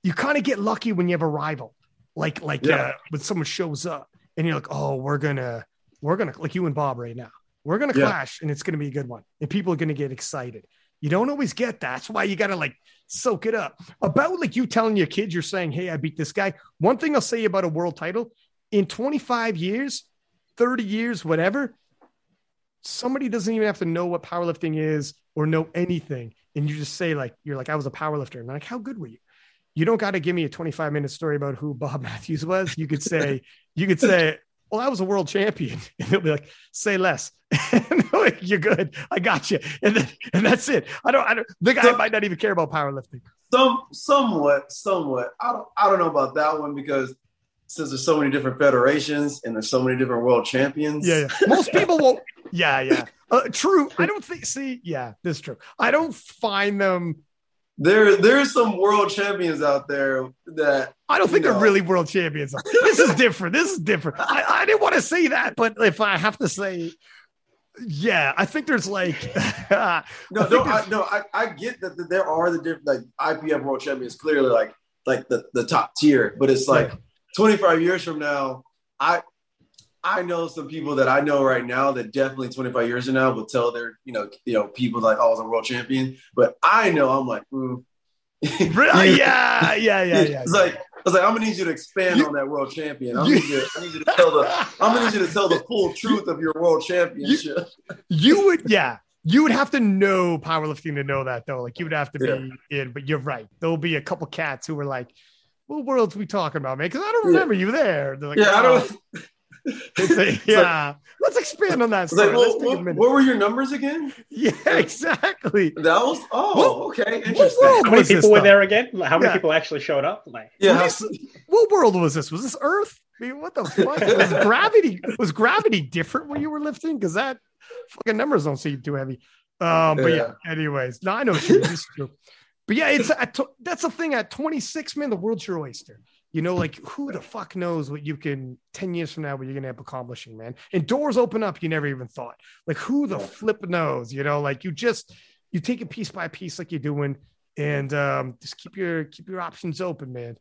you kind of get lucky when you have a rival, like like Yeah. uh, when someone shows up and you're like, oh, we're gonna we're gonna like you and Bob right now. We're gonna Yeah. clash and it's gonna be a good one, and people are gonna get excited. You don't always get that. That's why you gotta like soak it up. About like you telling your kids, you're saying, "Hey, I beat this guy." One thing I'll say about a world title in 25 years, 30 years, whatever, somebody doesn't even have to know what powerlifting is or know anything, and you just say like, "You're like, I was a powerlifter," and like, "How good were you?" You don't got to give me a 25 minute story about who Bob (laughs) Matthews was. You could say, you could say, well, I was a world champion. (laughs) And they'll be like, say less. (laughs) Like, You're good. I got you. And then, and that's it. I don't, I don't, the guy So- might not even care about powerlifting. Some somewhat, somewhat. I don't I don't know about that one because since there's so many different federations and there's so many different world champions. Yeah. yeah. (laughs) Most people won't. Yeah. Yeah. Uh, true. I don't think, see, yeah, this is true. I don't find them, There there's some world champions out there that I don't think No. they're really world champions. This is different. This is different. I, I didn't want to say that, but if I have to say, yeah, I think there's like, no (laughs) no I, no I, I get that that there are the different like IPF world champions clearly like like the, the top tier, but it's like 25 years from now, I I know some people that I know right now that definitely 25 years from now will tell their, you know, you know, people like, oh, I was a world champion. But I know I'm like, mm. (laughs) Really? (laughs) yeah, yeah, yeah, yeah. It's like I was like, I'm gonna need you to expand You- on that world champion. I You- need you, I need you to tell the I'm gonna need you to tell the full (laughs) truth of your world championship. you would, yeah, you would have to know powerlifting to know that though. Like you would have to be in, but you're right. There'll be a couple cats who were like, "What worlds we talking about, man?" Because I don't Yeah. remember you there. They're like, yeah, I "Oh." don't. (laughs) It's like, yeah, let's expand on that. Like, Story. Let's what, what, were your numbers again? yeah, (laughs) exactly. That was oh, okay, What interesting. world How many people were though? there again? Like, How many Yeah. people actually showed up? Like, Yeah, What, is- what world was this? Was this Earth? I mean, what the fuck? Was (laughs) gravity was gravity different when you were lifting? Because that fucking numbers don't seem too heavy. Um, but yeah. Anyways, no, I know what you mean. This is true. But yeah, it's at, tw- that's the thing. At 26, man, the world's your oyster. You know, like who the fuck knows what you can 10 years from now what you're gonna end up accomplishing, man. And doors open up you never even thought. Like who the flip knows? You know, like you just you take it piece by piece like you're doing, and um, just keep your keep your options open, man.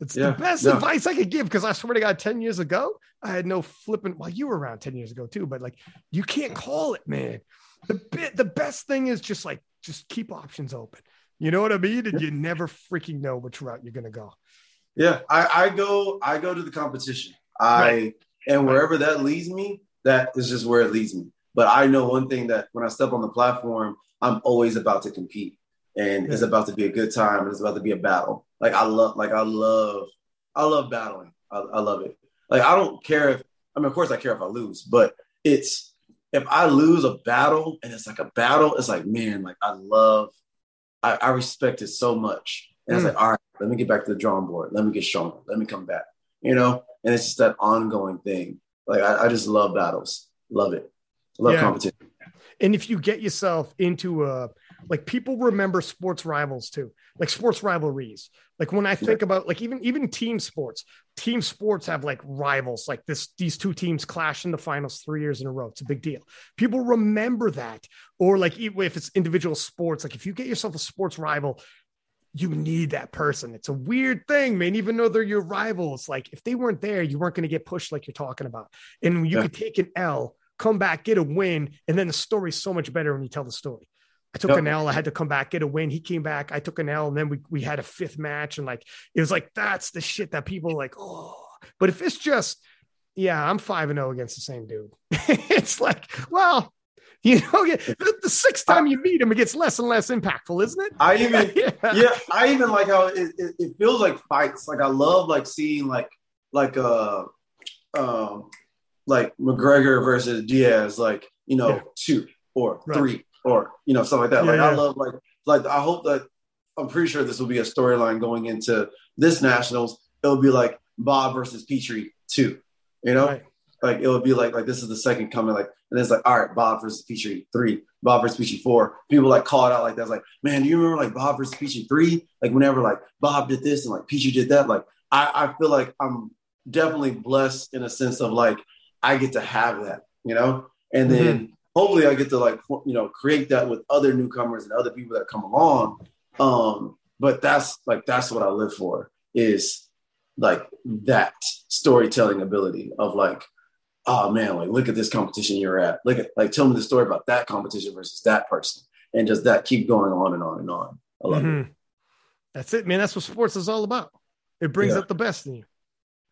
It's Yeah, the best yeah. advice I could give because I swear to God, 10 years ago, I had no flipping. Well, you were around 10 years ago too, but like you can't call it, man. The bit, the best thing is just like just keep options open. You know what I mean? And you never freaking know which route you're gonna go. Yeah, I, I go I go to the competition. I and wherever that leads me, that is just where it leads me. But I know one thing that when I step on the platform, I'm always about to compete. And it's about to be a good time and it's about to be a battle. Like I love like I love I love battling. I, I love it. Like I don't care if I mean of course I care if I lose, but it's if I lose a battle and it's like a battle, it's like, man, like I love I, I respect it so much. And it's Mm. like, all right, let me get back to the drawing board. Let me get stronger. Let me come back. You know? And it's just that ongoing thing. Like I, I just love battles. Love it. Love Yeah. competition. And if you get yourself into a like people remember sports rivals too, like sports rivalries. Like when I think about like even even team sports, team sports have like rivals. Like this, these two teams clash in the finals three years in a row. It's a big deal. People remember that. Or like if it's individual sports, like if you get yourself a sports rival, you need that person. It's a weird thing, man. Even though they're your rivals, like if they weren't there, you weren't going to get pushed like you're talking about. And you Yeah. could take an L, come back, get a win, and then the story's so much better when you tell the story. I took Yep. an L, I had to come back, get a win. He came back, I took an L, and then we we had a fifth match, and like it was like that's the shit that people like. Oh, but if it's just yeah, I'm five and zero against the same dude. (laughs) it's like well. (laughs) You know, the, the sixth time you meet him, it gets less and less impactful, isn't it? I even (laughs) yeah. yeah, I even like how it, it, it feels like fights. Like I love like seeing like like uh um like McGregor versus Diaz, like you know, Yeah. two or Right. three or you know, something like that. Yeah, like I love like like I hope that I'm pretty sure this will be a storyline going into this nationals. It'll be like Bob versus Petrie two. You know? Right. Like it would be like like this is the second coming, like and it's like all right, Bob versus Petrie three, Bob versus Petrie four. People like call it out like that. Like, man, do you remember like Bob versus Petrie three? Like whenever like Bob did this and like Petrie did that. Like I, I feel like I'm definitely blessed in a sense of like I get to have that, you know, and then mm-hmm. hopefully I get to like you know create that with other newcomers and other people that come along. Um, but that's like that's what I live for is like that storytelling ability of like oh man like look at this competition you're at. Look at like tell me the story about that competition versus that person. And just that keep going on and on and on? I love mm-hmm. it that's it man. That's what sports is all about. It brings yeah. out the best in you.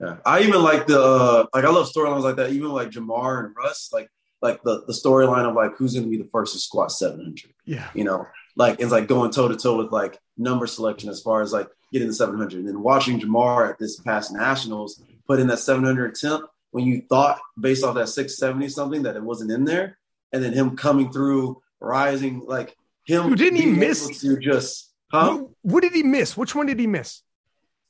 Yeah. I even like the uh, like i love storylines like that. Even like Jamal and russ like like the the storyline of like who's going to be the first to squat 700 yeah. you know? Like it's like going toe to toe with like number selection as far as like getting the 700 and then watching Jamal at this past nationals put in that 700 attempt when you thought based off that 670 something that it wasn't in there, and then him coming through, rising like him. Who didn't he miss? To just huh? What, what did he miss? Which one did he miss?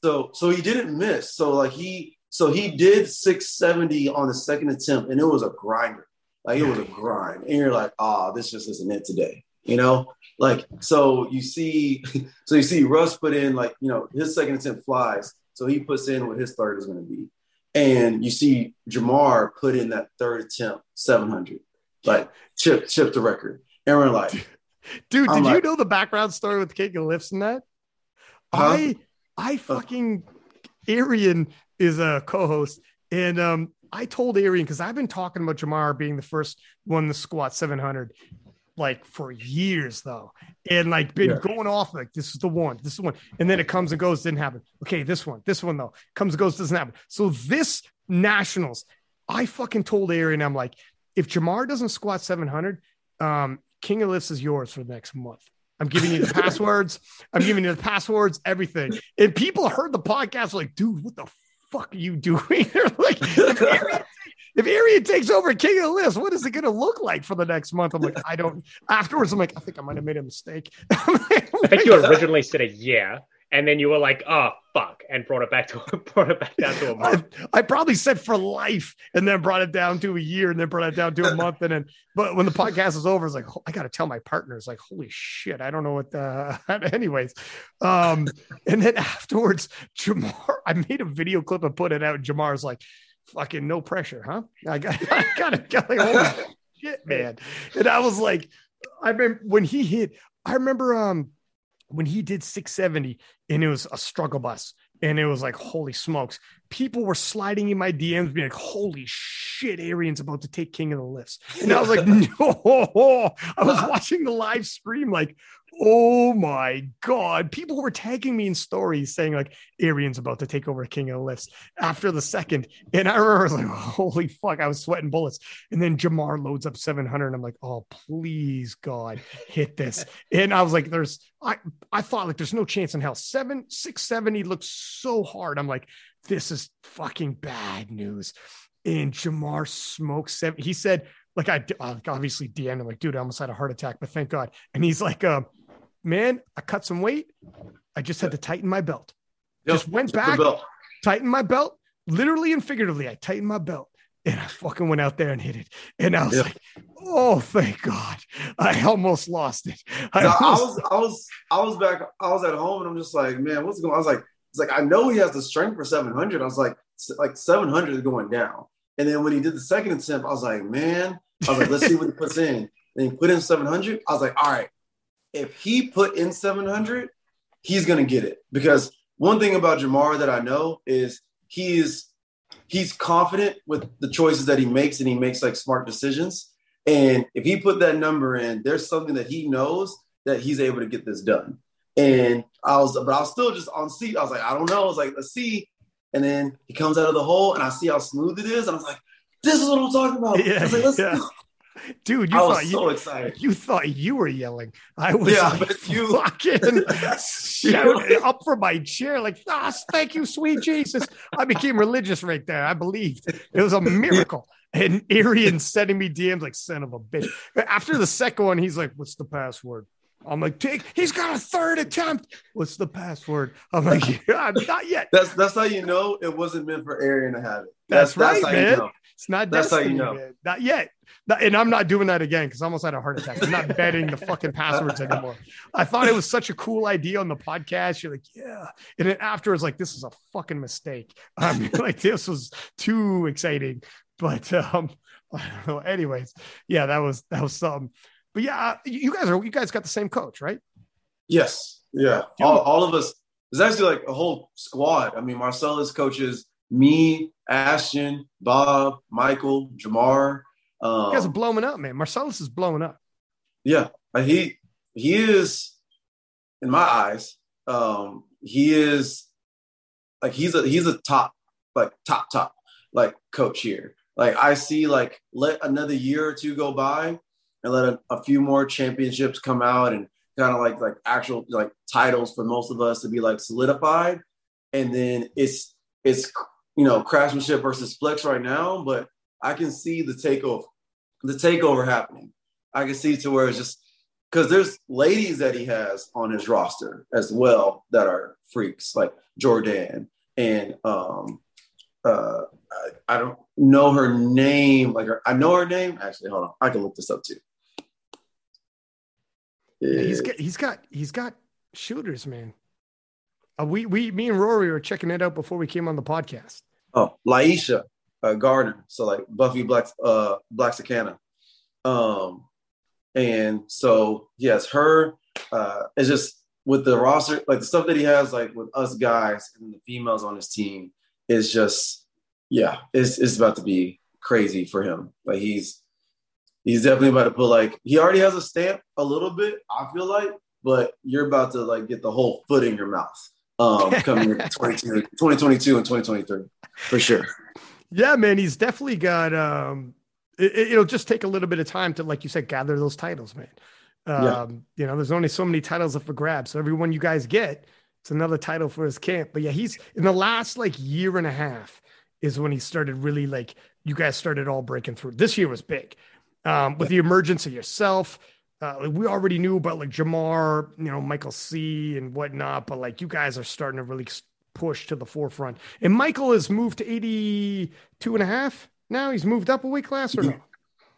So so he didn't miss. So like he so he did 670 on the second attempt, and it was a grinder. Like it was a grind, and you're like, ah, oh, this just isn't it today. You know, like so you see, (laughs) so you see Russ put in like you know his second attempt flies, so he puts in what his third is going to be. And you see Jamal put in that third attempt, 700, like chip, chip the record. And we're like, (laughs) dude, I'm did like, you know the background story with King of Lifts and that? Huh? I, I fucking, Arian is a co-host and, um, I told Arian because I've been talking about Jamal being the first one to squat 700 like for years though, and like been yeah. going off like this is the one, this is the one, and then it comes and goes, didn't happen. Okay, this one, this one though comes and goes, doesn't happen. So this nationals, I fucking told Arian, I'm like, if Jamal doesn't squat 700, um, King of Lifts is yours for the next month. I'm giving you the (laughs) passwords. I'm giving you the passwords, everything. And people heard the podcast like, dude, what the fuck are you doing? (laughs) They're like, (laughs) if Arian takes over King of the Lifts, what is it going to look like for the next month? I'm like, I don't. Afterwards, I'm like, I think I might have made a mistake. (laughs) I think you originally said a yeah, and then you were like, oh fuck, and brought it back to (laughs) brought it back down to a month. I, I, probably said for life, and then brought it down to a year, and then brought it down to a (laughs) month, and then. But when the podcast is over, it's like I got to tell my partners, like, holy shit, I don't know what the. Anyways, um, and then afterwards, Jamal, I made a video clip and put it out. Jamal's like fucking no pressure, huh? (laughs) I got, I (laughs) got, it. got like, holy shit, man. And I was like, I remember when he hit, I remember um when he did 670 and it was a struggle bus and it was like, holy smokes. People were sliding in my DMs, being like, holy shit, Arian's about to take King of the Lifts. And I was like, (laughs) no, (laughs) I was watching the live stream, like, oh my god. People were tagging me in stories saying like arian's about to take over king of the lifts after the second. And i remember I was (laughs) like holy fuck i was sweating bullets. And then Jamal loads up 700 and i'm like oh please god hit this. And i was like there's i i thought like there's no chance in hell. Seven 670 looks so hard. I'm like this is fucking bad news and Jamal smokes seven he said like I obviously DM him like, dude, I almost had a heart attack, but thank God. And he's like, um, man, I cut some weight. I just had to tighten my belt. Yep. Just went back, tightened my belt, literally and figuratively. I tightened my belt and I fucking went out there and hit it. And I was yep. like, oh, thank God. I almost lost it. I, almost- I, was, I was, I was back, I was at home and I'm just like, man, what's going on? I was like, it's like, I know he has the strength for 700. I was like, like 700 is going down. And then when he did the second attempt, I was like, man, I was like, let's see what he puts in. And he put in 700. I was like, all right, if he put in 700, he's to get it. Because one thing about Jamal that I know is he's he's confident with the choices that he makes and he makes like smart decisions. And if he put that number in, there's something that he knows that he's able to get this done. And I was, but I was still just on seat. I was like, I don't know. I was like, let's see. And then he comes out of the hole and I see how smooth it is. And I was like, this is what I'm talking about. Yeah, like, yeah. Dude, you I thought was you, excited. You thought you were yelling. I was yeah, like, but you fucking (laughs) shouting up from my chair, like, ah, thank you, sweet Jesus. I became religious right there. I believed it was a (laughs) miracle. And Arian sending me DMs like son of a bitch. After the second one, he's like, What's the password? I'm like, take. He's got a third attempt. What's the password? I'm like, (laughs) (laughs) yeah, not yet. That's that's how you know it wasn't meant for Arian to have it. That's, right, how man. you know. It's not That's how you know. man. Not yet. And I'm not doing that again because I almost had a heart attack. I'm not betting the fucking passwords anymore. I thought it was such a cool idea on the podcast. You're like, yeah. And then afterwards, like, this is a fucking mistake. (laughs) I mean, like, this was too exciting. But um, I don't know. Anyways, yeah, that was that was something. But yeah, uh, you guys are you guys got the same coach, right? Yes. Yeah. All, all of us. There's actually like a whole squad. I mean, Marcellus coaches me, Ashton, Bob, Michael, Jamal. Um, You guys are blowing up, man. Marcellus is blowing up. Yeah, he he is in my eyes. Um, he is like he's a he's a top like top top like coach here. Like I see like let another year or two go by and let a, a few more championships come out and kind of like like actual like titles for most of us to be like solidified, and then it's it's you know craftsmanship versus flex right now, but I can see the takeover the takeover happening. I can see to where it's just because there's ladies that he has on his roster as well that are freaks like Jordan and um uh I, I don't know her name like her, I know her name actually hold on I can look this up too. Yeah, he's got he's got he's got shooters, man. Uh, we we me and Rory were checking it out before we came on the podcast. Oh, Laisha uh, Gardner. So like Buffy Black uh Blacksicana. Um and so yes, her uh it's just with the roster, like the stuff that he has like with us guys and the females on his team is just yeah, it's it's about to be crazy for him. Like he's he's definitely about to put like he already has a stamp a little bit, I feel like, but you're about to like get the whole foot in your mouth um (laughs) coming in 2022 2022 and 2023 for sure. Yeah, man, he's definitely got. um it, It'll just take a little bit of time to, like you said, gather those titles, man. Um, Yeah. You know, there's only so many titles up for grabs, so every one you guys get, it's another title for his camp. But yeah, he's in the last like year and a half is when he started really like you guys started all breaking through. This year was big um, with the emergence of yourself. Uh, like, we already knew about like Jamal, you know, Michael C and whatnot, but like you guys are starting to really push to the forefront. And Michael has moved to 82 and a half now. He's moved up a weight class or no?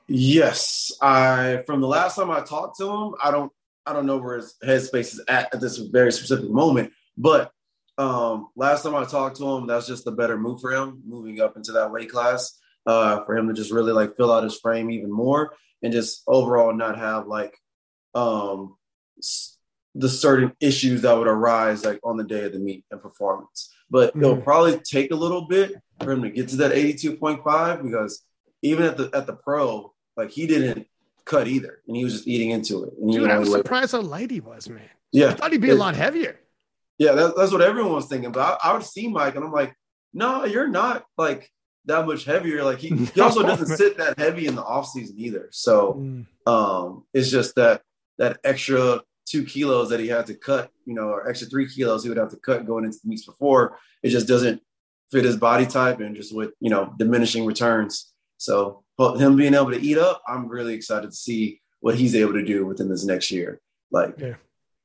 Yes, I from the last time I talked to him, I don't I don't know where his headspace is at at this very specific moment, but um last time I talked to him, that's just a better move for him, moving up into that weight class, uh for him to just really like fill out his frame even more and just overall not have like um s- the certain issues that would arise like on the day of the meet and performance. But it'll Mhm. probably take a little bit for him to get to that 82.5 because even at the at the pro, like he didn't cut either, and he was just eating into it. And Dude, I was weighed- surprised how light he was, man. Yeah, I thought he'd be a lot heavier. yeah, that, that's what everyone was thinking. But I, I would see Mike, and I'm like, no, you're not like that much heavier. Like he, (laughs) he also doesn't sit that heavy in the off season either. So Mm. um, it's just that that extra two kilos that he had to cut, you know, or extra three kilos he would have to cut going into the meets before. It just doesn't fit his body type and just with you know diminishing returns. So but him being able to eat up, I'm really excited to see what he's able to do within this next year. Like Yeah.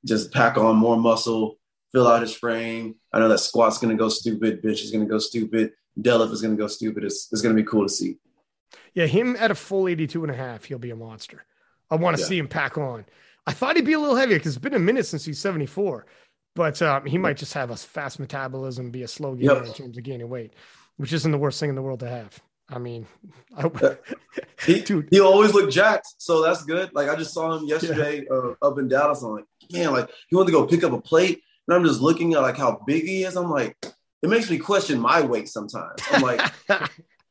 just pack on more muscle, fill out his frame. I know that squat's gonna go stupid, bench is gonna go stupid, deadlift is gonna go stupid. It's, it's gonna be cool to see. Yeah, him at a full 82 and a half, he'll be a monster. I want to Yeah. see him pack on. I thought he'd be a little heavier because it's been a minute since he's 74, but um, he might just have a fast metabolism, be a slow gainer Yep. in terms of gaining weight, which isn't the worst thing in the world to have. I mean, I, (laughs) He, Dude. he always looked jacked, so that's good. Like I just saw him yesterday uh, up in Dallas. I'm like, man, like he wanted to go pick up a plate, and I'm just looking at like how big he is. I'm like, it makes me question my weight sometimes. I'm like, (laughs) I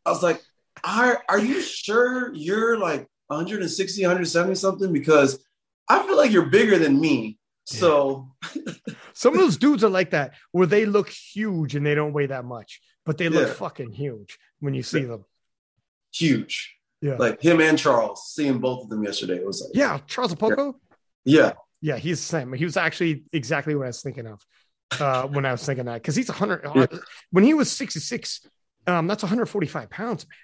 was like, are are you sure you're like 160, 170 something? Because I feel like you're bigger than me. So (laughs) some of those dudes are like that where they look huge and they don't weigh that much, but they look Yeah. fucking huge when you see them. huge. Yeah. Like him and Charles, seeing both of them yesterday, it was like, Yeah, Charles Okpoko. yeah, Yeah, he's the same. He was actually exactly what I was thinking of uh, when I was thinking that because he's 100. Yeah. When he was 66, um, that's 145 pounds, man.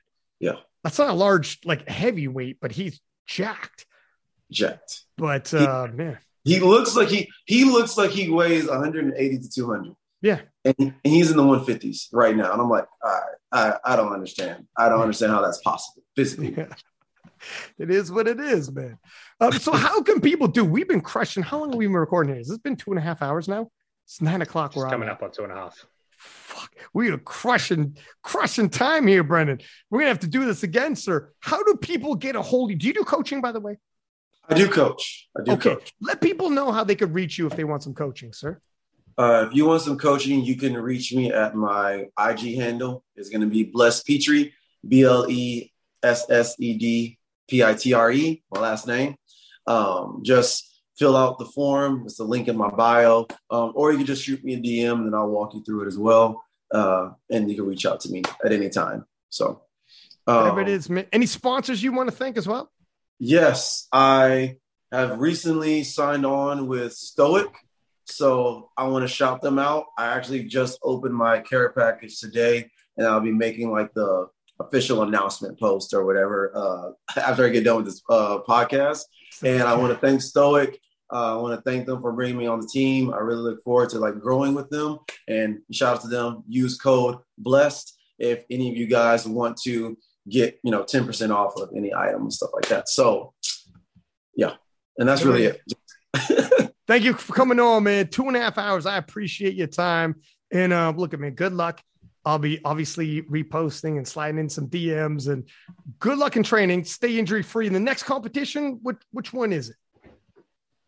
Yeah. That's not a large, like heavyweight, but he's jacked. jacked. But uh, man, He looks like he he looks like he weighs 180 to 200. Yeah. And, and he's in the 150s right now. And I'm like, all right, I, I don't understand. I don't understand how that's possible physically. Yeah. It is what it is, man. Um, so how can people do? We've been crushing. How long have we been recording here? Has this been two and a half hours now? It's nine o'clock. It's We're coming up on two and a half. Fuck, we are crushing, crushing time here, Brendan. We're gonna have to do this again, sir. How do people get a hold of you? Do you do coaching, by the way? I do coach. I do Okay. coach. Let people know how they could reach you if they want some coaching, sir. Uh, if you want some coaching, you can reach me at my IG handle. It's going to be Bless Pitre, B L E S S E D P I T R E, my last name. Um, just fill out the form. It's a link in my bio. Um, or you can just shoot me a DM and I'll walk you through it as well. Uh, and you can reach out to me at any time. So, Whatever um, it is, man. Any sponsors you want to thank as well? Yes, I have recently signed on with Stoic. So I want to shout them out. I actually just opened my care package today, and I'll be making like the official announcement post or whatever uh, (laughs) after I get done with this uh, podcast. And I want to thank Stoic. Uh, I want to thank them for bringing me on the team. I really look forward to like growing with them. And shout out to them. Use code blessed if any of you guys want to get you know 10% off of any item and stuff like that. So yeah, and that's really it. (laughs) Thank you for coming on, man. Two and a half hours. I appreciate your time. And uh, look at me. Good luck. I'll be obviously reposting and sliding in some DMs. And good luck in training. Stay injury free. In the next competition, which which one is it?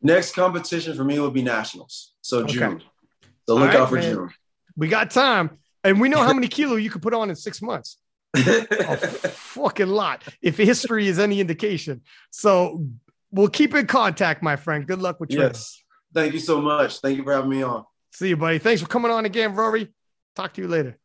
Next competition for me would be nationals. So Okay. June. So look right, out for man. June. We got time, and we know how (laughs) many kilo you could put on in six months. A (laughs) fucking lot, if history is any indication. So we'll keep in contact, my friend. Good luck with training. yes. Thank you so much. Thank you for having me on. See you, buddy. Thanks for coming on again, Rory. Talk to you later.